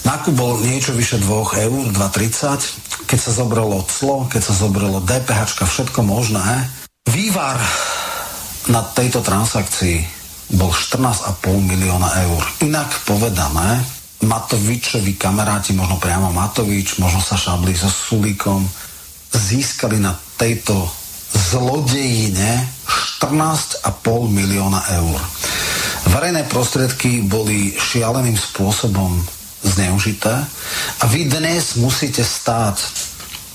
Nákup bol niečo vyše 2 eur, 2,30. Keď sa zobralo clo, keď sa zobralo DPH, všetko možné. Vývar na tejto transakcii bol 14,5 milióna eur. Inak povedané, Matovičovi kamaráti, možno priamo Matovič, možno sa šabli so Sulíkom, získali na tejto zlodejine 14,5 milióna eur. Verejné prostriedky boli šialeným spôsobom zneužité a vy dnes musíte stáť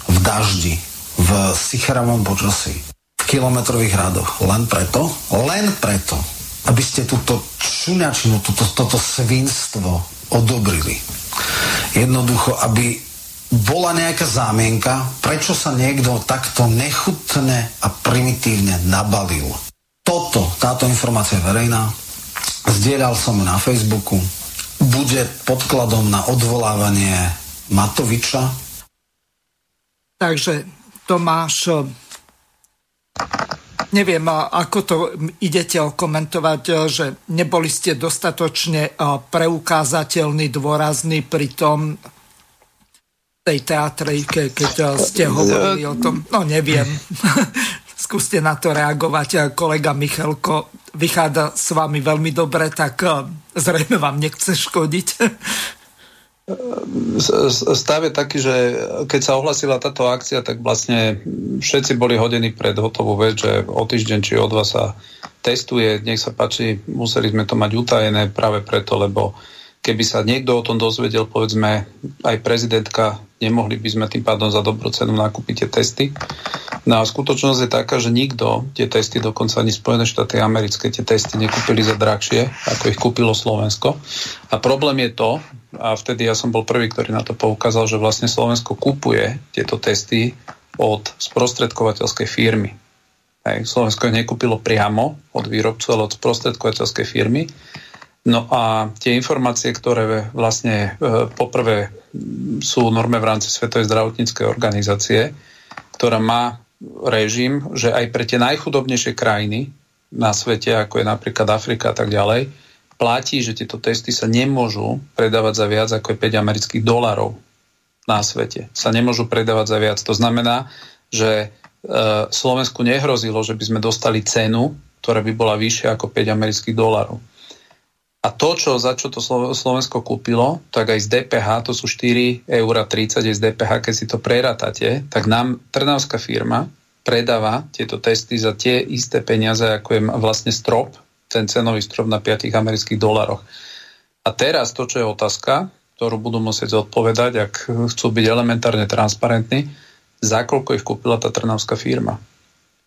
v daždi, v sichravom počasí, v kilometrových radoch. Len preto, len preto, aby ste túto čuňačinu, túto, toto svinstvo odobrili. Jednoducho, aby bola nejaká zámienka, prečo sa niekto takto nechutne a primitívne nabalil. Toto, táto informácia je verejná, zdieľal som na Facebooku, bude podkladom na odvolávanie Matoviča. Takže Tomáš, neviem, ako to idete okomentovať, že neboli ste dostatočne preukázateľní, dôrazní pri tom, tej teatrejke, keď eh, ste hovorili o tom, no neviem. <laughs> Skúste na to reagovať. Kolega Michalko vychádza s vami veľmi dobre, tak eh, zrejme vám nechce škodiť. Stav je taký, že keď sa ohlasila táto akcia, tak vlastne všetci boli hodení pred hotovú vec, že o týždeň či o dva sa testuje. Nech sa páči, museli sme to mať utajené práve preto, lebo keby sa niekto o tom dozvedel, povedzme aj prezidentka, nemohli by sme tým pádom za dobrú cenu nakúpiť tie testy. No a skutočnosť je taká, že nikto tie testy, dokonca ani Spojené štáty americké, tie testy nekúpili za drahšie, ako ich kúpilo Slovensko. A problém je to, a vtedy ja som bol prvý, ktorý na to poukázal, že vlastne Slovensko kúpuje tieto testy od sprostredkovateľskej firmy. Hej, Slovensko ich nekúpilo priamo od výrobcu, ale od sprostredkovateľskej firmy. No a tie informácie, ktoré vlastne e, poprvé sú norme v rámci Svetovej zdravotníckej organizácie, ktorá má režim, že aj pre tie najchudobnejšie krajiny na svete, ako je napríklad Afrika a tak ďalej, platí, že tieto testy sa nemôžu predávať za viac ako je 5 amerických dolarov na svete. Sa nemôžu predávať za viac. To znamená, že e, Slovensku nehrozilo, že by sme dostali cenu, ktorá by bola vyššia ako 5 amerických dolarov. A to, čo, za čo to Slovensko kúpilo, tak aj z DPH, to sú 4,30 eur z DPH, keď si to prerátate, tak nám trnavská firma predáva tieto testy za tie isté peniaze, ako je vlastne strop, ten cenový strop na 5 amerických dolaroch. A teraz to, čo je otázka, ktorú budú musieť odpovedať, ak chcú byť elementárne transparentní, za koľko ich kúpila tá trnavská firma.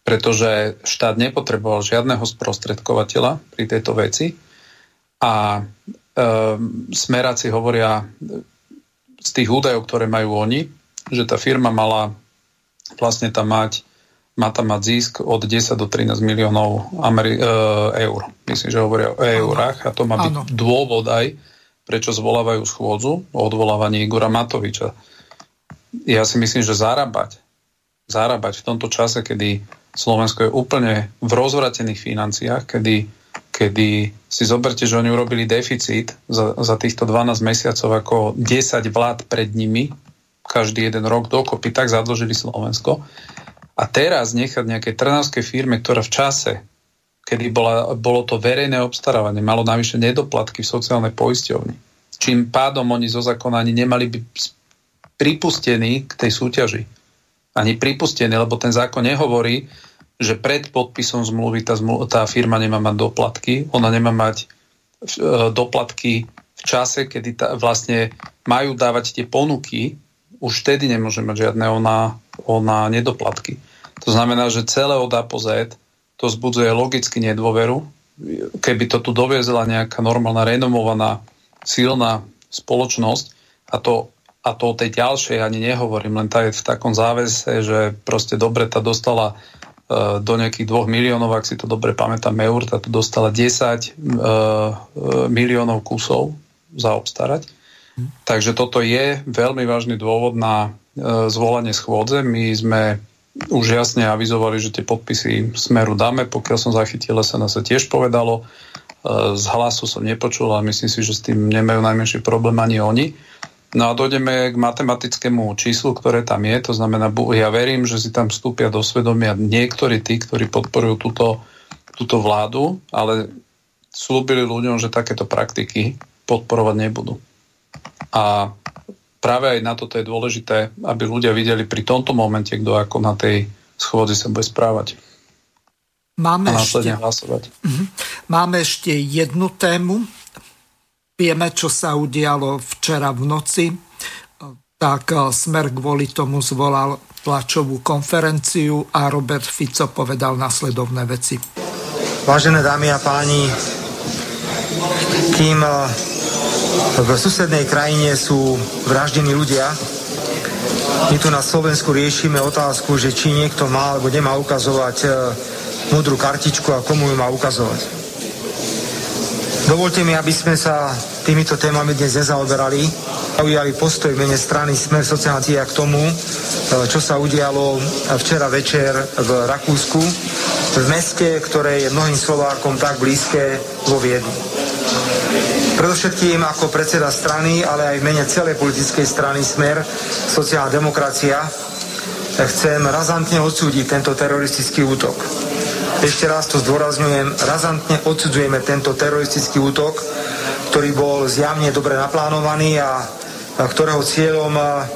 Pretože štát nepotreboval žiadneho sprostredkovateľa pri tejto veci, a e, smeráci hovoria z tých údajov, ktoré majú oni, že tá firma mala vlastne tam mať má tam mať zisk od 10 do 13 miliónov Ameri- e, eur. Myslím, že hovoria o eurách a to má byť ano. dôvod aj, prečo zvolávajú schôdzu o odvolávaní Igora Matoviča. Ja si myslím, že zarábať, zarábať v tomto čase, kedy Slovensko je úplne v rozvratených financiách, kedy kedy si zoberte, že oni urobili deficit za, za týchto 12 mesiacov ako 10 vlád pred nimi, každý jeden rok dokopy, tak zadlžili Slovensko. A teraz nechať nejakej trnavskej firme, ktorá v čase, kedy bola, bolo to verejné obstarávanie, malo navyše nedoplatky v sociálnej poisťovni, čím pádom oni zo zákona ani nemali byť pripustení k tej súťaži. Ani pripustení, lebo ten zákon nehovorí, že pred podpisom zmluvy tá, zmluv, tá firma nemá mať doplatky, ona nemá mať e, doplatky v čase, kedy tá, vlastne majú dávať tie ponuky, už vtedy nemôže mať žiadne ona, ona nedoplatky. To znamená, že celé od A po Z to zbudzuje logicky nedôveru. Keby to tu doviezla nejaká normálna, renomovaná, silná spoločnosť a to, a to o tej ďalšej ani nehovorím, len tá je v takom závese, že proste dobre tá dostala do nejakých 2 miliónov, ak si to dobre pamätám, eur, táto dostala 10 uh, eh, miliónov kusov zaobstarať. Hm. Takže toto je veľmi vážny dôvod na zvolanie schôdze. My sme už jasne avizovali, že tie podpisy smeru dáme. Pokiaľ som zachytil, sa nás sa tiež povedalo. Z hlasu som nepočul, ale myslím si, že s tým nemajú najmenší problém ani oni. No a dojdeme k matematickému číslu, ktoré tam je. To znamená, ja verím, že si tam vstúpia do svedomia niektorí tí, ktorí podporujú túto, túto vládu, ale slúbili ľuďom, že takéto praktiky podporovať nebudú. A práve aj na toto je dôležité, aby ľudia videli pri tomto momente, kto ako na tej schôdzi sa bude správať. Máme ešte, hlasovať. Mhm. Máme ešte jednu tému, Vieme, čo sa udialo včera v noci, tak eh, Smer kvôli tomu zvolal tlačovú konferenciu a Robert Fico povedal nasledovné veci. Vážené dámy a páni, kým eh, v susednej krajine sú vraždení ľudia, my tu na Slovensku riešime otázku, že či niekto má alebo nemá ukazovať eh, múdru kartičku a komu ju má ukazovať. Dovolte mi, aby sme sa týmito témami dnes nezaoberali. Ujali postoj mene strany Smer sociálna k tomu, e, čo sa udialo včera večer v Rakúsku, v meste, ktoré je mnohým Slovákom tak blízke vo Viedni. Predovšetkým ako predseda strany, ale aj v mene celej politickej strany Smer, sociálna demokracia, chcem razantne odsúdiť tento teroristický útok ešte raz to zdôrazňujem, razantne odsudzujeme tento teroristický útok, ktorý bol zjavne dobre naplánovaný a, ktorého cieľom a,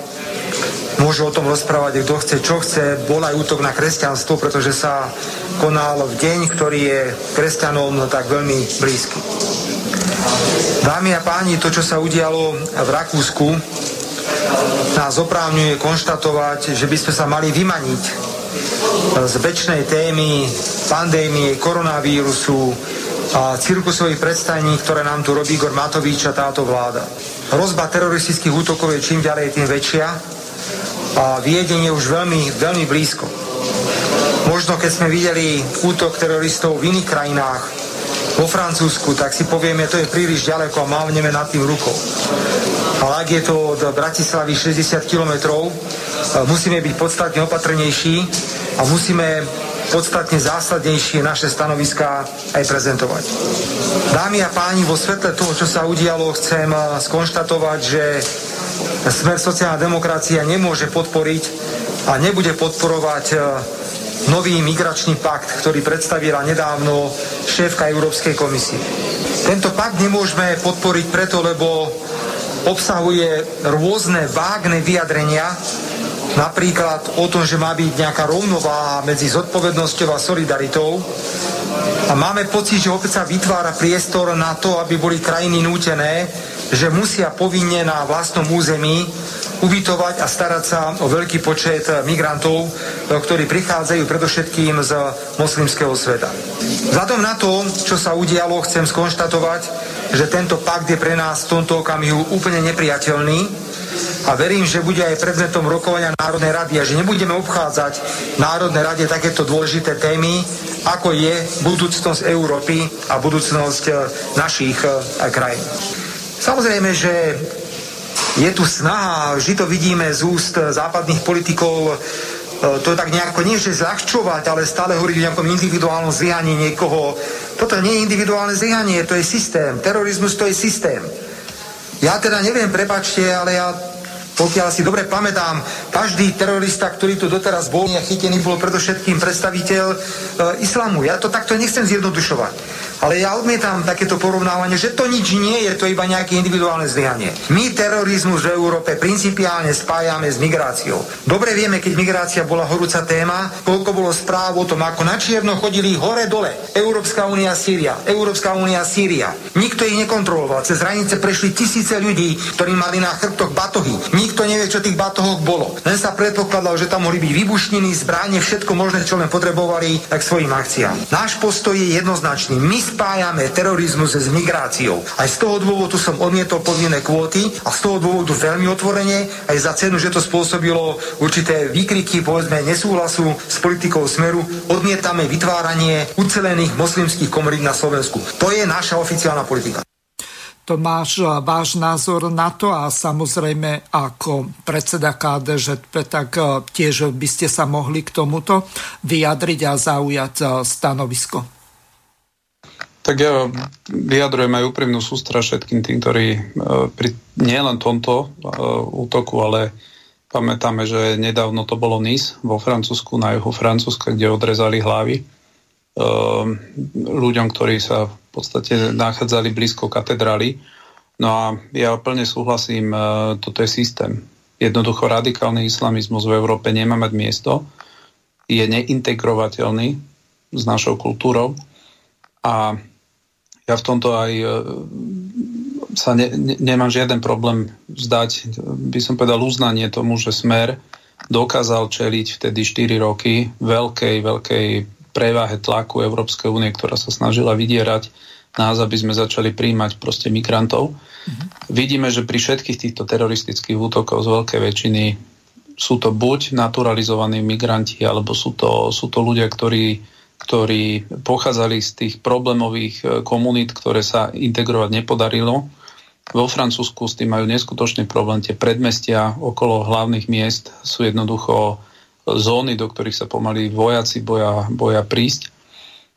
môže o tom rozprávať, kto chce, čo chce. Bol aj útok na kresťanstvo, pretože sa konal v deň, ktorý je kresťanom no, tak veľmi blízky. Dámy a páni, to, čo sa udialo v Rakúsku, nás oprávňuje konštatovať, že by sme sa mali vymaniť z bečnej témy pandémie, koronavírusu a cirkusových predstavení, ktoré nám tu robí Igor Matovič a táto vláda. Hrozba teroristických útokov je čím ďalej tým väčšia a Viedeň je už veľmi, veľmi blízko. Možno keď sme videli útok teroristov v iných krajinách, vo Francúzsku, tak si povieme, to je príliš ďaleko a mávneme nad tým rukou. Ale ak je to od Bratislavy 60 kilometrov, musíme byť podstatne opatrnejší a musíme podstatne zásadnejšie naše stanoviská aj prezentovať. Dámy a páni, vo svetle toho, čo sa udialo, chcem skonštatovať, že Smer sociálna demokracia nemôže podporiť a nebude podporovať nový migračný pakt, ktorý predstavila nedávno šéfka Európskej komisie. Tento pakt nemôžeme podporiť preto, lebo obsahuje rôzne vágne vyjadrenia, napríklad o tom, že má byť nejaká rovnováha medzi zodpovednosťou a solidaritou. A máme pocit, že opäť sa vytvára priestor na to, aby boli krajiny nútené, že musia povinne na vlastnom území ubytovať a starať sa o veľký počet migrantov, ktorí prichádzajú predovšetkým z moslimského sveta. Vzhľadom na to, čo sa udialo, chcem skonštatovať, že tento pakt je pre nás v tomto okamihu úplne nepriateľný a verím, že bude aj predmetom rokovania Národnej rady a že nebudeme obchádzať v Národnej rade takéto dôležité témy, ako je budúcnosť Európy a budúcnosť našich eh, krajín. Samozrejme, že je tu snaha, vždy to vidíme z úst západných politikov, e, to tak nejako nie, že zľahčovať, ale stále hovoriť o nejakom individuálnom zlyhaní niekoho. Toto nie je individuálne zlyhanie, to je systém. Terorizmus to je systém. Ja teda neviem, prepačte, ale ja pokiaľ si dobre pamätám, každý terorista, ktorý tu doteraz bol a chytený, bol predovšetkým predstaviteľ e, islamu. Ja to takto nechcem zjednodušovať. Ale ja odmietam takéto porovnávanie, že to nič nie je, to iba nejaké individuálne zlyhanie. My terorizmus v Európe principiálne spájame s migráciou. Dobre vieme, keď migrácia bola horúca téma, koľko bolo správ o tom, ako na čierno chodili hore-dole. Európska únia Sýria, Európska únia Sýria. Nikto ich nekontroloval. Cez hranice prešli tisíce ľudí, ktorí mali na chrbtoch batohy. Nikto nevie, čo tých batohoch bolo. Len sa predpokladalo, že tam mohli byť vybušniny, zbráne, všetko možné, čo len potrebovali k svojim akciám. Náš postoj je jednoznačný. My spájame terorizmus s migráciou. Aj z toho dôvodu som odmietol povinné kvóty a z toho dôvodu veľmi otvorene, aj za cenu, že to spôsobilo určité výkriky, povedzme, nesúhlasu s politikou Smeru, odmietame vytváranie ucelených moslimských komorít na Slovensku. To je naša oficiálna politika. Tomáš, váš názor na to a samozrejme ako predseda KDŽP, tak eh, tiež by ste sa mohli k tomuto vyjadriť a zaujať eh, stanovisko. Tak ja vyjadrujem aj úprimnú sústra všetkým tým, ktorí e, pri nielen tomto e, útoku, ale pamätáme, že nedávno to bolo Nice vo Francúzsku, na juhu Francúzska, kde odrezali hlavy e, ľuďom, ktorí sa v podstate nachádzali blízko katedrály. No a ja plne súhlasím, toto je systém. Jednoducho radikálny islamizmus v Európe nemá mať miesto, je neintegrovateľný s našou kultúrou a ja v tomto aj e, sa ne, ne, nemám žiaden problém vzdať, by som povedal, uznanie tomu, že Smer dokázal čeliť vtedy 4 roky veľkej, veľkej preváhe tlaku Európskej únie, ktorá sa snažila vydierať nás, aby sme začali príjmať proste migrantov. Mm-hmm. Vidíme, že pri všetkých týchto teroristických útokoch z veľkej väčšiny sú to buď naturalizovaní migranti, alebo sú to, sú to ľudia, ktorí ktorí pochádzali z tých problémových e, komunít, ktoré sa integrovať nepodarilo. Vo Francúzsku s tým majú neskutočný problém. Tie predmestia okolo hlavných miest sú jednoducho zóny, do ktorých sa pomaly vojaci boja, boja prísť.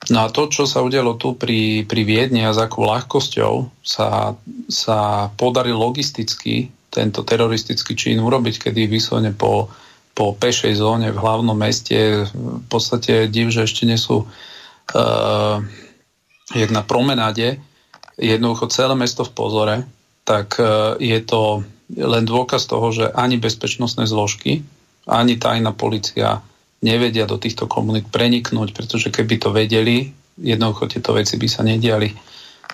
No a to, čo sa udialo tu pri, pri Viedni a s akou ľahkosťou sa, sa podarí logisticky tento teroristický čin urobiť, kedy vyslovene po po pešej zóne v hlavnom meste. V podstate div, že ešte nie sú uh, jak na promenáde, jednoducho celé mesto v pozore, tak uh, je to len dôkaz toho, že ani bezpečnostné zložky, ani tajná policia nevedia do týchto komunít preniknúť, pretože keby to vedeli, jednoducho tieto veci by sa nediali.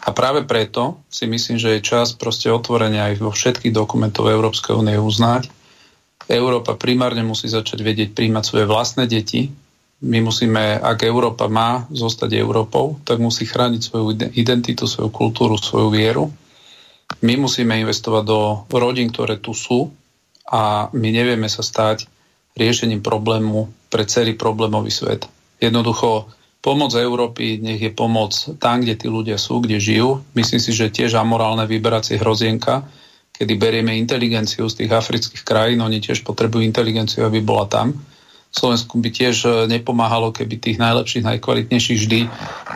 A práve preto si myslím, že je čas proste otvorenia aj vo všetkých dokumentov Európskej únie uznať, Európa primárne musí začať vedieť príjmať svoje vlastné deti. My musíme, ak Európa má zostať Európou, tak musí chrániť svoju identitu, svoju kultúru, svoju vieru. My musíme investovať do rodín, ktoré tu sú a my nevieme sa stať riešením problému pre celý problémový svet. Jednoducho pomoc Európy nech je pomoc tam, kde tí ľudia sú, kde žijú. Myslím si, že tiež amorálne vyberacie hrozienka, kedy berieme inteligenciu z tých afrických krajín, oni tiež potrebujú inteligenciu, aby bola tam. Slovensku by tiež e, nepomáhalo, keby tých najlepších, najkvalitnejších vždy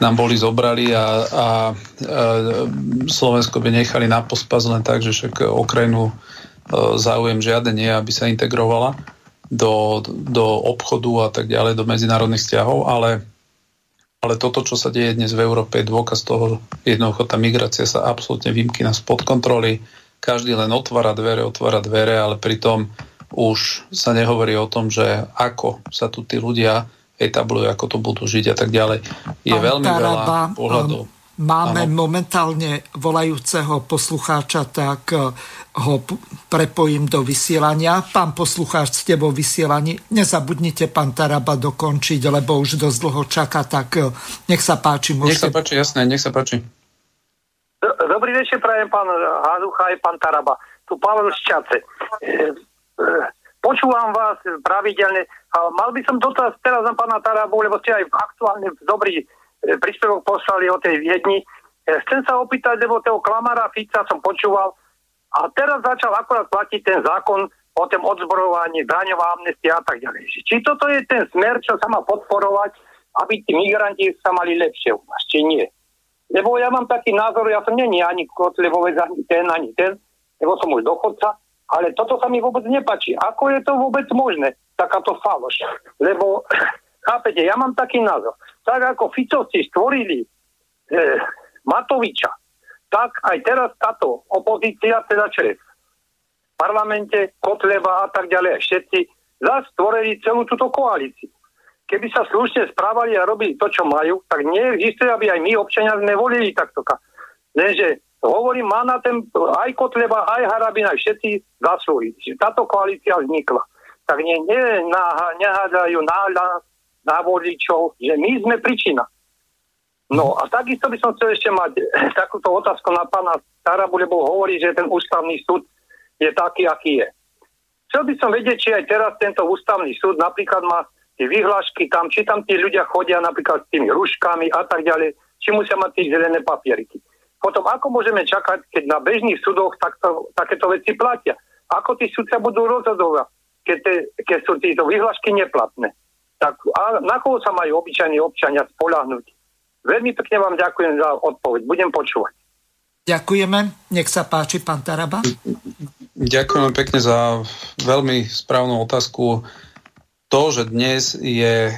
nám boli zobrali a, a, a Slovensko by nechali na pospas len tak, že však Ukrajinu e, záujem žiaden nie, aby sa integrovala do, do obchodu a tak ďalej, do medzinárodných vzťahov, ale ale toto, čo sa deje dnes v Európe, je dôkaz toho, jednoducho tá migrácia sa absolútne vymkýna spod kontroly, každý len otvára dvere, otvára dvere, ale pritom už sa nehovorí o tom, že ako sa tu tí ľudia etablujú, ako to budú žiť a tak ďalej. Je Pán veľmi Taraba, veľa pohľadov. Máme ano. momentálne volajúceho poslucháča, tak ho prepojím do vysielania. Pán poslucháč, ste vo vysielaní. Nezabudnite pán Taraba dokončiť, lebo už dosť dlho čaká, tak e, nech sa páči. Môžete... Nech sa páči, jasné, nech sa páči. Dobrý večer, prajem pán Hazucha aj pán Taraba. Tu Pavel Šťace. E, e, počúvam vás pravidelne. Mal by som dotaz teraz na pána Tarabu, lebo ste aj aktuálne dobrý príspevok poslali o tej Viedni. Chcem sa opýtať, lebo toho Klamara Fica som počúval, a teraz začal akorát platiť ten zákon o tom odzbrojovaní, daňová amnestia a tak ďalej. Či toto je ten smer, čo sa má podporovať, aby tí migranti sa mali lepšie u nás, či nie. Lebo ja mám taký názor, ja som není ani Kotlebovec, ani ten, ani ten, lebo som už dochodca, ale toto sa mi vôbec nepačí. Ako je to vôbec možné, takáto faloš? Lebo, <clears throat> chápete, ja mám taký názor. Tak ako Ficovci stvorili e, Matoviča, tak aj teraz táto opozícia, teda je v parlamente, Kotleba a tak ďalej, všetci zase stvorili celú túto koalíciu. Keby sa slušne správali a robili to, čo majú, tak neexistuje, aby aj my občania sme volili takto. Lenže hovorím, má na ten aj Kotleba, aj Harabina, všetci zaslúži. Táto koalícia vznikla. Tak nie, nie nehádajú na, na, na voličov, že my sme príčina. No a takisto by som chcel ešte mať <clears throat> takúto otázku na pána Tarabu, lebo hovorí, že ten ústavný súd je taký, aký je. Chcel by som vedieť, či aj teraz tento ústavný súd napríklad má tie vyhlášky tam, či tam tí ľudia chodia napríklad s tými ruškami a tak ďalej, či musia mať tie zelené papieriky. Potom ako môžeme čakať, keď na bežných súdoch takto, takéto veci platia? Ako tí súdcia budú rozhodovať, keď, te, keď sú tieto vyhlášky neplatné? Tak a na koho sa majú obyčajní občania spolahnuť? Veľmi pekne vám ďakujem za odpoveď. Budem počúvať. Ďakujeme. Nech sa páči, pán Taraba. Ďakujem pekne za veľmi správnu otázku. To, že dnes je e,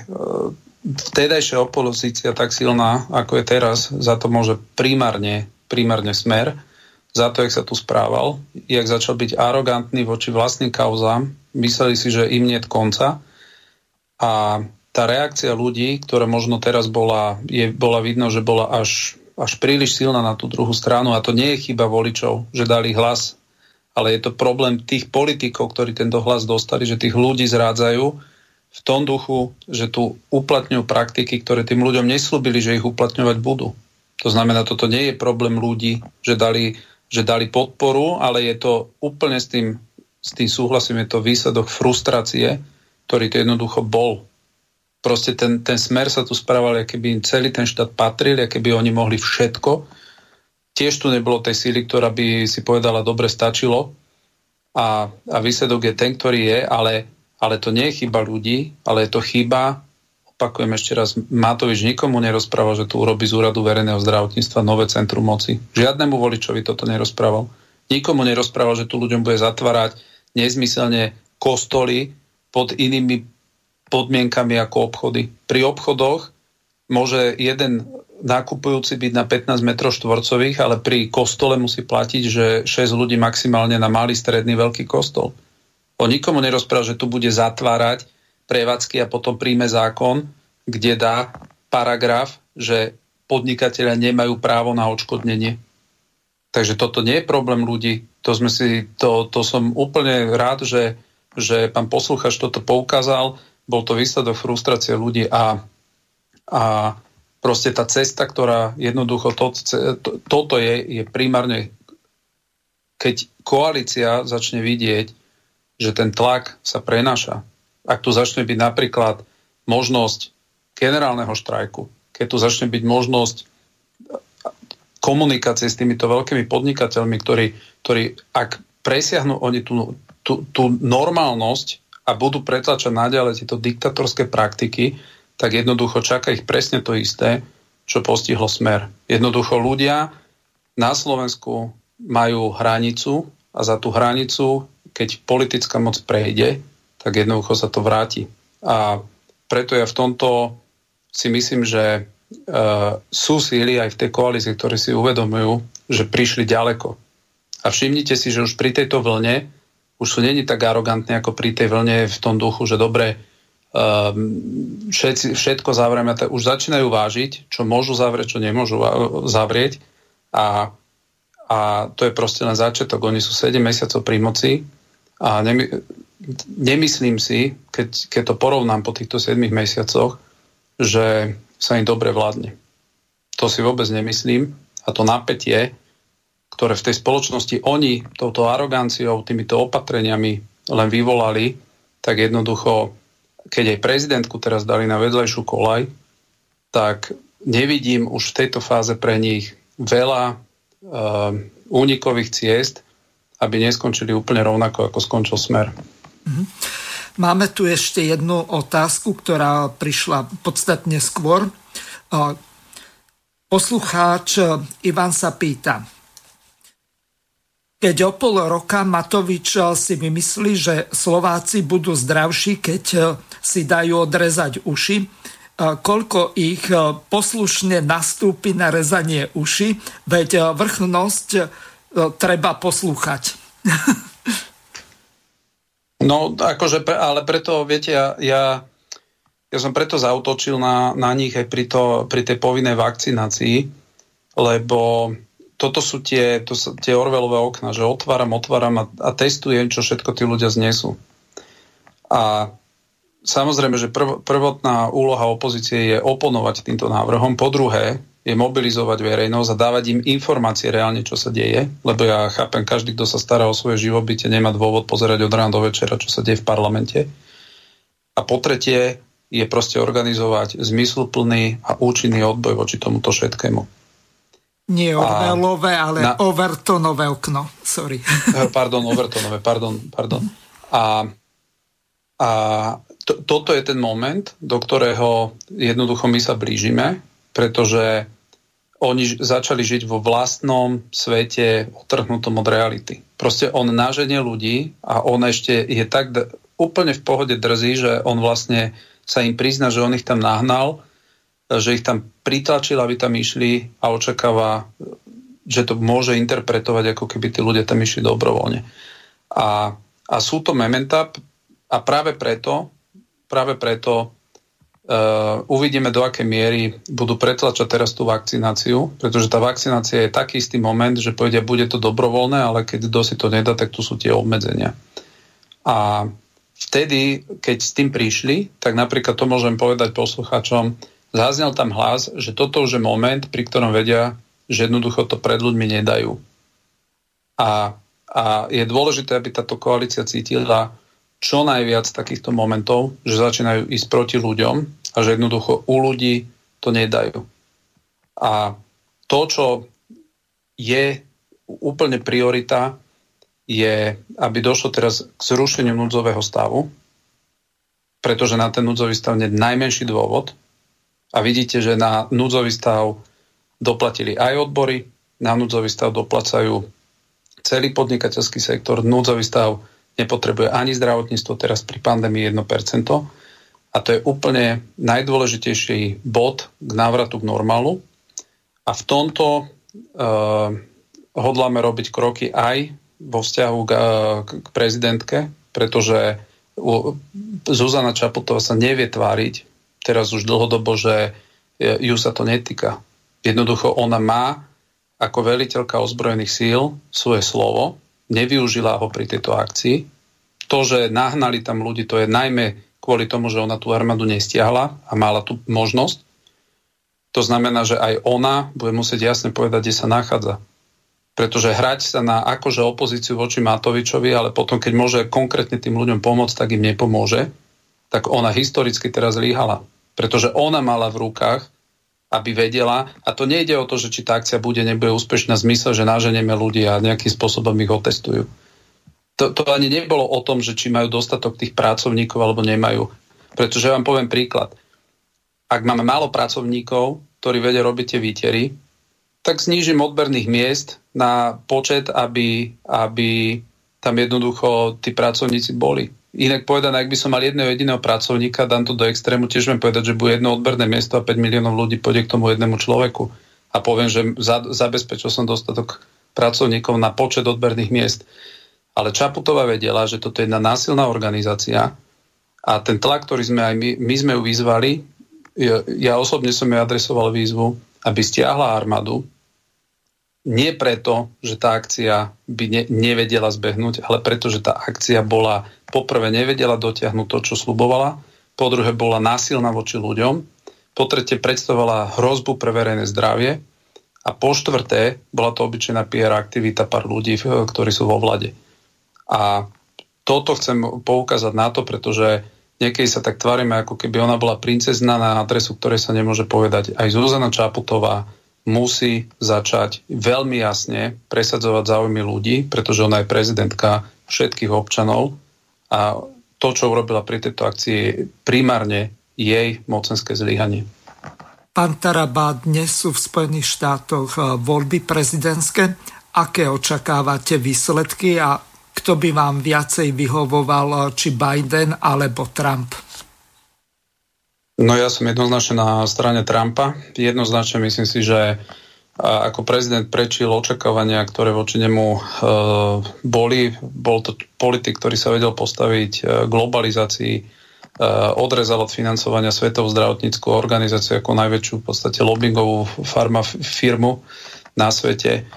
vtedajšia opozícia tak silná, ako je teraz, za to môže primárne, primárne smer, za to, jak sa tu správal, jak začal byť arogantný voči vlastným kauzám, mysleli si, že im nie konca. A tá reakcia ľudí, ktorá možno teraz bola, je, bola vidno, že bola až, až príliš silná na tú druhú stranu a to nie je chyba voličov, že dali hlas, ale je to problém tých politikov, ktorí tento hlas dostali, že tých ľudí zrádzajú v tom duchu, že tu uplatňujú praktiky, ktoré tým ľuďom neslúbili, že ich uplatňovať budú. To znamená, toto nie je problém ľudí, že dali, že dali podporu, ale je to úplne s tým, s tým súhlasím, je to výsledok frustrácie, ktorý to jednoducho bol proste ten, ten smer sa tu správal, keby im celý ten štát patril, keby oni mohli všetko. Tiež tu nebolo tej síly, ktorá by si povedala, dobre, stačilo. A, a výsledok je ten, ktorý je, ale, ale to nie je chyba ľudí, ale je to chyba, opakujem ešte raz, Matovič nikomu nerozprával, že tu urobí z úradu verejného zdravotníctva nové centrum moci. Žiadnemu voličovi toto nerozprával. Nikomu nerozprával, že tu ľuďom bude zatvárať nezmyselne kostoly pod inými podmienkami ako obchody. Pri obchodoch môže jeden nakupujúci byť na 15 m štvorcových, ale pri kostole musí platiť, že 6 ľudí maximálne na malý, stredný, veľký kostol. O nikomu nerozpráva, že tu bude zatvárať prevádzky a potom príjme zákon, kde dá paragraf, že podnikatelia nemajú právo na odškodnenie. Takže toto nie je problém ľudí. To, sme si, to, to som úplne rád, že že pán posluchač toto poukázal, bol to výsledok frustrácie ľudí a, a proste tá cesta, ktorá jednoducho, to, to, toto je, je primárne, keď koalícia začne vidieť, že ten tlak sa prenáša. Ak tu začne byť napríklad možnosť generálneho štrajku, keď tu začne byť možnosť komunikácie s týmito veľkými podnikateľmi, ktorí, ktorí ak presiahnu oni tú, tú, tú normálnosť a budú pretlačať naďalej tieto diktatorské praktiky, tak jednoducho čaká ich presne to isté, čo postihlo smer. Jednoducho ľudia na Slovensku majú hranicu a za tú hranicu, keď politická moc prejde, tak jednoducho sa to vráti. A preto ja v tomto si myslím, že uh, sú síly aj v tej koalícii, ktoré si uvedomujú, že prišli ďaleko. A všimnite si, že už pri tejto vlne už sú není tak arogantní ako pri tej vlne v tom duchu, že dobre, um, všetci, všetko zavrieme, už začínajú vážiť, čo môžu zavrieť, čo nemôžu zavrieť a, a to je proste len začiatok. Oni sú 7 mesiacov pri moci a nemy, nemyslím si, keď, keď to porovnám po týchto 7 mesiacoch, že sa im dobre vládne. To si vôbec nemyslím. A to napätie, ktoré v tej spoločnosti oni touto aroganciou, týmito opatreniami len vyvolali, tak jednoducho, keď aj prezidentku teraz dali na vedlejšiu kolaj, tak nevidím už v tejto fáze pre nich veľa uh, únikových ciest, aby neskončili úplne rovnako, ako skončil smer. Mm-hmm. Máme tu ešte jednu otázku, ktorá prišla podstatne skôr. Poslucháč Ivan sa pýta. Keď o pol roka Matovič si vymyslí, že Slováci budú zdravší, keď si dajú odrezať uši, koľko ich poslušne nastúpi na rezanie uši, veď vrchnosť treba poslúchať. No, akože, ale preto, viete, ja, ja, ja som preto zautočil na, na nich aj pri, to, pri tej povinnej vakcinácii, lebo toto sú tie, to sú tie Orwellové okna, že otváram, otváram a, a testujem, čo všetko tí ľudia znesú. A samozrejme, že prv, prvotná úloha opozície je oponovať týmto návrhom. Po druhé, je mobilizovať verejnosť a dávať im informácie reálne, čo sa deje, lebo ja chápem, každý, kto sa stará o svoje živobytie, nemá dôvod pozerať od rána do večera, čo sa deje v parlamente. A po tretie je proste organizovať zmysluplný a účinný odboj voči tomuto všetkému. Nie Orwellové, ale na... Overtonové okno. Sorry. <laughs> Pardon, Overtonové, pardon, pardon. A, a to, toto je ten moment, do ktorého jednoducho my sa blížime, pretože oni začali žiť vo vlastnom svete otrhnutom od reality. Proste on naženie ľudí a on ešte je tak d- úplne v pohode drzí, že on vlastne sa im prizná, že on ich tam nahnal, že ich tam pritlačil, aby tam išli a očakáva, že to môže interpretovať, ako keby tí ľudia tam išli dobrovoľne. A, a sú to mementa a práve preto, práve preto Uh, uvidíme, do akej miery budú pretlačať teraz tú vakcináciu, pretože tá vakcinácia je taký istý moment, že povedia, bude to dobrovoľné, ale keď kto si to nedá, tak tu sú tie obmedzenia. A vtedy, keď s tým prišli, tak napríklad to môžem povedať poslucháčom, zaznel tam hlas, že toto už je moment, pri ktorom vedia, že jednoducho to pred ľuďmi nedajú. A, a je dôležité, aby táto koalícia cítila, čo najviac takýchto momentov, že začínajú ísť proti ľuďom a že jednoducho u ľudí to nedajú. A to, čo je úplne priorita, je, aby došlo teraz k zrušeniu núdzového stavu, pretože na ten núdzový stav je najmenší dôvod. A vidíte, že na núdzový stav doplatili aj odbory, na núdzový stav doplacajú celý podnikateľský sektor, núdzový stav nepotrebuje ani zdravotníctvo, teraz pri pandémii 1%. A to je úplne najdôležitejší bod k návratu k normálu. A v tomto uh, hodláme robiť kroky aj vo vzťahu k, k prezidentke, pretože Zuzana Čaputová sa nevie tváriť teraz už dlhodobo, že ju sa to netýka. Jednoducho ona má ako veliteľka ozbrojených síl svoje slovo nevyužila ho pri tejto akcii, to, že nahnali tam ľudí, to je najmä kvôli tomu, že ona tú armádu nestiahla a mala tú možnosť. To znamená, že aj ona bude musieť jasne povedať, kde sa nachádza. Pretože hrať sa na akože opozíciu voči Matovičovi, ale potom, keď môže konkrétne tým ľuďom pomôcť, tak im nepomôže, tak ona historicky teraz líhala. Pretože ona mala v rukách, aby vedela, a to nejde o to, že či tá akcia bude, nebude úspešná zmysel, že náženieme ľudí a nejakým spôsobom ich otestujú. To, to ani nebolo o tom, že či majú dostatok tých pracovníkov alebo nemajú. Pretože ja vám poviem príklad. Ak máme málo pracovníkov, ktorí vedia robiť tie výtery, tak znížim odberných miest na počet, aby, aby tam jednoducho tí pracovníci boli. Inak povedané, ak by som mal jedného jediného pracovníka, dám to do extrému, tiež viem povedať, že bude jedno odberné miesto a 5 miliónov ľudí pôjde k tomu jednému človeku. A poviem, že za, zabezpečil som dostatok pracovníkov na počet odberných miest. Ale Čaputová vedela, že toto je jedna násilná organizácia a ten tlak, ktorý sme aj my, my sme ju vyzvali, ja, ja osobne som jej adresoval výzvu, aby stiahla armádu, nie preto, že tá akcia by ne, nevedela zbehnúť, ale preto, že tá akcia bola poprvé nevedela dotiahnuť to, čo slubovala, po druhé bola násilná voči ľuďom, po tretie predstavovala hrozbu pre verejné zdravie a po štvrté bola to obyčajná PR aktivita pár ľudí, ktorí sú vo vlade. A toto chcem poukázať na to, pretože niekedy sa tak tvárime, ako keby ona bola princezna na adresu, ktorej sa nemôže povedať. Aj Zuzana Čaputová musí začať veľmi jasne presadzovať záujmy ľudí, pretože ona je prezidentka všetkých občanov a to, čo urobila pri tejto akcii, je primárne jej mocenské zlyhanie. Pán Taraba, dnes sú v Spojených štátoch eh, voľby prezidentské. Aké očakávate výsledky a kto by vám viacej vyhovoval, či Biden alebo Trump? No ja som jednoznačne na strane Trumpa. Jednoznačne myslím si, že ako prezident prečil očakávania, ktoré voči nemu e, boli. Bol to politik, ktorý sa vedel postaviť globalizácii, e, odrezal od financovania Svetovú zdravotníckú organizáciu ako najväčšiu v podstate lobbyingovú farma firmu na svete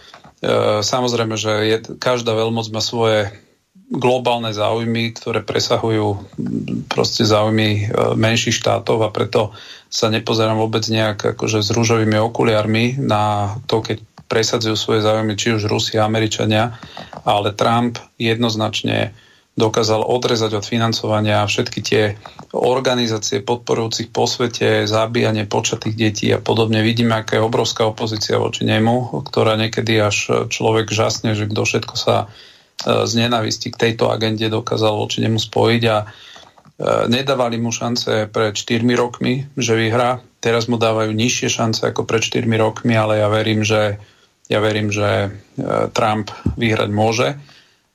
samozrejme, že je, každá veľmoc má svoje globálne záujmy, ktoré presahujú proste záujmy e, menších štátov a preto sa nepozerám vôbec nejak akože s rúžovými okuliarmi na to, keď presadzujú svoje záujmy či už Rusi, Američania, ale Trump jednoznačne dokázal odrezať od financovania všetky tie organizácie podporujúcich po svete, zabíjanie počatých detí a podobne. Vidíme, aká je obrovská opozícia voči nemu, ktorá niekedy až človek žasne, že kto všetko sa e, z nenavisti k tejto agende dokázal voči nemu spojiť a e, nedávali mu šance pred 4 rokmi, že vyhrá. Teraz mu dávajú nižšie šance ako pred 4 rokmi, ale ja verím, že, ja verím, že e, Trump vyhrať môže.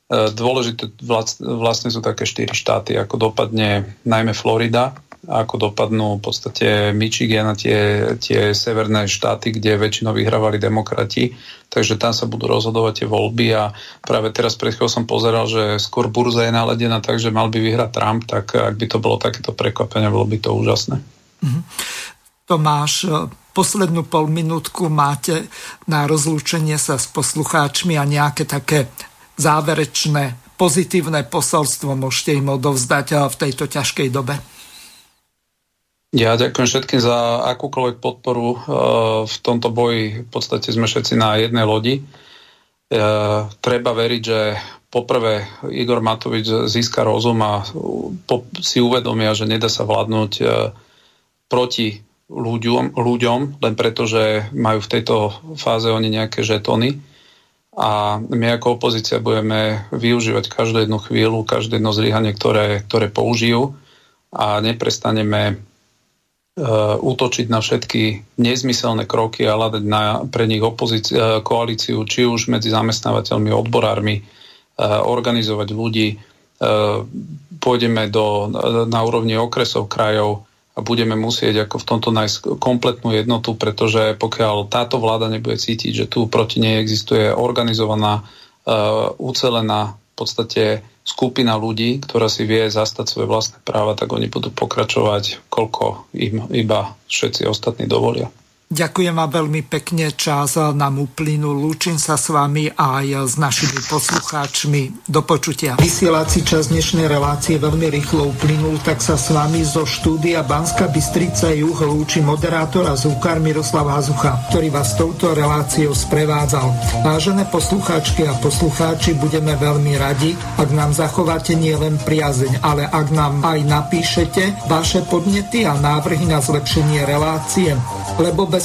E, dôležité vlastne sú také štyri štáty, ako dopadne najmä Florida, ako dopadnú v podstate Michigan a tie, tie severné štáty, kde väčšinou vyhrávali demokrati. Takže tam sa budú rozhodovať tie voľby a práve teraz pred chvíľou som pozeral, že skôr burza je naledená tak, že mal by vyhrať Trump, tak ak by to bolo takéto prekvapenie, bolo by to úžasné. Mm-hmm. Tomáš, e, poslednú pol minútku máte na rozlúčenie sa s poslucháčmi a nejaké také záverečné pozitívne posolstvo môžete im odovzdať eh, v tejto ťažkej dobe? Ja ďakujem všetkým za akúkoľvek podporu. Eh, v tomto boji v podstate sme všetci na jednej lodi. Eh, treba veriť, že poprvé Igor Matovič získa rozum a si uvedomia, že nedá sa vládnuť proti ľuďom, ľuďom len preto, že majú v tejto fáze oni nejaké žetony a my ako opozícia budeme využívať každú jednu chvíľu, každé jedno zlyhanie, ktoré, ktoré použijú a neprestaneme e, útočiť na všetky nezmyselné kroky a hľadať na, pre nich opozíci- e, koalíciu, či už medzi zamestnávateľmi, odborármi, e, organizovať ľudí. Pôjdeme do, na úrovni okresov, krajov, budeme musieť ako v tomto nájsť kompletnú jednotu, pretože pokiaľ táto vláda nebude cítiť, že tu proti nej existuje organizovaná, uh, ucelená v podstate skupina ľudí, ktorá si vie zastať svoje vlastné práva, tak oni budú pokračovať, koľko im iba všetci ostatní dovolia. Ďakujem vám veľmi pekne, čas nám uplynul. Lúčim sa s vami aj s našimi poslucháčmi. Do počutia. Vysielací čas dnešnej relácie veľmi rýchlo uplynul, tak sa s vami zo štúdia Banska Bystrica Juh lúči moderátor a zúkar Miroslav Hazucha, ktorý vás touto reláciou sprevádzal. Vážené poslucháčky a poslucháči, budeme veľmi radi, ak nám zachováte nielen priazeň, ale ak nám aj napíšete vaše podnety a návrhy na zlepšenie relácie, lebo bez